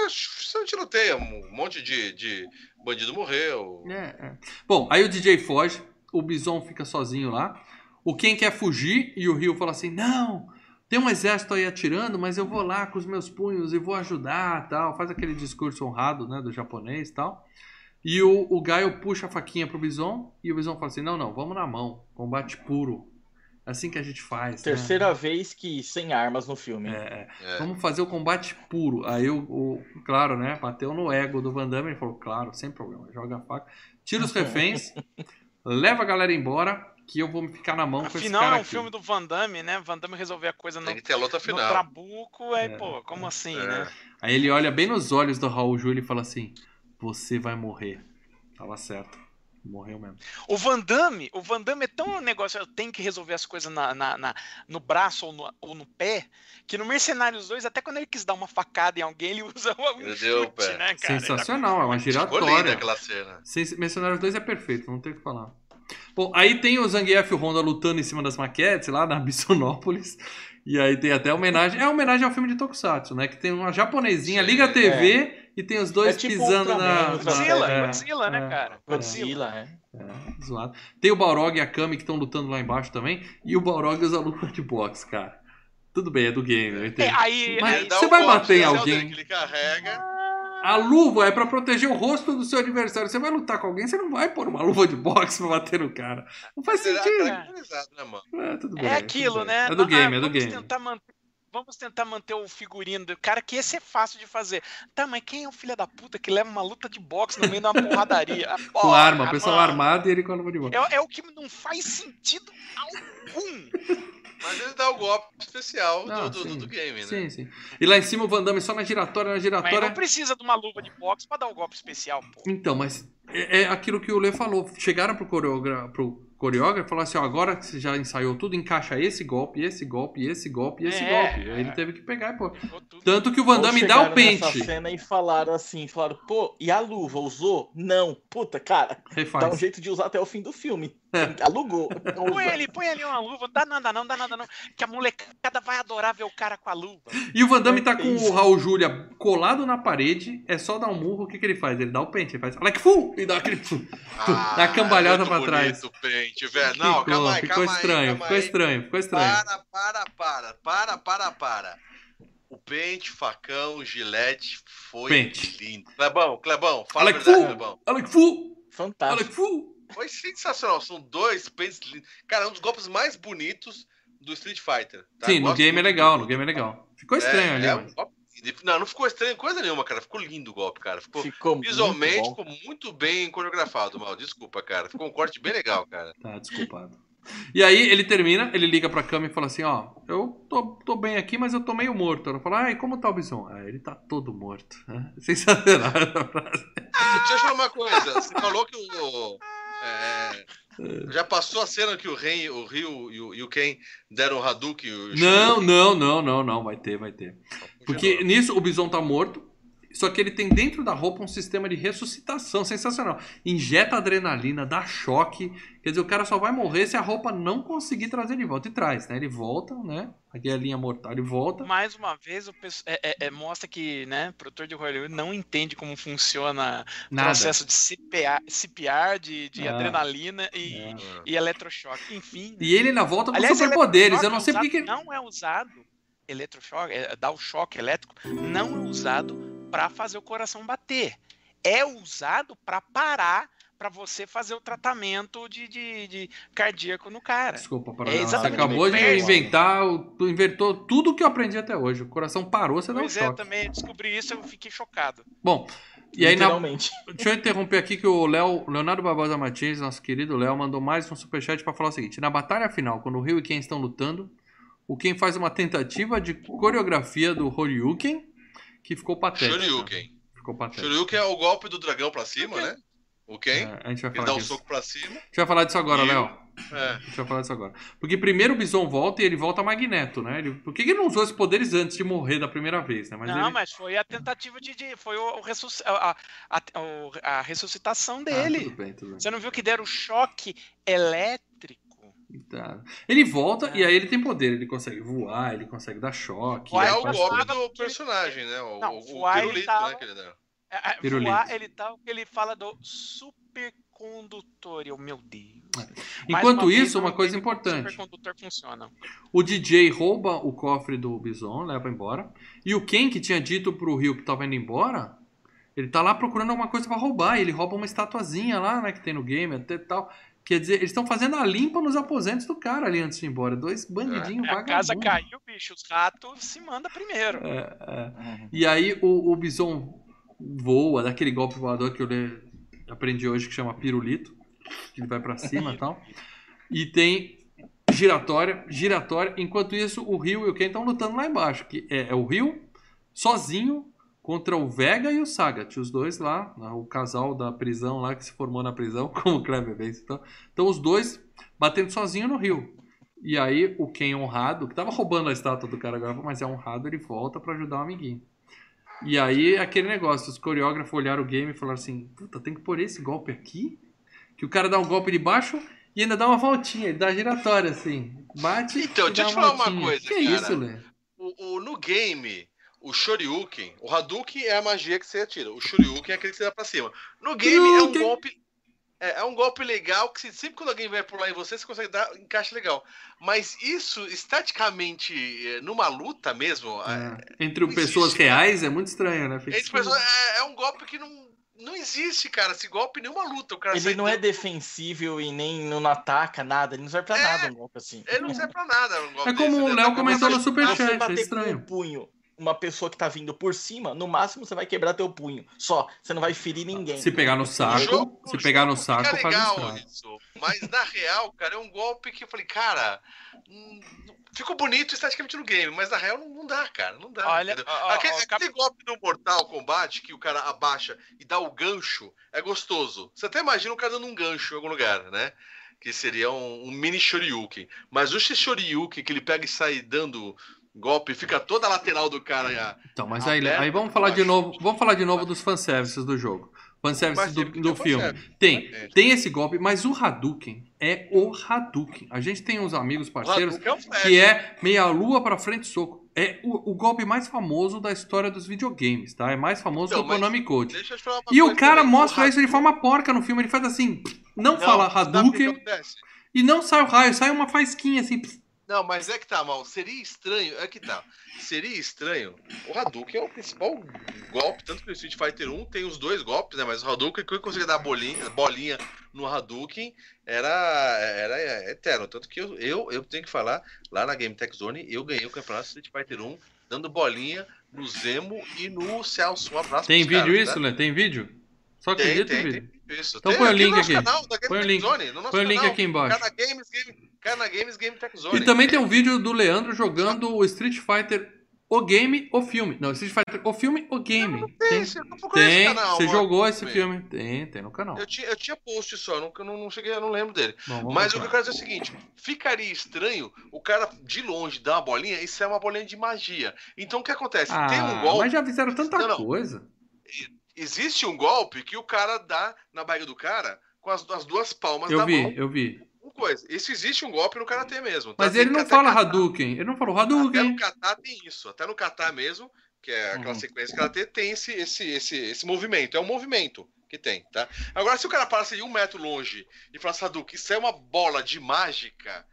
você tiroteia, um monte de, de bandido morreu. É, é. Bom, aí o DJ foge, o Bison fica sozinho lá. O Ken quer fugir e o Rio fala assim: não, tem um exército aí atirando, mas eu vou lá com os meus punhos e vou ajudar tal. Faz aquele discurso honrado, né, do japonês e tal. E o, o Gaio puxa a faquinha pro Bison e o Bison fala assim: não, não, vamos na mão, combate puro. Assim que a gente faz. né? Terceira vez que sem armas no filme. É, é. É. Vamos fazer o combate puro. Aí o, o- claro, né? Bateu no ego do Van Damme e falou, claro, sem problema, joga a faca, tira os reféns, leva a galera embora, que eu vou ficar na mão com esse Afinal, cara é um aqui. filme do Van Damme, né? Van Damme resolver a coisa no, Tem que ter a luta no final. trabuco, aí, É. pô, como assim, É. né? Aí ele olha bem nos olhos do Raul Júlio e fala assim, você vai morrer. Tava certo. Morreu mesmo. O Van Damme, o Van Damme é tão um negócio, eu tenho que resolver as coisas na, na- na- no braço ou no, ou no pé, que no Mercenários 2, até quando ele quis dar uma facada em alguém, ele usa um Ele chute, né, cara? Sensacional, é uma Ficou linda giratória. aquela cena. Mercenários 2 é perfeito, não tem o que falar. Bom, aí tem o Zangief e o Honda lutando em cima das maquetes lá na Bissonópolis. E aí tem até homenagem. É homenagem ao filme de Tokusatsu, né? Que tem uma japonesinha, liga a TV e tem os dois É tipo pisando Ultraman, na. Godzilla, é, Godzilla, né, é. cara? Godzilla, é. É, zoado. Tem o Balrog e a Kami que estão lutando lá embaixo também. E o Balrog usa luva de boxe, cara. Tudo bem, é do game, eu entendo. É, aí, Mas- aí- você vai bater em especial alguém? Ele carrega. A luva é pra proteger o rosto do seu adversário. Você vai lutar com alguém, você não vai pôr uma luva de boxe pra bater no cara. Não faz Será sentido. caracterizado, né? É, tudo bem, é tudo aquilo, bem. né? É do Ah, game, é do vamos game. Tentar manter, vamos tentar manter o figurino do cara, que esse é fácil de fazer. Tá, mas quem é o filho da puta que leva uma luta de boxe no meio da porradaria? Ah, Com porra, arma, o pessoal armado e ele com a luva de boxe. É, é o que não faz sentido algum. Mas ele dá o golpe especial do, Ah, do, do- game, né? Sim, sim. E lá em cima o Van Damme só na giratória, na Mas giratória. não precisa de uma luva de boxe pra dar o golpe especial, pô. Então, mas é, é aquilo que o Lê falou. Chegaram pro, coreogra... pro coreógrafo e falaram assim: ó, agora que você já ensaiou tudo, encaixa esse golpe, esse golpe, esse golpe esse É, golpe. Aí ele é. teve que pegar e pô. Tanto que o Van Damme dá o nessa pente. cena e falaram assim, falaram, pô, e a luva, usou? Não. Puta, cara, Refaz. dá um jeito de usar até o fim do filme. É. Alugou. Põe ali, põe ali uma luva, não dá nada não, dá nada não. Que a molecada vai adorar ver o cara com a luva. E o Van Damme tá com o Raul Júlia colado na parede, é só dar um murro, o que, que ele faz? Ele dá o pente, ele faz like full e dá aquele fu. Ah, Dá a cambalhota é pra muito trás. bonito o pente, velho. Não, ficou, calma aí, ficou calma aí, estranho, calma ficou aí. estranho, ficou estranho. Para, para, para, para, para, para. O pente, facão, gilete foi Pente. lindo. Clebão, Clebão, fala Olha a que verdade, fu! Clebão. Olha que full! Olha Fantástico. que full! Foi sensacional. São dois pentes lindos. Cara, é um dos golpes mais bonitos do Street Fighter. tá? Sim, no game é legal, no game é legal. Ficou estranho é, ali, é mas... um golpe- Não, não ficou estranho coisa nenhuma, cara. Ficou lindo o golpe, cara. Ficou Ficou muito visualmente bom. ficou muito bem coreografado, mal. Desculpa, cara. Ficou um corte bem legal, cara. Tá, desculpado. E aí ele termina, ele liga pra cama e fala assim, ó, eu tô, tô bem aqui, mas eu tô meio morto. Ela fala, ai, como tá o Bison? Ah, ele tá todo morto. É sensacional essa frase. Deixa eu falar uma coisa. Você falou que o. é, já passou a cena que o Ren, o Ryu e o, e o Ken deram o Hadouken? O Não, não, não, não, não, vai ter, vai ter. Porque nisso o Bison tá morto, só que ele tem dentro da roupa um sistema de ressuscitação sensacional. Injeta adrenalina, dá choque. Quer dizer, o cara só vai morrer se a roupa não conseguir trazer de volta. E traz, né? Ele volta, né? Aqui é a linha mortal, ele volta. Mais uma vez, o é- é- é- mostra que, né, o produtor de Hollywood não entende como funciona o Nada. processo de CPR, CPR de, de Ah. adrenalina e, É. e eletrochoque. Enfim. E ele ainda volta com Aliás, superpoderes. eletrochoque Eu não sei é porque Não é usado eletrochoque, é, dar o choque elétrico, não é usado para fazer o coração bater. É usado para parar, para você fazer o tratamento de, de, de cardíaco no cara. Desculpa, para É Você acabou de inventar, inventou tudo que eu aprendi até hoje. O coração parou, você dá um Pois é, choque. também descobri isso, eu fiquei chocado. Bom, e aí na. Deixa eu interromper aqui que o Léo, Leonardo Barbosa Martins, nosso querido Léo, mandou mais um superchat para falar o seguinte: na batalha final, quando o Ryu e Ken estão lutando, o Ken faz uma tentativa de coreografia do Horyuken que ficou patética. Shoryuken. Ficou patética. Shoryuken é o golpe do dragão pra cima, né? O Ken. É, a gente vai Ele falar dá um disso. soco pra cima. A gente vai falar disso agora, E Léo. É. A gente vai falar disso agora. Porque primeiro o Bison volta e ele volta Magneto, né? Ele, por que que ele não usou esses poderes antes de morrer da primeira vez, né? Mas não, ele... mas foi a tentativa de. de- foi o, o ressusc- a, a- a- a ressuscitação Ah, dele. tudo bem, tudo bem. Você não viu que deram choque elétrico? Tá. Ele volta e aí ele tem poder. Ele consegue voar, ele consegue dar choque. Que Vai, é o golpe do personagem, né? O, Não, o, o voar, ele pirulito, tava- né? Que ele dá. É, é, Pirulito. voar, ele tá ele fala do supercondutor. Eu, meu Deus. Mais Enquanto uma isso, uma coisa importante. supercondutor funciona. O DJ rouba o cofre do Bison, leva embora. E o Ken, que tinha dito pro Rio que tava indo embora, ele tá lá procurando alguma coisa pra roubar. E ele rouba uma estatuazinha lá, né, que tem no game até tal. Quer dizer, eles estão fazendo a limpa nos aposentos do cara ali antes de ir embora. Dois bandidinhos A casa vagabundos. caiu, bicho. Os ratos se manda primeiro. É, é. Uhum. E aí o, o Bison voa, daquele golpe voador que eu le- aprendi hoje que chama pirulito. Que ele vai pra cima e tal. E tem giratória, giratória. Enquanto isso, o Rio e o Ken estão lutando lá embaixo. Que é, é o Rio sozinho contra o Vega e o Sagat. Os dois lá, né, o casal da prisão lá que se formou na prisão, como o Kleber Benz. Então, então os dois batendo sozinho no Rio. E aí o Ken honrado, que tava roubando a estátua do cara agora, mas é honrado, ele volta pra ajudar o amiguinho. E aí aquele negócio, os coreógrafos olharam o game e falaram assim, puta, tem que pôr esse golpe aqui? Que o cara dá um golpe de baixo e ainda dá uma voltinha, ele dá giratória assim. Bate. Então, deixa eu te falar uma voltinha. coisa, Que cara. isso, Lê? O, o- no game, o Shoryuken, o Hadouken é a magia que você atira. O Shoryuken é aquele que você dá pra cima. No game é um golpe. É, é um golpe legal que se- sempre quando alguém vai pular em você, você consegue dar encaixe legal. Mas isso, estaticamente, eh, numa luta mesmo, é, É. Entre pessoas existe, reais é muito estranho, né? Entre pessoas, é, é um golpe que não, não existe, cara. Esse golpe em nenhuma luta. O cara Ele não é defensível e nem não ataca nada, ele não serve pra É, nada um golpe assim. Ele não serve pra nada. Um golpe É como desse, o né? Léo comentou no Superchat, é bater com estranho. um punho, uma pessoa que tá vindo por cima, no máximo você vai quebrar teu punho. Só, você não vai ferir ninguém. Se pegar no saco, jogo- se pegar no saco, fica faz legal isso. Mas na real, cara, é um golpe que eu falei, cara. hum, Ficou bonito esteticamente no game, mas na real não, não dá, cara. Não dá. Olha, ó, ó, aquele, ó, cap- aquele golpe do Mortal Kombat que o cara abaixa e dá o gancho é gostoso. Você até imagina o cara dando um gancho em algum lugar, né? Que seria um, um mini Shoryuken. Mas o Shoryuken que ele pega e sai dando golpe, fica toda a lateral do cara. já. Então, mas aí, aí vamos falar de novo, vamos falar de novo dos fanservices do jogo. Fanservice Mas do, do tem filme. fanservice. Tem, É. tem esse golpe, mas o Hadouken é o Hadouken. A gente tem uns amigos O parceiros é um que é meia lua pra frente soco. É o, o golpe mais famoso da história dos videogames, tá? É mais famoso Então, do mas Konami Code. Deixa eu te falar uma E o cara mostra O isso de forma porca no filme. Ele faz assim, não, Não, fala o que Hadouken e não sai o raio, sai uma faisquinha assim. Não, mas é que tá, mal. Seria estranho. É que tá. Seria estranho. O Hadouken é o principal golpe. Tanto que no Street Fighter 1 tem os dois golpes, né? Mas o Hadouken, que eu conseguia dar bolinha, bolinha no Hadouken, era, era eterno. Tanto que eu, eu, eu tenho que falar, lá na Game Tech Zone, eu ganhei o campeonato Street Fighter 1 dando bolinha no Zemo e no Celso. Um abraço Tem vídeo caras, isso, tá? né? Tem vídeo? Só Tem, acredita tem, em vídeo. tem. Isso. Então tem põe o link aqui. Canal, Põe o link. Zone, no nosso Põe o link canal. aqui embaixo. Cana Games, Game, Cana Games Game Tech Zone. E também tem um vídeo do Leandro jogando o Street Fighter, o game, o filme. Não, Street Fighter, o filme, o game. Tem, Tem, esse- eu não tem. canal, Você mano. jogou esse filme? Tem, tem no canal. Eu tinha, eu tinha post só, eu não, eu não, não cheguei, eu não lembro dele. Bom, Mas o que eu quero dizer é o seguinte: ficaria estranho o cara de longe dar uma bolinha, isso é uma bolinha de magia. Então o que acontece? Ah, Tem um golpe. mas já fizeram tanta Não, não. coisa. Existe um golpe que o cara dá na barriga do cara com as, as duas palmas Eu da vi, mão. eu vi. Uma coisa. Isso existe um golpe no karatê mesmo. Mas ele não fala kata. Hadouken. Ele não falou Até no Hadouken. kata tem isso. Até no kata mesmo, que é aquela Uhum. sequência que ela tem, tem esse, esse, esse, esse movimento. É um movimento que tem, tá? Agora, se o cara passa de um metro longe e fala, Hadouken, isso é uma bola de mágica,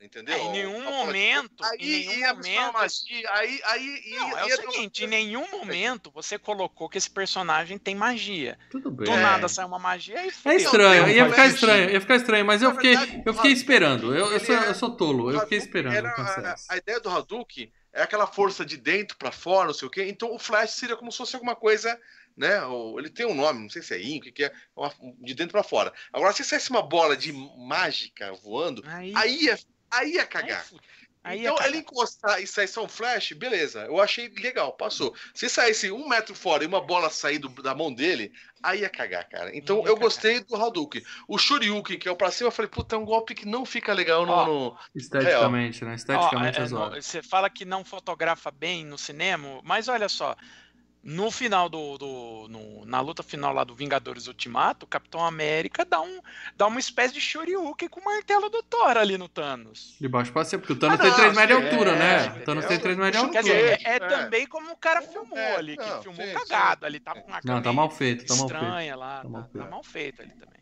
entendeu? É, em nenhum momento, Aí em nenhum ia momento. magia, aí, aí, ia- Não, é o ia ter uma- seguinte, em nenhum momento você colocou que esse personagem tem magia. Tudo bem. Do É. nada sai uma magia e É estranho, ia ficar estranho, ia ficar estranho, mas eu fiquei, verdade, eu fiquei esperando. Eu, eu, sou, é- eu sou tolo, eu fiquei esperando. era- a, ideia do Hadouken é aquela força de dentro pra fora, não sei o quê. Então o Flash seria como se fosse alguma coisa, né? ou- Ele tem um nome, não sei se é Inco, o que é, de dentro pra fora. Agora, se saísse uma bola de mágica voando, Aí, aí ia, aí ia aí cagar. aí então, ia ele encostar e sair só um flash, beleza. Eu achei legal, passou. Se saísse um metro fora e uma bola sair do- da mão dele, aí ia cagar, cara. Então, Ia eu cagar. gostei do Hadouken. O Shoryuken, que é o pra cima, eu falei, puta, é um golpe que não fica legal no... Ó, no- Esteticamente, né? Ó, Esteticamente é, é, é, no- Você fala que não fotografa bem no cinema, mas olha só. No final do. do- no- na luta final lá do Vingadores Ultimato, o Capitão América dá, um, dá uma espécie de Shoryuken com o martelo do Thor ali no Thanos. De baixo pra cima, porque o Thanos Ah, tem não, 3 metros de altura, é, né? O Thanos tem 3 metros de Quer altura. dizer, Sim, é, é. também como o cara filmou É, ali, que não, filmou sim, cagado ali, tá com uma Não, tá mal feito, tá mal feito. estranha lá, Tá mal tá, tá feito. mal feito ali também.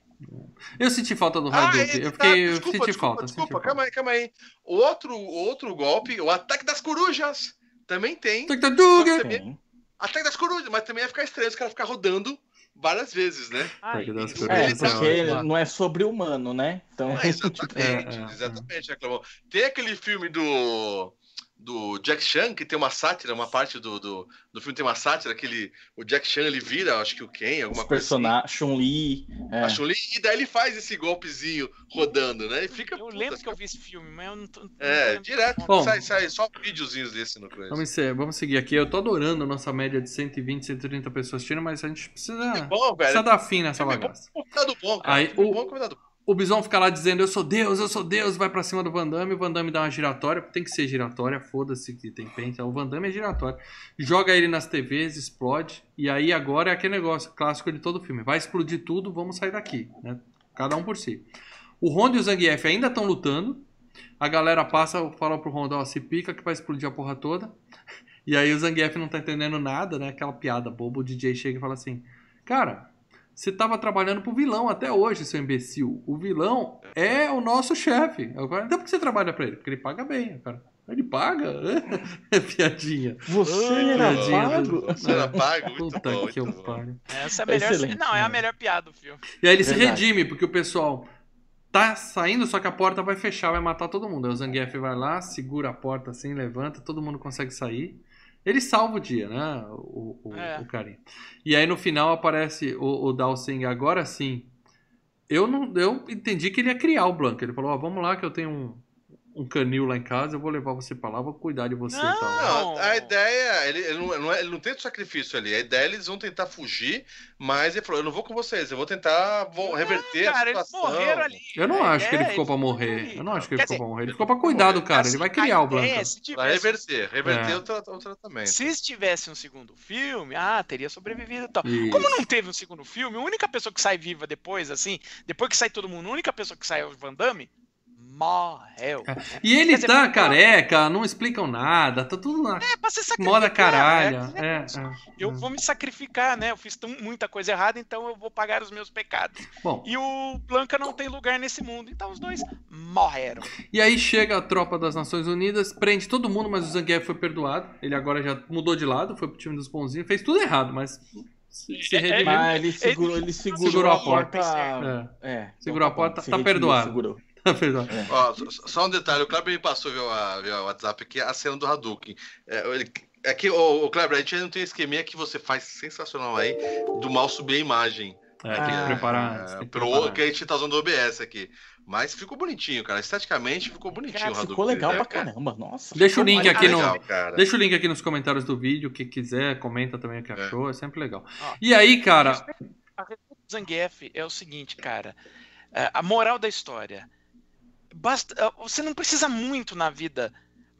Eu senti falta do Ah, Hadouken. esse eu tá- fiquei, eu desculpa, senti desculpa, falta. desculpa, senti falta. calma aí, calma aí. Outro, outro golpe, o ataque das corujas, também tem. Tem. Ataque das corujas, mas também ia ficar estranho os caras ficar rodando várias vezes, né? Ai, corujas. É, é porque ótimo. não é sobre humano, né? Então, É, exatamente, É, é, exatamente, reclamou. Tem aquele filme do do Jack Chan, que tem uma sátira, uma parte do, do, do filme tem uma sátira, que ele, o Jack Chan ele vira, acho que o Ken, alguma os coisa assim. personagens, Chun-Li. é. A Chun-Li, e daí ele faz esse golpezinho rodando, né? E fica. Eu puta, lembro que eu vi esse filme, mas eu não tô. não É, lembro direto. Bom. nome. sai, sai só videozinhos desse no coisa. Vamos, ser, vamos seguir aqui. Eu tô adorando a nossa média de 120, 130 pessoas assistindo, mas a gente precisa, Bom, precisa velho. dar fim nessa Filme bom, bagaça. convidado bom, cara. Aí, o- bom, convidado bom. O Bison fica lá dizendo, eu sou Deus, eu sou Deus, vai pra cima do Van Damme, o Van Damme dá uma giratória, tem que ser giratória, foda-se que tem pente, o Van Damme é giratória. Joga ele nas TVs, explode, e aí agora é aquele negócio clássico de todo filme, vai explodir tudo, vamos sair daqui, né? Cada um por si. O Honda e o Zangief ainda estão lutando. A galera passa, fala pro Honda, ó, se pica que vai explodir a porra toda. E aí o Zangief não tá entendendo nada, né? Aquela piada boba. O DJ chega e fala assim: Cara, você tava trabalhando pro vilão até hoje, seu imbecil. O vilão é o nosso chefe. Agora, então por que você trabalha pra ele? Porque ele paga bem, cara. Ele paga? É piadinha. Você Ai, era piadinha pago? do- Você era pago? Muito Puta bom, que muito eu pariu. Essa é a melhor. Excelente, não, é a né? melhor piada do filme. E aí ele se Verdade. redime, porque o pessoal tá saindo, só que a porta vai fechar, vai matar todo mundo. Aí o Zangief vai lá, segura a porta assim, levanta, todo mundo consegue sair. Ele salva o dia, né? O, o, É. o carinha. E aí no final aparece o, o Dao Sing, agora sim. Eu não, eu entendi que ele ia criar o Blanco. Ele falou: ó, vamos lá que eu tenho um, um canil lá em casa, eu vou levar você pra lá, vou cuidar de você e tal. Não, Não. a ideia, ele, ele, não, não é- ele não tenta sacrifício ali. A ideia é eles vão tentar fugir, mas ele falou: eu não vou com vocês, eu vou tentar vou reverter Cara, a eles situação. morreram ali. Eu não É, acho que ele é, ficou pra eles morrer. ali. Eu não acho que ele ficou dizer, pra morrer. Ele ficou pra cuidar do cara, assim, ele vai criar o Blanca. é, tivesse- reverter, reverter É. o, tra- o tratamento. Se tivesse um segundo filme, ah, teria sobrevivido e tal. Isso. Como não teve um segundo filme, a única pessoa que sai viva depois, assim, depois que sai todo mundo, a única pessoa que sai é o Van Damme, morreu. E ele dizer, tá careca, não explicam nada, tá tudo na É, pra se sacrificar. moda né? É, Eu é. vou me sacrificar, né? Eu fiz tão- muita coisa errada, então eu vou pagar os meus pecados. Bom, E o Blanca não tem lugar nesse mundo, então os dois morreram. e aí chega a tropa das Nações Unidas, prende todo mundo, mas o Zangief foi perdoado. Ele agora já mudou de lado, foi pro time dos bonzinhos, fez tudo errado, mas se, se É, é, redimiu. Mas ele segurou, ele segurou, Segurou a porta. É, É, Segurou a porta, tá perdoado. segurou. perdoado. Ó, só- um detalhe, o Kleber me passou via, via WhatsApp aqui a cena do Hadouken. É, ele, aqui, o, o Kleber, a gente ainda não tem um esqueminha que você faz sensacional aí do mal subir a imagem. É, tem que Ah, preparar. É, tem que pelo preparar. que a gente tá usando o OBS aqui. Mas ficou bonitinho, cara. Esteticamente ficou bonitinho Cara, o Hadouken. ficou legal né, pra cara? caramba, nossa. Deixa o link aqui no- Legal, cara. Deixa o link aqui nos comentários do vídeo, que quiser, comenta também o que É. achou, é sempre legal. Ó. E aí, cara, A resposta do Zangief é o seguinte, cara. É, A moral da história. Basta, é, você não precisa muito na vida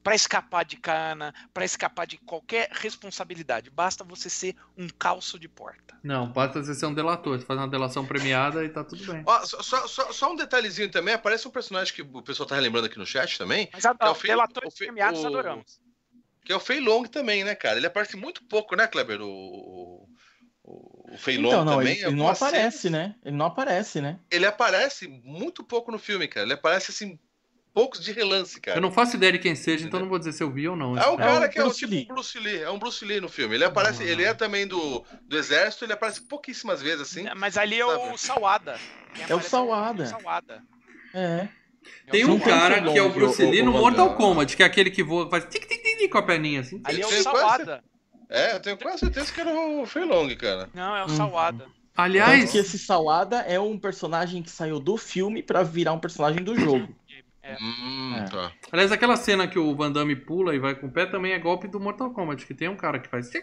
para escapar de cana, para escapar de qualquer responsabilidade. Basta você ser um calço de porta. não, basta você ser um delator, você faz uma delação premiada e tá tudo bem. Ó, só, só- só- um detalhezinho também, aparece um personagem que o pessoal tá relembrando aqui no chat também, Mas a, É o ó, fi- relatores o premiados o- adoramos. que é o Fei Long também, né, cara? Ele aparece muito pouco, né, Kleber? O, o, o, o Fei Long Então, também. ele, ele não aparece, cenas- né? Ele não aparece, né? Ele aparece muito pouco no filme, cara. Ele aparece, assim, poucos de relance, cara. Eu não faço ideia de quem seja, então não vou dizer se eu vi ou não. É um É cara o que é o Bruce tipo Lee. Bruce Lee. É um Bruce Lee no filme. Ele aparece, Ah. ele é também do, do exército, ele aparece pouquíssimas vezes, assim. Mas ali é o Sabe? Sawada. Quem É o aparece Sawada. o Sawada. É. É o Tem um cara que é o Bruce o- Lee o- no o- Mortal o- Kombat, que é aquele que voa, faz tic tic tic com a perninha assim. Ali é o Sawada. É, eu tenho quase certeza que era o Fei Long, cara. Não, é o Uhum. Sawada. Aliás, Tanto que esse Sawada é um personagem que saiu do filme pra virar um personagem do jogo. É. Hum, É. tá. aliás, aquela cena que o Van Damme pula e vai com o pé também é golpe do Mortal Kombat, que tem um cara que faz que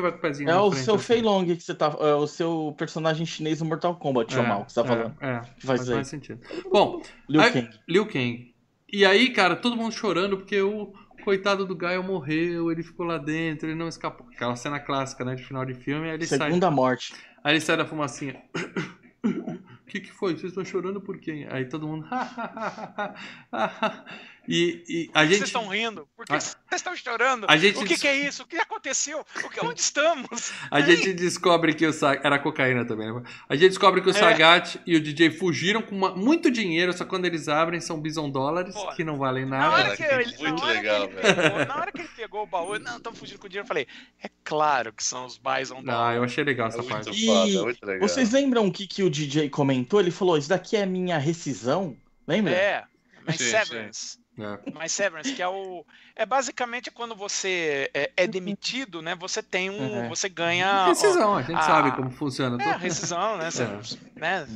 vai com o pezinho É o frente, seu assim. Fei Long que você tá. É o seu personagem chinês no Mortal Kombat, É, mal, que você tá é, falando. É, faz faz aí. mais sentido. Bom, Liu Aí- Kang. Liu Kang. E aí, cara, todo mundo chorando porque o coitado do Gaio morreu, ele ficou lá dentro, ele não escapou. Aquela cena clássica, né, de final de filme, aí ele sai. Segunda morte. Aí ele sai da fumacinha. O que, que foi? Vocês estão chorando por quem? Aí todo mundo. e, e a gente. Vocês estão rindo? Por que Ah. vocês estão chorando? A gente, O que, que é isso? O que aconteceu? O que, onde estamos? a gente descobre que o Sagat. Era cocaína também, né? A gente descobre que o É. Sagat e o DJ fugiram com uma- muito dinheiro, só quando eles abrem são bison dólares, Pô. que não valem Na nada. hora, que ele, muito na, hora legal, que ele pegou, na hora que ele pegou o baú, não, estamos fugindo com o dinheiro, eu falei, é claro que são os Bison Ah, eu achei legal É essa parte. muito E foda, muito legal. Vocês lembram o que, que o DJ comentou? Ele falou: Isso daqui é minha rescisão. Lembra? É, Sim, Severance. É. My Severance, que é o. É basicamente quando você é, é demitido, né? Você tem um. Uhum. Você ganha. ó, Rescisão, a gente a- sabe como funciona. É, rescisão, né? Você, É. né?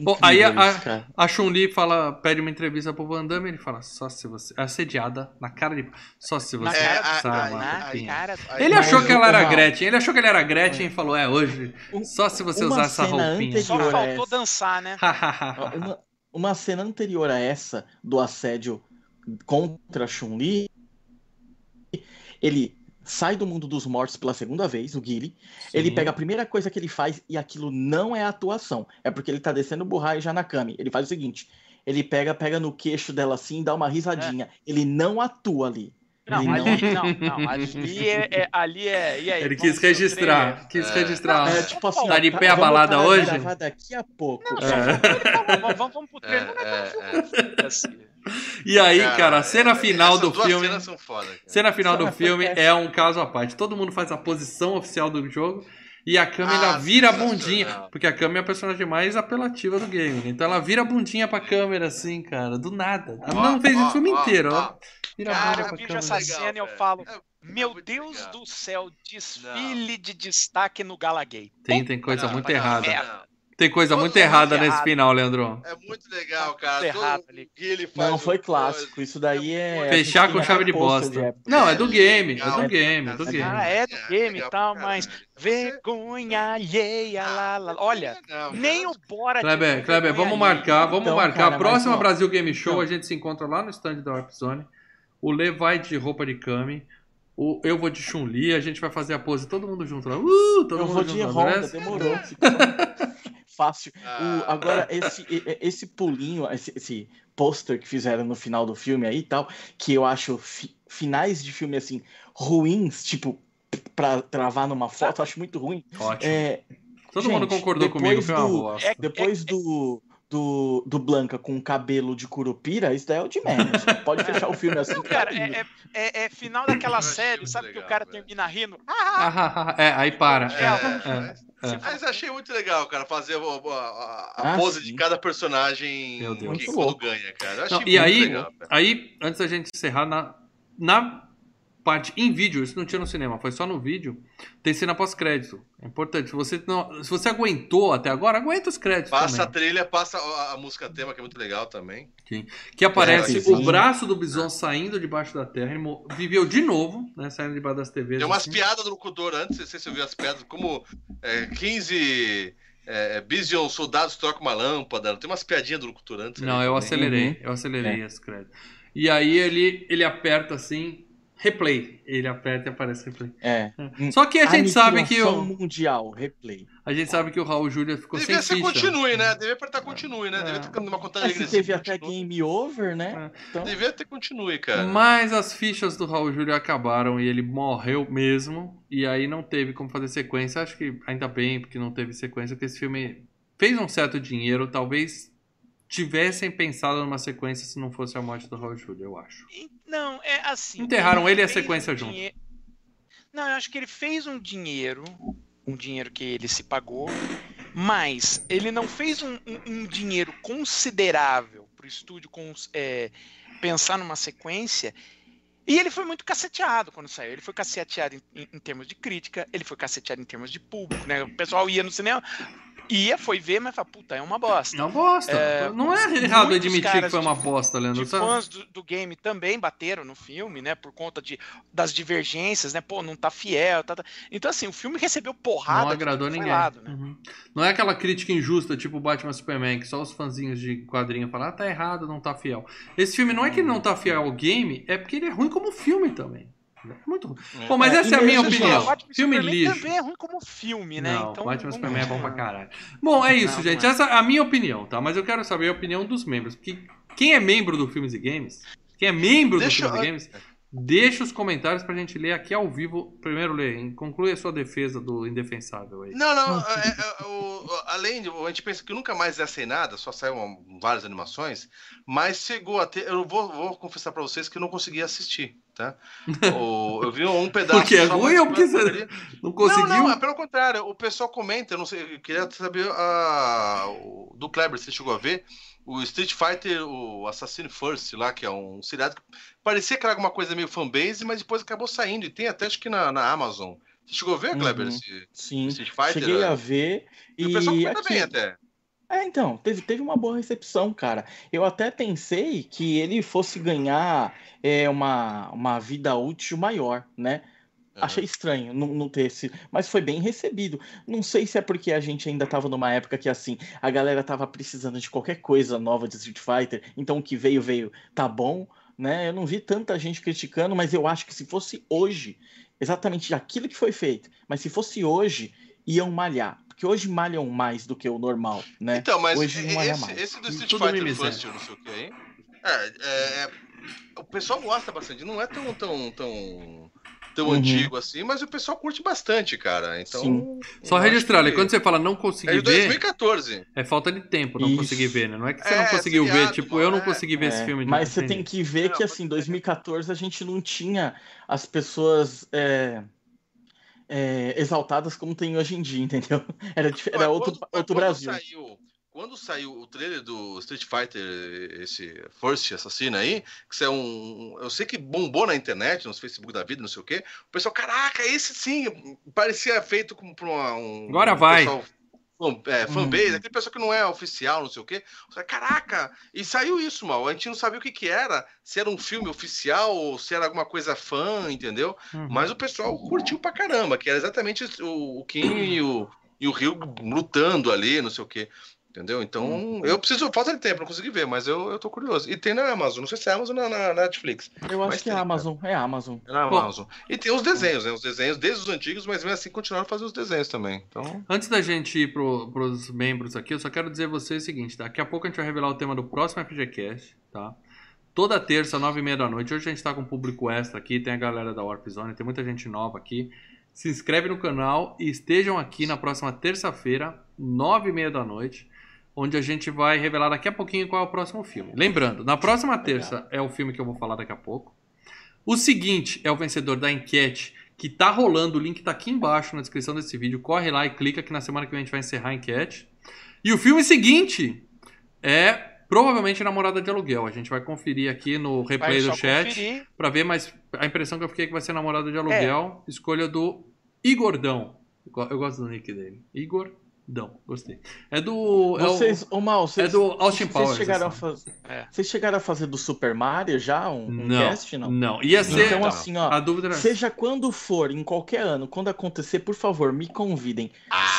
Bom, aí a- a- Chun-Li fala, pede uma entrevista pro Van Damme, ele fala, só se você. É assediada, na cara de. Só se você. É, cara, a- passar a- uma na roupinha." cara. Aí- Ele achou que ela era Gretchen. Ele achou que ele era Gretchen e falou: É, hoje, só se você uma usar essa roupinha. Só anterior. faltou essa. dançar, né? Uma, uma cena anterior a essa, do assédio contra a Chun-Li, ele sai do mundo dos mortos pela segunda vez, o Guile. Ele pega a primeira coisa que ele faz e aquilo não é atuação. É porque ele tá descendo o burrai já na Kami. Ele faz o seguinte: ele pega, pega no queixo dela assim e dá uma risadinha. Ele não atua ali. Não, Ele ali não, não, ali é, é- ali é. E aí, Ele quis registrar. Quis É. registrar. É, tipo assim, Tá de ó, pé a vamos balada parar de hoje? daqui a pouco. Não, É. vamos, vamos, vamos pro trailer. Não é É, tão é, filme assim. E aí, cara, a cena é- final do filme. cenas são foda, cara. Cena final do filme é um caso à parte. Todo mundo faz a posição oficial do jogo e a câmera Ah, vira a bundinha. Porque a câmera é a personagem mais apelativa do game. né? Então ela vira a bundinha pra câmera, assim, cara, do nada. Ela Ó, não fez isso ó, o filme ó, inteiro. ó. Ela vira a Cara, bunda eu pra vejo câmera. essa cena e eu falo, É- é meu Deus legal. do céu, desfile de destaque no Gala Gay. Tem, tem coisa Não, muito não, errada. não. Tem coisa muito muito errada nesse errado. final, Leandro. É muito legal, cara. Tudo errado Todo ali. que ele faz Não, foi clássico. Isso daí é. Fechar a gente com chave de bosta. Não, é do game, é do game, é do cara. game. Ah, é do É, game e tal, mas vergonha alheia, lá, lá. Olha, Não, nem o Bora Kleber, Kleber, vamos marcar, vamos Então, marcar. cara, a próxima Brasil Game Show, então. a gente se encontra lá no stand da Warp Zone. O Lê vai de roupa de Kami. O, eu vou de Chun-Li, a gente vai fazer a pose todo mundo junto lá. Uh, todo Eu mundo vou junto de Honda, demorou. Fácil. O- Ah. agora, esse, esse pulinho, esse, esse pôster que fizeram no final do filme aí e tal, que eu acho fi- finais de filme assim, ruins, tipo, pra travar numa foto, eu acho muito ruim. Ótimo. É, todo gente, mundo concordou comigo, foi uma do- bosta. É- depois do, do, do Blanca com cabelo de curupira, isso daí é o de menos. Pode fechar o filme assim. Não, cara, é, é- é- é final daquela série, sabe que o legal, cara velho. termina rindo? Ah, é, aí para. É, É, mas- achei muito legal, cara, fazer a, a- a Ah, pose sim. de cada personagem Meu Deus. que quando ganha, cara. Eu achei Não, muito e aí, legal, cara. aí, antes da gente encerrar, na, na parte em vídeo, isso não tinha no cinema, foi só no vídeo, tem cena pós-crédito. É importante. Se você, não, se você aguentou até agora, aguenta os créditos Passa a também. trilha, passa a, a música tema, que é muito legal também. Que aparece É, o sim. braço do Bison saindo debaixo da terra. Ele viveu de novo, né? Saindo debaixo das TVs. Tem umas assim. piadas do locutor antes, não sei se você viu as piadas, como é, 15 é, Bision soldados trocam uma lâmpada. Tem umas piadinhas do locutor antes. Não, ali eu também. acelerei. Uhum. Eu acelerei esse crédito. E aí ele, ele aperta assim, replay. Ele aperta e aparece replay. É. Só que a gente sabe que o, mundial, replay. a gente sabe que o Raul Júlia ficou Devia sem ser ficha. continue, né? Devia apertar continue, né? É. Devia ter uma contagem Mas se regressiva. teve até game over, né? Então, Devia ter continue, cara. Mas as fichas do Raul Júlia acabaram e ele morreu mesmo. E aí não teve como fazer sequência. Acho que ainda bem, porque não teve sequência, porque esse filme fez um certo dinheiro. Talvez tivessem pensado numa sequência se não fosse a morte do Raul eu acho. Não, é assim. Enterraram ele e a sequência um junto. dinhe- Não, eu acho que ele fez um dinheiro, um dinheiro que ele se pagou, mas ele não fez um, um- um dinheiro considerável para o estúdio cons- é, pensar numa sequência. E ele foi muito caceteado quando saiu. Ele foi caceteado em, em- em termos de crítica, ele foi caceteado em termos de público, né? O pessoal ia no cinema, ia, foi ver, mas fala, puta, é uma bosta. É uma bosta. É, não é errado admitir que foi uma de- bosta, Leandro. sabe? fãs do, do game também bateram no filme, né? Por conta de, das divergências, né? Pô, não tá fiel. Tá, tá. Então, assim, o filme recebeu porrada. Não agradou ninguém. lado, né? Uhum. Não é aquela crítica injusta, tipo Batman Superman, que só os fãzinhos de quadrinho falam, ah, tá errado, não tá fiel. Esse filme não é que ele não tá fiel ao game, é porque ele é ruim como filme também. É muito ruim. Bom, mas É, essa é a minha opinião. Batman Filme Superman lixo. também é ruim como filme, né? Não, então, Batman Superman é bom pra caralho. Bom, é isso, Não, gente. não é. Essa é a minha opinião, tá? Mas eu quero saber a opinião dos membros. Porque quem é membro do Filmes e Games, quem é membro Deixa do Filmes eu- e Games, deixa os comentários pra gente ler aqui ao vivo. Primeiro, Lê, hein? conclui a sua defesa do indefensável aí. Não, não, é, é, o- além de. A gente pensa que nunca mais ia sair nada, só saiu uma- várias animações, mas chegou a ter. Eu vou, vou confessar pra vocês que eu não consegui assistir, tá? Eu vi um pedaço. Porque é ruim ou porque você não conseguiu? Não, não, é pelo contrário. O pessoal comenta, eu não sei, eu queria saber o- do Kleber, você chegou a ver o Street Fighter, o Assassin First lá, que é um seriado que parecia que era alguma coisa meio fanbase, mas depois acabou saindo. E tem até acho que na, na Amazon. Você chegou a ver, Kleber, Uhum. esse sim. Street Fighter? Cheguei né? a ver. E, E, o pessoal comenta aqui- bem até. É, então, teve, teve uma boa recepção, cara. Eu até pensei que ele fosse ganhar é, uma, uma vida útil maior, né? Uhum. Achei estranho não, não ter esse. Mas foi bem recebido. Não sei se é porque a gente ainda tava numa época que, assim, a galera tava precisando de qualquer coisa nova de Street Fighter, então o que veio, veio, tá bom, né? Eu não vi tanta gente criticando, mas eu acho que se fosse hoje, exatamente aquilo que foi feito. Mas se fosse hoje, iam malhar. Porque hoje malham mais do que o normal, né? Então, mas hoje não malha esse, mais. esse do Street Tudo Fighter. First, eu não sei o que aí. É, é, é, o pessoal gosta bastante. Não é tão, tão, tão, tão Uhum. antigo assim, mas o pessoal curte bastante, cara. Então. Sim. Só registrar, que- quando você fala não É consegui de ver, 2014. é falta de tempo não Isso. conseguir ver, né? Não é que você É, não conseguiu ver, seriado, tipo, eu não é, consegui ver esse É, filme. de mas você tem que ver Não, que assim, ser. 2014 a gente não tinha as pessoas é, exaltadas como tem hoje em dia, entendeu? Era, era outro, quando- outro quando Brasil. Saiu, quando saiu o trailer do Street Fighter, esse First Assassino aí, que isso é um. Eu sei que bombou na internet, nos Facebook da vida, não sei o quê. O pessoal, caraca, esse sim, parecia feito como pra uma, um. Agora um vai. pessoal fan- é, fanbase, Uhum. aquele pessoal que não é oficial, não sei o quê. Caraca! E saiu isso, mal. A gente não sabia o que, que era, se era um filme oficial ou se era alguma coisa fã, entendeu? Uhum. Mas o pessoal curtiu pra caramba, que era exatamente o, o Kim e o, e o Rio lutando ali, não sei o quê. Entendeu? Então, Uhum. eu preciso. Falta de tempo, não consegui ver, mas eu, eu tô curioso. E tem na Amazon, não sei se é Amazon ou na, na Netflix. Eu acho que é tem, cara. Amazon, é Amazon. É na. Amazon. E tem os desenhos, né? Os desenhos desde os antigos, mas mesmo assim continuaram a fazer os desenhos também. Então. Antes da gente ir pro, pros membros aqui, eu só quero dizer a vocês o seguinte, tá? Daqui a pouco a gente vai revelar o tema do próximo FGCast, tá? Toda terça, nove e meia da noite. Hoje a gente tá com público extra aqui, tem a galera da Warp Zone, tem muita gente nova aqui. Se inscreve no canal e estejam aqui na próxima terça-feira, nove e meia da noite, onde a gente vai revelar daqui a pouquinho qual é o próximo filme. Lembrando, na próxima terça é o filme que eu vou falar daqui a pouco. O seguinte é o vencedor da enquete que tá rolando, o link tá aqui embaixo na descrição desse vídeo. Corre lá e clica que na semana que vem a gente vai encerrar a enquete. E o filme seguinte é provavelmente Namorada de Aluguel. A gente vai conferir aqui no replay do chat pra ver, mas a impressão que eu fiquei é que vai ser Namorada de Aluguel. Escolha do Igordão. Eu go- Eu gosto do nick dele. Igordão. Gostei. É do. é o- Vocês, ô Mal, vocês, é do Austin vocês Powers, chegaram a assim. fazer. É. Vocês chegaram a fazer do Super Mario já? Um, um Não, cast, não? não. Ia ser. Então, Não. assim, ó. a dúvida era. Seja quando for, em qualquer ano, quando acontecer, por favor, me convidem.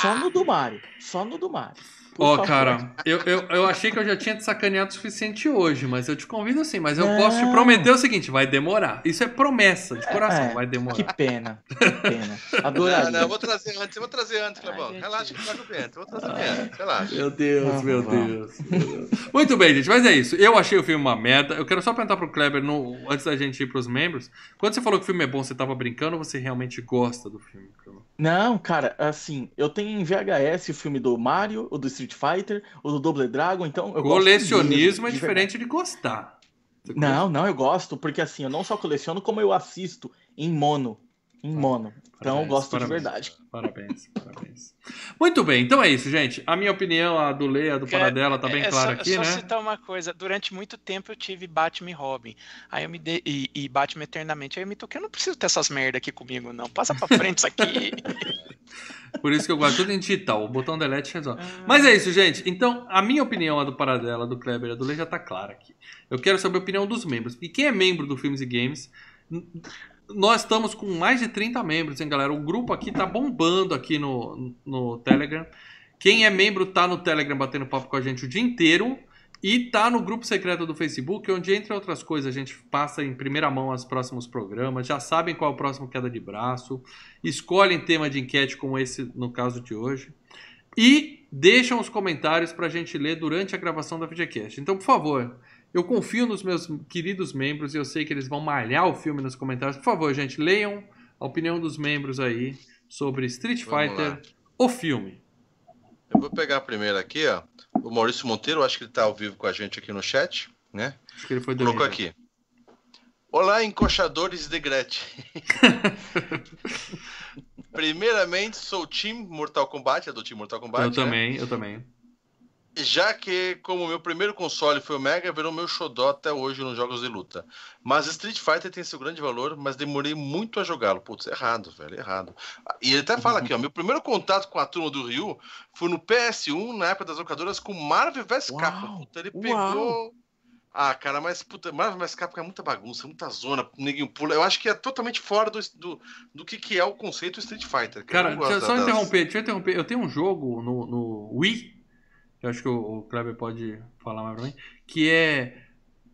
Só no do Mario. Só no do Mario. Ó, favor. cara, eu, eu, eu achei que eu já tinha te sacaneado o suficiente hoje, mas eu te convido sim. Mas eu Não. posso te prometer o seguinte: vai demorar. Isso é promessa de coração, É, vai demorar. Que pena. Que pena. Não, Adoraria. não, eu vou trazer antes, eu vou trazer antes, Clebão. gente. Relaxa que tá com o Bento. Eu vou trazer antes, relaxa. Meu Deus, Ah, meu. Deus, meu Deus. Muito bem, gente, mas é isso. Eu achei o filme uma merda. Eu quero só perguntar pro Kleber, no, antes da gente ir pros membros, quando você falou que o filme é bom, você tava brincando ou você realmente gosta do filme? Não, cara, assim, eu tenho em VHS o filme do Mario, o do Street Fighter, o do Double Dragon, então eu gosto Colecionismo é de diferente de gostar. Você Não, não, eu gosto, porque assim, eu não só coleciono, como eu assisto em mono. Em mono. Então eu Parabéns, gosto de parabéns. verdade. Parabéns, parabéns. Muito bem, então é isso, gente. A minha opinião, a do Lê, a do Paradela, tá bem é clara só, aqui, só né? citar uma coisa. Durante muito tempo eu tive Batman e Robin. Aí eu me dei. E, e Batman eternamente. Aí eu me toquei. Eu não preciso ter essas merda aqui comigo, não. Passa pra frente isso aqui. Por isso que eu guardo tudo em digital. O botão delete resolve. Ah. Mas é isso, gente. Então, a minha opinião, a do Paradela, do Kleber e a do Lê já tá clara aqui. Eu quero saber a opinião dos membros. E quem é membro do Filmes e Games, nós estamos com mais de 30 membros, hein, galera? O grupo aqui tá bombando aqui no, no Telegram. Quem é membro tá no Telegram batendo papo com a gente o dia inteiro. E tá no grupo secreto do Facebook, onde, entre outras coisas, a gente passa em primeira mão os próximos programas, já sabem qual é o próximo queda de braço, escolhem tema de enquete como esse no caso de hoje. E deixam os comentários para a gente ler durante a gravação da videocast. Então, por favor, eu confio nos meus queridos membros e eu sei que eles vão malhar o filme nos comentários. Por favor, gente, leiam a opinião dos membros aí sobre Street Vamos Fighter, lá. o filme. Eu vou pegar primeiro aqui, ó. O Maurício Monteiro, acho que ele tá ao vivo com a gente aqui no chat, né? Acho que ele foi Colocou dormir. aqui. Olá, encoxadores de Gretchen. Primeiramente, sou o Team Mortal Kombat, é do Team Mortal Kombat. Eu né? também, eu também. Já que, como meu primeiro console foi o Mega, virou meu xodó até hoje nos jogos de luta. Mas Street Fighter tem seu grande valor, mas demorei muito a jogá-lo. Putz, errado, velho, errado. E ele até fala aqui, ó, meu primeiro contato com a turma do Rio foi no PS1, na época das locadoras, com Marvel vs Capcom. Uau, Puta, ele uau. pegou... Ah, cara, mas puta, Marvel vs Capcom é muita bagunça, muita zona, neguinho pula. Eu acho que é totalmente fora do, do, do que, que é o conceito Street Fighter. Cara, deixa eu gosto só das- interromper, deixa eu interromper. Eu tenho um jogo no, no Wii, eu acho que o, o Kleber pode falar mais pra mim, que é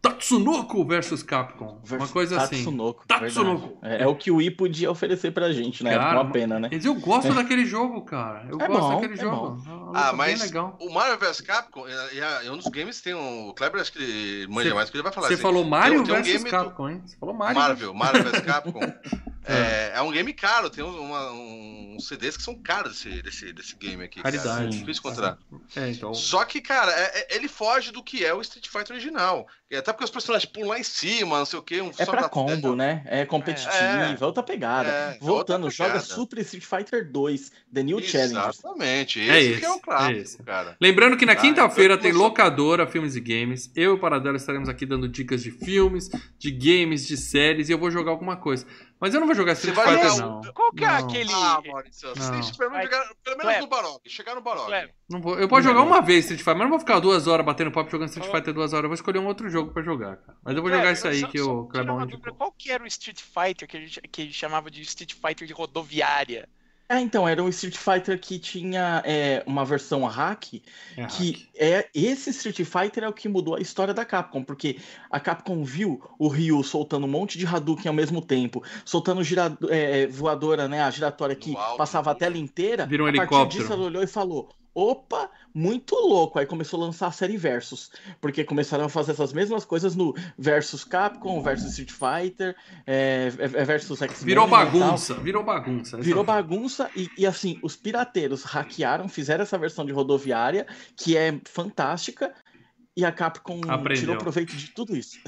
Tatsunoko versus Capcom. Uma coisa assim. Tatsunoko. Tatsunoko. É, é o que o Wii podia oferecer pra gente, né? Cara, uma pena, né? Mas eu gosto daquele jogo, cara. Eu É gosto bom, daquele é jogo. bom. É Ah, mas legal. o Mario vs Capcom é, é- é um dos games que tem um. O Kleber acho que ele manja Cê- mais, que ele vai falar Você assim. falou Mario tem um- tem um do- Capcom, hein? Você falou Mario. Marvel, Marvel vs Capcom. é, é um game caro, tem um- uns CDs que são caros desse, desse, desse game aqui. Cara. Caridade. É difícil encontrar. É, então. Só que, cara, é- é- ele foge do que é o Street Fighter original. E Até porque os personagens pulam lá em cima, não sei o quê. Um É só pra combo, né? É competitivo, É. é outra pegada. É, é Voltando, outra joga pegada. Super Street Fighter 2, The New Challenge. Exatamente. Esse, É que esse, é o é clássico, esse. cara. Lembrando que na Ah, quinta-feira tem locadora, filmes e games. Eu e o Paradela estaremos aqui dando dicas de filmes, de games, de séries e eu vou jogar alguma coisa. Mas eu não vou jogar Street vai Fighter, jogar não. Qual que é Não. aquele. Ah, Maurício, Não. pelo menos, jogar- pelo menos Cleber. no Barog. Chegar no. Cleber. Não vou. Eu posso jogar Não. uma vez Street Fighter, mas não vou ficar duas horas batendo papo jogando Street. Fighter duas horas. Eu vou escolher um outro jogo pra jogar, cara. Mas eu vou jogar isso aí só- que o Clebão indicou. Qual que era o Street Fighter que a gente, que a gente chamava de Street Fighter de rodoviária? É, então, era um Street Fighter que tinha é, uma versão hack, É que hack. é esse Street Fighter é o que mudou a história da Capcom, porque a Capcom viu o Ryu soltando um monte de Hadouken ao mesmo tempo, soltando gira, é, voadora, né, a giratória que passava a tela inteira. Vira um a partir helicóptero. disso ela olhou e falou: Opa, muito louco. Aí começou a lançar a série Versus. Porque começaram a fazer essas mesmas coisas no Versus Capcom, Versus Street Fighter, é, é, é Versus X-Men. Virou e bagunça, virou bagunça. Essa Virou bagunça e, e, assim, os pirateiros hackearam, fizeram essa versão de rodoviária, que é fantástica, e a Capcom Aprendeu. tirou proveito de tudo isso.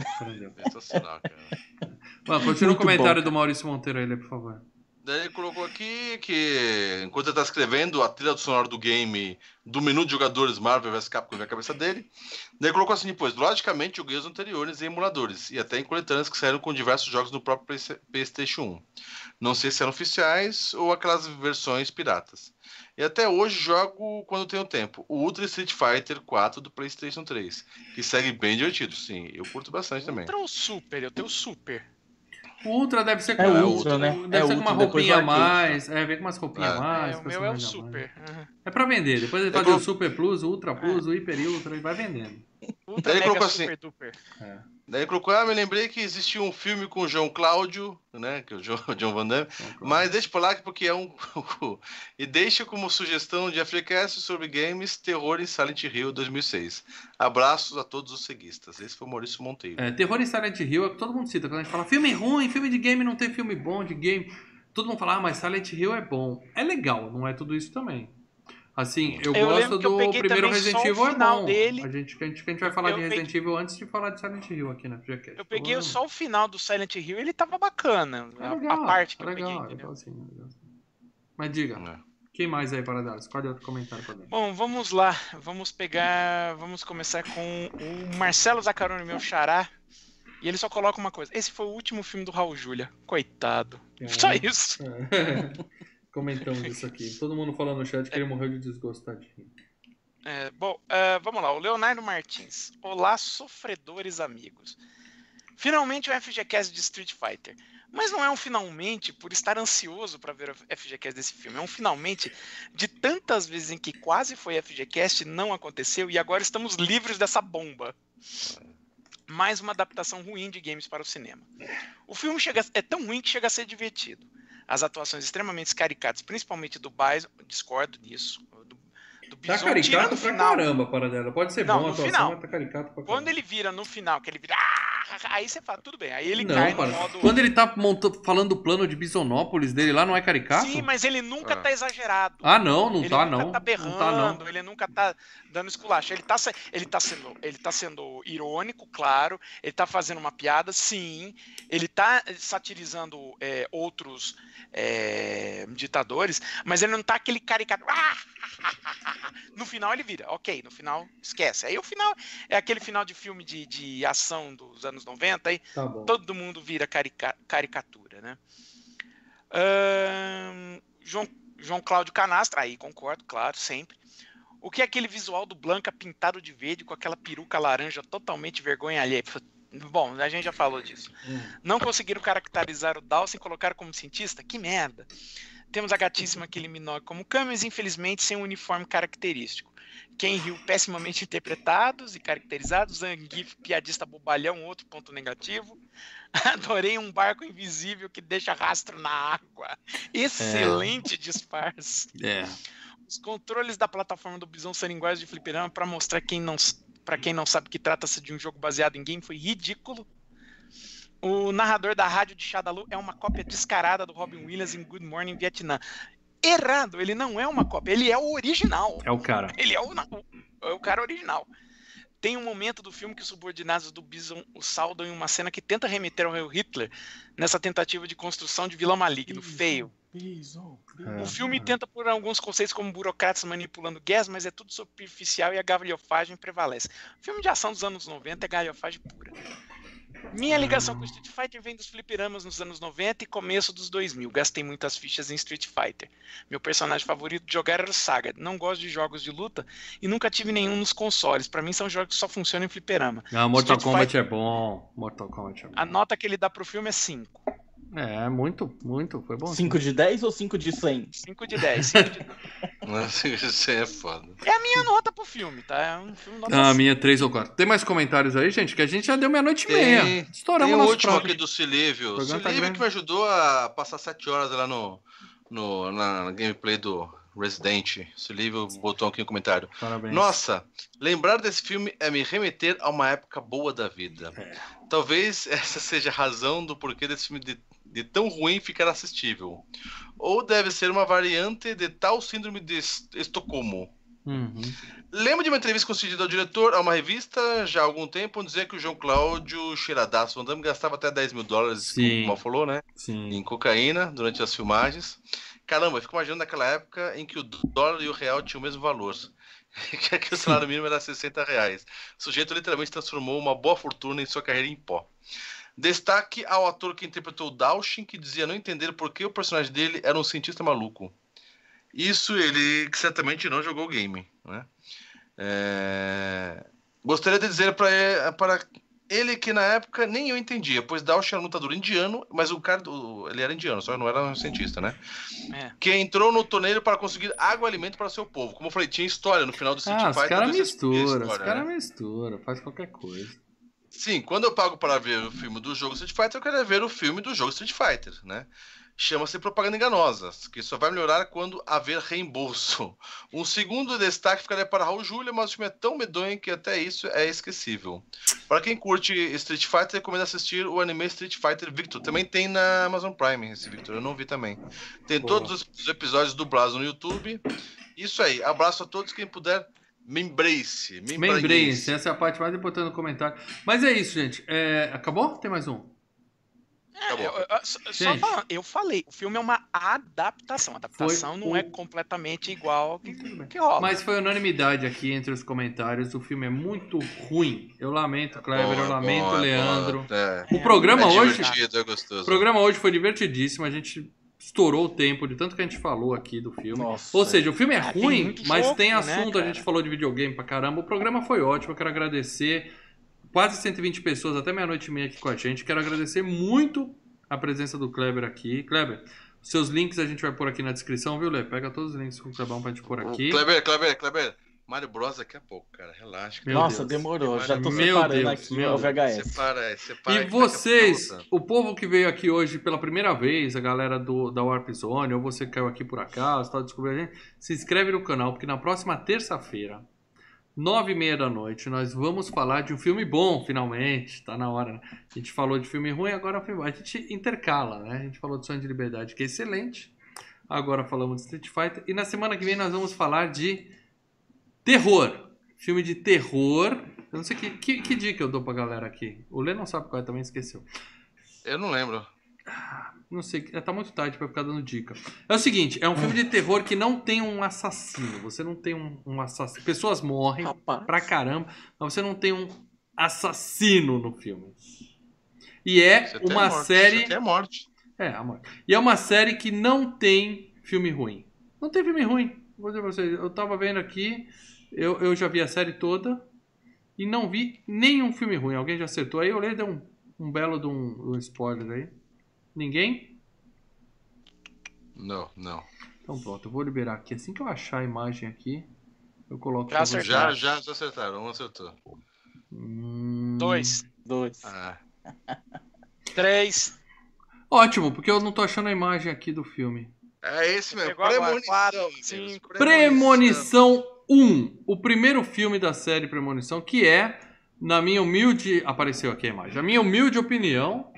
Sensacional, cara. Mano, continua o comentário bom, do Maurício Monteiro aí, por favor. Daí ele colocou aqui que, enquanto ele tá escrevendo a trilha do sonoro do game do menu de jogadores Marvel vs Capcom na cabeça dele, daí ele colocou assim depois, logicamente joguei os anteriores em emuladores, e até em coletâneas que saíram com diversos jogos do próprio Play- Playstation 1. Não sei se eram oficiais ou aquelas versões piratas. E até hoje jogo quando tenho tempo. O Ultra Street Fighter 4 do Playstation 3, que segue bem divertido, sim. Eu curto bastante também. Ultra ou Super? Eu tenho Super. O Ultra deve ser com, É o Ultra, né? Deve É ser com uma Ultra, roupinha a mais. É, vem com umas roupinhas É. a mais. É, o meu é o. Super. Uhum. É pra vender. Depois ele Eu faz colo- o Super Plus, o Ultra Plus, o Hiper e Ultra e vai vendendo. Ultra Ele Mega colocou assim- Super Duper. É. Daí colocou, ah, me lembrei que existia um filme com o João Cláudio, né, que é o João, John Van Damme, mas deixa pra lá porque é um... e deixa como sugestão de FGCast sobre games Terror em Silent Hill 2006. Abraços a todos os ceguistas. Esse foi o Maurício Monteiro. É, Terror em Silent Hill é o que todo mundo cita. Quando a gente fala filme ruim, filme de game não tem filme bom de game. Todo mundo fala, ah, mas Silent Hill é bom. É legal, não é tudo isso também. Assim, eu, Eu gosto eu do peguei primeiro Resident Evil é bom. dele. A gente, a gente, a gente vai falar Eu de peguei- Resident Evil antes de falar de Silent Hill aqui na FGCast. Eu peguei só o final do Silent Hill ele tava bacana. É a- legal, a parte que é eu legal, peguei, é entendeu? legal sim, é legal sim. Mas diga, É. quem mais aí para dar? Escolhe outro comentário para dar. Bom, vamos lá. Vamos pegar. Vamos começar com o Marcelo Zaccaroni, meu xará. E ele só coloca uma coisa. Esse foi o último filme do Raul Júlia. Coitado. É. Só isso. Comentamos isso aqui. Todo mundo falando no chat que ele morreu de desgosto, tadinho. É, bom, ah, vamos lá. O Leonardo Martins. Olá, sofredores amigos. Finalmente o FGCast de Street Fighter. Mas não é um finalmente por estar ansioso para ver o FGCast desse filme. É um finalmente de tantas vezes em que quase foi FGCast, não aconteceu e agora estamos livres dessa bomba. Mais uma adaptação ruim de games para o cinema. O filme chega, é tão ruim que chega a ser divertido. As atuações extremamente caricatas, principalmente do Bison, discordo disso. Do, do Tá Bison, caricato tirando o pra final. caramba, para dela. Pode ser Não, bom a no atuação, final. mas tá caricato pra caramba. Quando ele vira no final, que ele vira. "Ah!", Aí você fala, tudo bem. Aí ele não, cai para. no modo. Quando ele tá monta- falando do plano de Bisonópolis dele lá, não é caricato? Sim, mas ele nunca Ah. tá exagerado. Ah, não, não ele tá nunca não. tá não berrando, tá não. ele nunca tá dando esculacho. Ele tá, se- ele, tá sendo, ele tá sendo irônico, claro. Ele tá fazendo uma piada, sim. Ele tá satirizando é, outros é, ditadores, mas ele não tá aquele caricato. "Ah!" No final ele vira, ok, no final esquece. Aí o final é aquele final de filme de, de ação dos anos 90, aí Tá todo mundo vira carica- caricatura, né? João, João Cláudio Canastra, aí concordo, claro, sempre. O que é aquele visual do Blanca pintado de verde com aquela peruca laranja totalmente vergonha alheia? Bom, a gente já falou disso. Hum. Não conseguiram caracterizar o Dawson e colocar como cientista? Que merda. Temos a gatíssima Kylie Minogue como Camus, infelizmente sem um uniforme característico. Ken Hill pessimamente interpretados e caracterizados, Zangief piadista bobalhão, outro ponto negativo. Adorei um barco invisível que deixa rastro na água. Excelente disfarce. É. Os controles da plataforma do Bison serem iguais de fliperama para mostrar quem não, para quem não sabe que trata-se de um jogo baseado em game foi ridículo. O narrador da rádio de Shadalu é uma cópia descarada do Robin Williams em Good Morning Vietnam. Errado, ele não é uma cópia, ele é o original. É o cara. Ele é o, é o cara original. Tem um momento do filme que os subordinados do Bison o saudam em uma cena que tenta remeter ao Hitler nessa tentativa de construção de vilão maligno, feio. Bison, É. O filme tenta por alguns conceitos como burocratas manipulando guerras, mas é tudo superficial e a galhofagem prevalece. Filme de ação dos anos 90 é galhofagem pura. Minha ligação com Street Fighter vem dos fliperamas nos anos 90 e começo dos 2000. Gastei muitas fichas em Street Fighter. Meu personagem favorito de jogar era o Saga. Não gosto de jogos de luta e nunca tive nenhum nos consoles. Pra mim são jogos que só funcionam em fliperama. Não, Mortal Street Kombat é bom. Mortal Kombat é bom. A nota que ele dá pro filme é 5. É, muito, muito. Foi bom. 5 de 10 ou 5 de 100? 5 de 10. 5 de... Isso aí é foda. É a minha nota pro filme, tá? É um filme nota Ah, a minha 3 ou 4. Tem mais comentários aí, gente? Que a gente já deu meia-noite e meia. Estouramos tem o último prazo. aqui do Silívio. O tá Silívio grande. que me ajudou a passar sete horas lá no, no, na, na gameplay do Resident. Silívio botou aqui um comentário. Parabéns. Nossa, lembrar desse filme é me remeter a uma época boa da vida. É. Talvez essa seja a razão do porquê desse filme de, de tão ruim ficar assistível. Ou deve ser uma variante de tal síndrome de Es- Estocolmo. Uhum. Lembro de uma entrevista concedida ao diretor a uma revista já há algum tempo, onde dizia que o João Cláudio Cheiradaço Van Damme gastava até 10 mil dólares, Sim. como falou, né? Sim. Em cocaína durante as filmagens. Caramba, eu fico imaginando naquela época em que o dólar e o real tinham o mesmo valor. Que o salário mínimo era 60 reais. O sujeito literalmente transformou uma boa fortuna em sua carreira em pó. Destaque ao ator que interpretou o Dawshin, que dizia não entender por que o personagem dele era um cientista maluco. Isso ele certamente não jogou o game. Né? É, Gostaria de dizer para ele que na época nem eu entendia, pois Dawshin era um lutador indiano, mas o cara, o- ele era indiano, só não era um cientista, né? É. Que entrou no torneio para conseguir água e alimento para seu povo. Como eu falei, tinha história no final do Street Ah, os Fighter. caras dois, misturam, os caras né? misturam, faz qualquer coisa. Sim, quando eu pago para ver o filme do jogo Street Fighter, eu quero ver o filme do jogo Street Fighter, né? Chama-se propaganda enganosa, que só vai melhorar quando haver reembolso. Um segundo destaque ficaria para Raul Júlia, mas o filme é tão medonho que até isso é esquecível. Para quem curte Street Fighter, recomendo assistir o anime Street Fighter Victor. Também tem na Amazon Prime esse Victor, eu não vi também. Tem todos os episódios dublados no YouTube. Isso aí, abraço a todos quem puder. Me embrace, me Membrace, essa é a parte mais importante do comentário. Mas é isso, gente. É, Acabou? Tem mais um? Acabou. Eu, eu- eu- só falando, eu falei, o filme é uma adaptação. A adaptação Foi não o- é completamente igual ao que, que rola. Mas foi unanimidade aqui entre os comentários. O filme é muito ruim. Eu lamento, Kleber, eu lamento, bom, Leandro. é. O programa é hoje. é O programa hoje foi divertidíssimo. A gente estourou o tempo de tanto que a gente falou aqui do filme. Nossa. Ou seja, o filme é Ah, tem ruim, muito mas jogo, tem né, assunto. a cara? gente falou de videogame pra caramba. O programa foi ótimo. Eu quero agradecer. Quase 120 pessoas até meia-noite e meia aqui com a gente. Quero agradecer muito a presença do Kleber aqui. Kleber, seus links a gente vai pôr aqui na descrição, viu, Lê? Pega todos os links com o Clebão pra gente pôr aqui. Kleber, Kleber, Kleber. Mario Bros daqui a pouco, cara. Relaxa. Meu Nossa, Deus. demorou. Já tô Meu separando Deus, aqui meu VHS. Separa, separa. E vocês, o povo que veio aqui hoje pela primeira vez, a galera do, da Warp Zone, ou você que caiu aqui por acaso, tá descobrindo a gente, se inscreve no canal, porque na próxima terça-feira, nove e meia da noite, nós vamos falar de um filme bom, finalmente, tá na hora, né? A gente falou de filme ruim, agora é um filme bom. A gente intercala, né? A gente falou de Sonho de Liberdade, que é excelente. Agora falamos de Street Fighter. E na semana que vem nós vamos falar de terror. Filme de terror. Eu não sei que, que, que dica eu dou pra galera aqui. O Lê não sabe qual é, também esqueceu. Eu não lembro. Não sei, tá muito tarde pra ficar dando dica. É o seguinte, é um filme de terror que não tem um assassino. Você não tem um, um assassino. Pessoas morrem Rapaz. pra caramba, mas você não tem um assassino no filme. E é Você uma morte, série. Você tem morte. É, amor. E é uma série que não tem filme ruim. Não tem filme ruim. Vou dizer pra vocês, eu tava vendo aqui, eu, eu já vi a série toda e não vi nenhum filme ruim. Alguém já acertou aí? Eu leio deu um, um belo de um, um spoiler aí. Ninguém? Não, não. Então pronto, eu vou liberar aqui. Assim que eu achar a imagem aqui, eu coloco Já acertaram. Já, já, já acertaram. Um acertou. Hum, Dois, Dois. Ah, três. Ótimo, porque eu não tô achando a imagem aqui do filme. é esse mesmo. Premonição. Quatro. Premonição 1, o primeiro filme da série Premonição, que é, na minha humilde. Apareceu aqui a imagem. Na minha humilde opinião,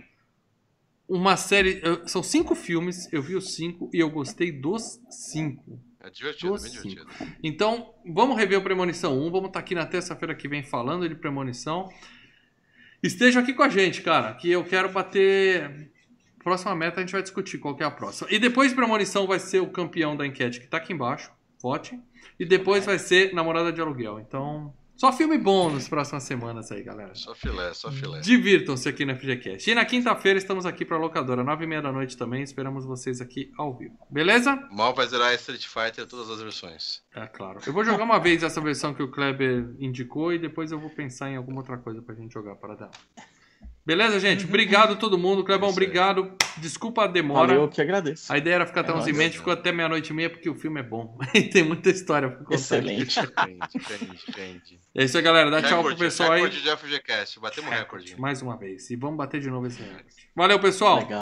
uma série. São cinco filmes, eu vi os cinco e eu gostei dos cinco. É divertido, Doce. bem divertido. Então, vamos rever o Premonição 1. Vamos estar aqui na terça-feira que vem falando de Premonição. Esteja aqui com a gente, cara, que eu quero bater. Próxima meta a gente vai discutir qual é a próxima. E depois Premonição vai ser o campeão da enquete que tá aqui embaixo. Vote. E depois vai ser Namorada de Aluguel. Então, só filme bom nas próximas semanas aí, galera. Só filé, só filé. Divirtam-se aqui no FGCast. E na quinta-feira estamos aqui para a locadora, nove e meia da noite também. Esperamos vocês aqui ao vivo. Beleza? Mal vai zerar Street Fighter todas as versões. É claro. Eu vou jogar uma vez essa versão que o Kleber indicou e depois eu vou pensar em alguma outra coisa pra gente jogar para dar. Beleza, gente? Obrigado a todo mundo. Clebão, obrigado. Desculpa a demora. Valeu, eu que agradeço. A ideia era ficar até É 11 h ficou até meia-noite e meia porque o filme é bom. E tem muita história pra contar. Excelente. Depende, depende, depende. É isso aí, galera. Dá tchau pro pessoal aí. recorde de FGCast. Batemos recorde. Mais uma vez. E vamos bater de novo esse recorde. Valeu, pessoal. Legal.